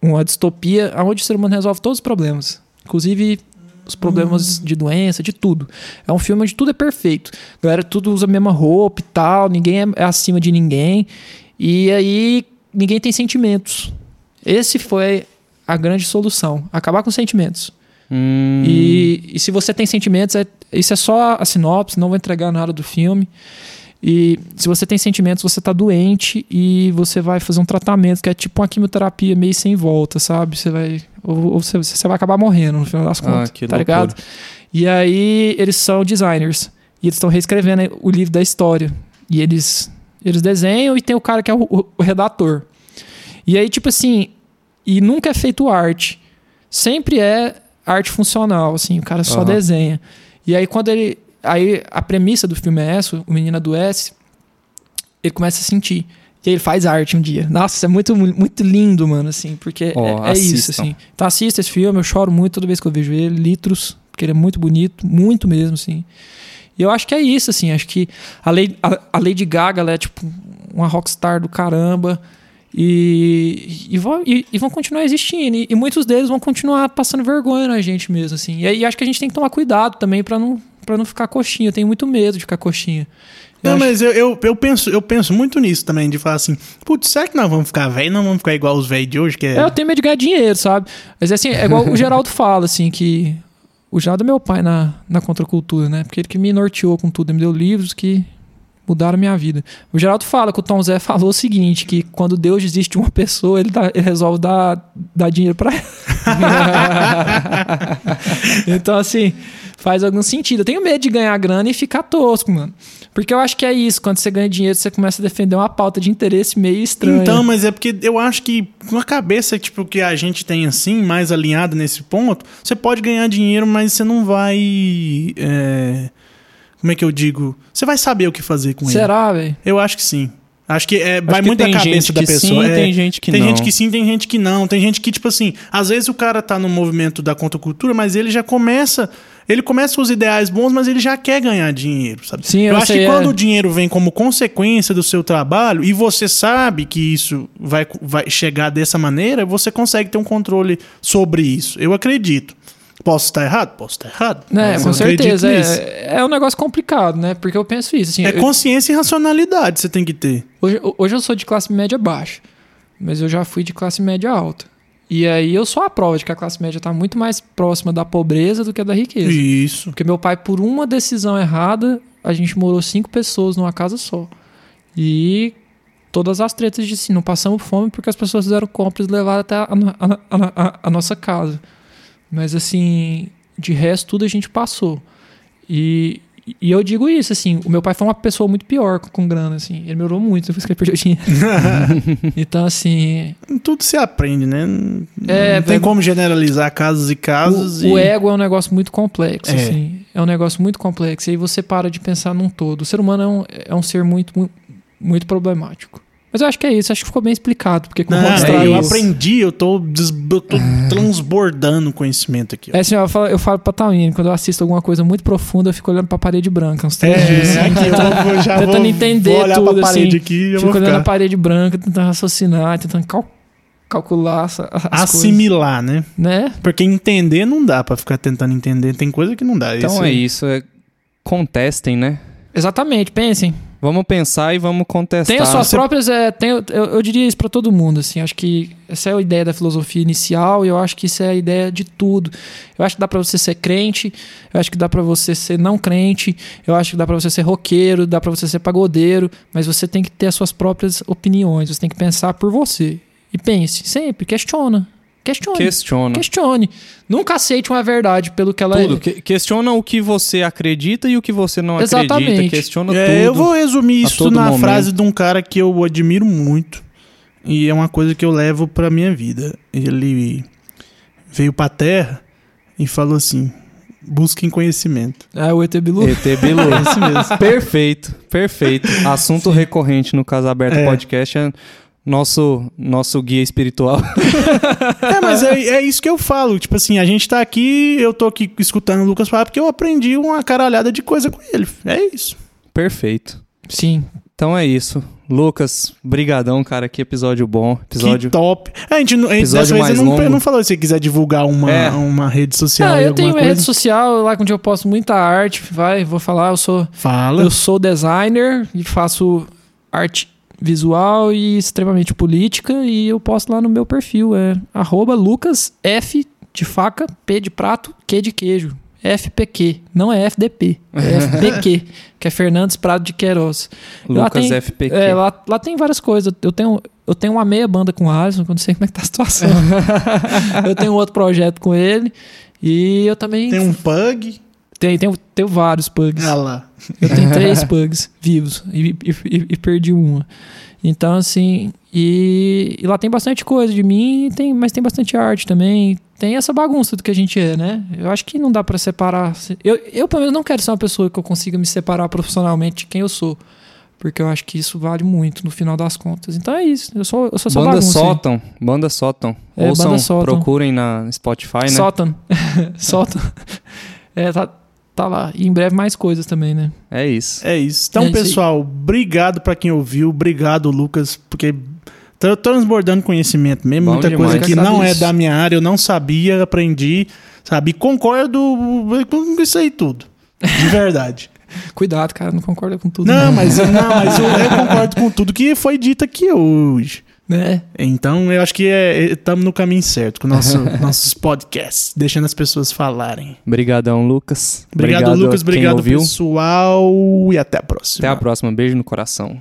uma distopia onde o ser humano resolve todos os problemas. Inclusive os problemas uhum. de doença, de tudo. É um filme onde tudo é perfeito. A galera tudo usa a mesma roupa e tal, ninguém é, é acima de ninguém. E aí ninguém tem sentimentos. Esse foi a grande solução. Acabar com sentimentos. Hum. E, e, se você tem sentimentos, é, isso é só a sinopse, não vou entregar nada do filme. E se você tem sentimentos, você tá doente e você vai fazer um tratamento que é tipo uma quimioterapia meio sem volta, sabe? Você vai. Ou, ou você, você, vai acabar morrendo no final das ah, contas. Ah, que tá loucura. ligado? E aí eles são designers. E eles estão reescrevendo o livro da história. E eles, eles desenham e tem o cara que é o, o, o redator. E aí, tipo assim, e nunca é feito arte. Sempre é arte funcional, assim, o cara só uhum. desenha. E aí quando ele Aí a premissa do filme é essa, o menino adoece, ele começa a sentir. E aí ele faz arte um dia. Nossa, é muito, muito lindo, mano, assim, porque oh, é, é isso, assim. Então assista esse filme, eu choro muito toda vez que eu vejo ele, litros, porque ele é muito bonito, muito mesmo, assim. E eu acho que é isso, assim, acho que a, Lady, a, a Lady Gaga, ela é tipo uma rockstar do caramba. E, e, vão, e, e vão continuar existindo. E, e, muitos deles vão continuar passando vergonha na gente mesmo, assim. E, e acho que a gente tem que tomar cuidado também para não para não ficar coxinha. Eu tenho muito medo de ficar coxinha. Eu não, acho... mas eu, eu, eu, penso, eu penso muito nisso também, de falar assim, putz, será que nós vamos ficar velho? Não vamos ficar igual os velhos de hoje? Que é... é... eu tenho medo de ganhar dinheiro, sabe? Mas assim, é igual o Geraldo fala, assim, que. O Geraldo é meu pai na, na contracultura, né? Porque ele que me norteou com tudo, ele me deu livros que mudaram minha vida. O Geraldo fala que o Tom Zé falou o seguinte, que quando Deus desiste de uma pessoa, ele, dá, ele resolve dar, dar dinheiro para ela. então, assim, faz algum sentido. Eu tenho medo de ganhar grana e ficar tosco, mano. Porque eu acho que é isso, quando você ganha dinheiro, você começa a defender uma pauta de interesse meio estranha. Então, mas é porque eu acho que com a cabeça tipo, que a gente tem assim, mais alinhada nesse ponto, você pode ganhar dinheiro, mas você não vai. É... Como é que eu digo? Você vai saber o que fazer com Será, ele. Será, velho? Eu acho que sim. Acho que é, acho vai que muito da cabeça da pessoa. Sim, é, tem gente que tem não. Tem gente que sim, tem gente que não. Tem gente que, tipo assim, às vezes o cara tá no movimento da contracultura, mas ele já começa. Ele começa com os ideais bons, mas ele já quer ganhar dinheiro, sabe? Sim, eu, eu acho que é. quando o dinheiro vem como consequência do seu trabalho e você sabe que isso vai, vai chegar dessa maneira, você consegue ter um controle sobre isso. Eu acredito. Posso estar errado? Posso estar errado. É, com certeza. É, é um negócio complicado, né? Porque eu penso isso. Assim, é eu, consciência e racionalidade você tem que ter. Hoje, hoje eu sou de classe média baixa, mas eu já fui de classe média alta. E aí eu sou a prova de que a classe média está muito mais próxima da pobreza do que da riqueza. Isso. Porque meu pai, por uma decisão errada, a gente morou cinco pessoas numa casa só. E todas as tretas de assim, não passamos fome porque as pessoas fizeram compras e levaram até a, a, a, a nossa casa. Mas assim, de resto, tudo a gente passou. E, e eu digo isso, assim, o meu pai foi uma pessoa muito pior com, com grana, assim. Ele melhorou muito depois que ele perdeu dinheiro. então, assim. Tudo se aprende, né? É, não tem é, como generalizar casos e casos. O, e... o, ego é um negócio muito complexo, é. assim. É um negócio muito complexo. E aí você para de pensar num todo. O ser humano é um, é um ser muito, muito, muito problemático. Mas eu acho que é isso, acho que ficou bem explicado. Porque com não, é, eu aprendi, eu tô, des, eu tô ah. transbordando conhecimento aqui. Ó. É assim, eu falo, eu falo pra Tawine, quando eu assisto alguma coisa muito profunda, eu fico olhando pra parede branca uns três é, dias. Assim, aqui tentando, eu já tentando vou, entender vou olhar tudo. Pra parede assim, aqui, eu fico olhando a parede branca, tentando raciocinar, tentando cal calcular as Assimilar, coisas. né? Né? Porque entender não dá pra ficar tentando entender. Tem coisa que não dá. Então isso é isso, é... contestem, né? Exatamente, pensem. Vamos pensar e vamos contestar. Tem as suas Você... próprias. É, tem, eu, eu diria isso para todo mundo. Assim, acho que essa é a ideia da filosofia inicial e eu acho que isso é a ideia de tudo. Eu acho que dá para você ser crente, eu acho que dá para você ser não crente, eu acho que dá para você ser roqueiro, dá para você ser pagodeiro, mas você tem que ter as suas próprias opiniões, você tem que pensar por você. E pense, sempre, questiona. Questione. Questiona. Questione. Nunca aceite uma verdade pelo que ela tudo. é. Que, questiona o que você acredita e o que você não Exatamente. acredita. Questiona é, tudo. Eu vou resumir isso na momento. frase de um cara que eu admiro muito. E é uma coisa que eu levo pra minha vida. Ele veio pra terra e falou assim: busquem conhecimento. É o ET Bilu. ET Bilu. é isso mesmo. Perfeito, perfeito. Assunto Sim. recorrente no Casa Aberta é. Podcast é nosso nosso guia espiritual. é, mas é, é, isso que eu falo. Tipo assim, a gente tá aqui, eu tô aqui escutando o Lucas falar porque eu aprendi uma caralhada de coisa com ele. É isso. Perfeito. Sim. Então é isso. Lucas, brigadão, cara. Que episódio bom. Episódio que top. A gente, a gente dessa vez não, não falou se você quiser divulgar uma, é. uma rede social. Ah, eu tenho uma rede social lá onde eu posto muita arte. Vai, vou falar. Eu sou. Fala. Eu sou designer e faço arte visual e extremamente política. E eu posto lá no meu perfil. É Lucas F de faca, P de prato, Q de queijo. FPQ, não é FDP, é FPQ, que é Fernandes Prado de Queiroz. Lucas lá tem, FPQ. É, lá, lá tem várias coisas. Eu tenho, eu tenho uma meia banda com o Alisson, que eu não sei como é que tá a situação. eu tenho outro projeto com ele. E eu também. Tem um pug? Tem, tem, tenho vários pugs. Ah lá. Eu tenho três pugs vivos e, e, e, e perdi uma. Então, assim, e, e, lá tem bastante coisa de mim, tem, mas tem bastante arte também. Tem essa bagunça do que a gente é, né? Eu acho que não dá para separar. Eu, eu, pelo menos, não quero ser uma pessoa que eu consiga me separar profissionalmente de quem eu sou. Porque eu acho que isso vale muito no final das contas. Então é isso. Eu sou, eu sou essa banda bagunça. Sótão. Banda Sótão. É, Ouçam, banda Sótão. procurem na Spotify, né? Sótão. Sótão. É, tá, tá lá. E em breve mais coisas também, né? É isso. É isso. Então, é pessoal, obrigado para quem ouviu. Obrigado, Lucas, porque tô transbordando conhecimento mesmo. Bom muita demais. coisa que não é da minha área, eu não sabia, aprendi, sabe? E concordo com isso aí tudo. De verdade. Cuidado, cara, não concorda com tudo. Não, não. mas, não, mas eu, eu concordo com tudo que foi dito aqui hoje. Né? Então eu acho que estamos é, no caminho certo com nosso, nossos podcasts, deixando as pessoas falarem. Obrigadão, Lucas. Obrigado, obrigado Lucas. Obrigado, pessoal. E até a próxima. Até a próxima. Beijo no coração.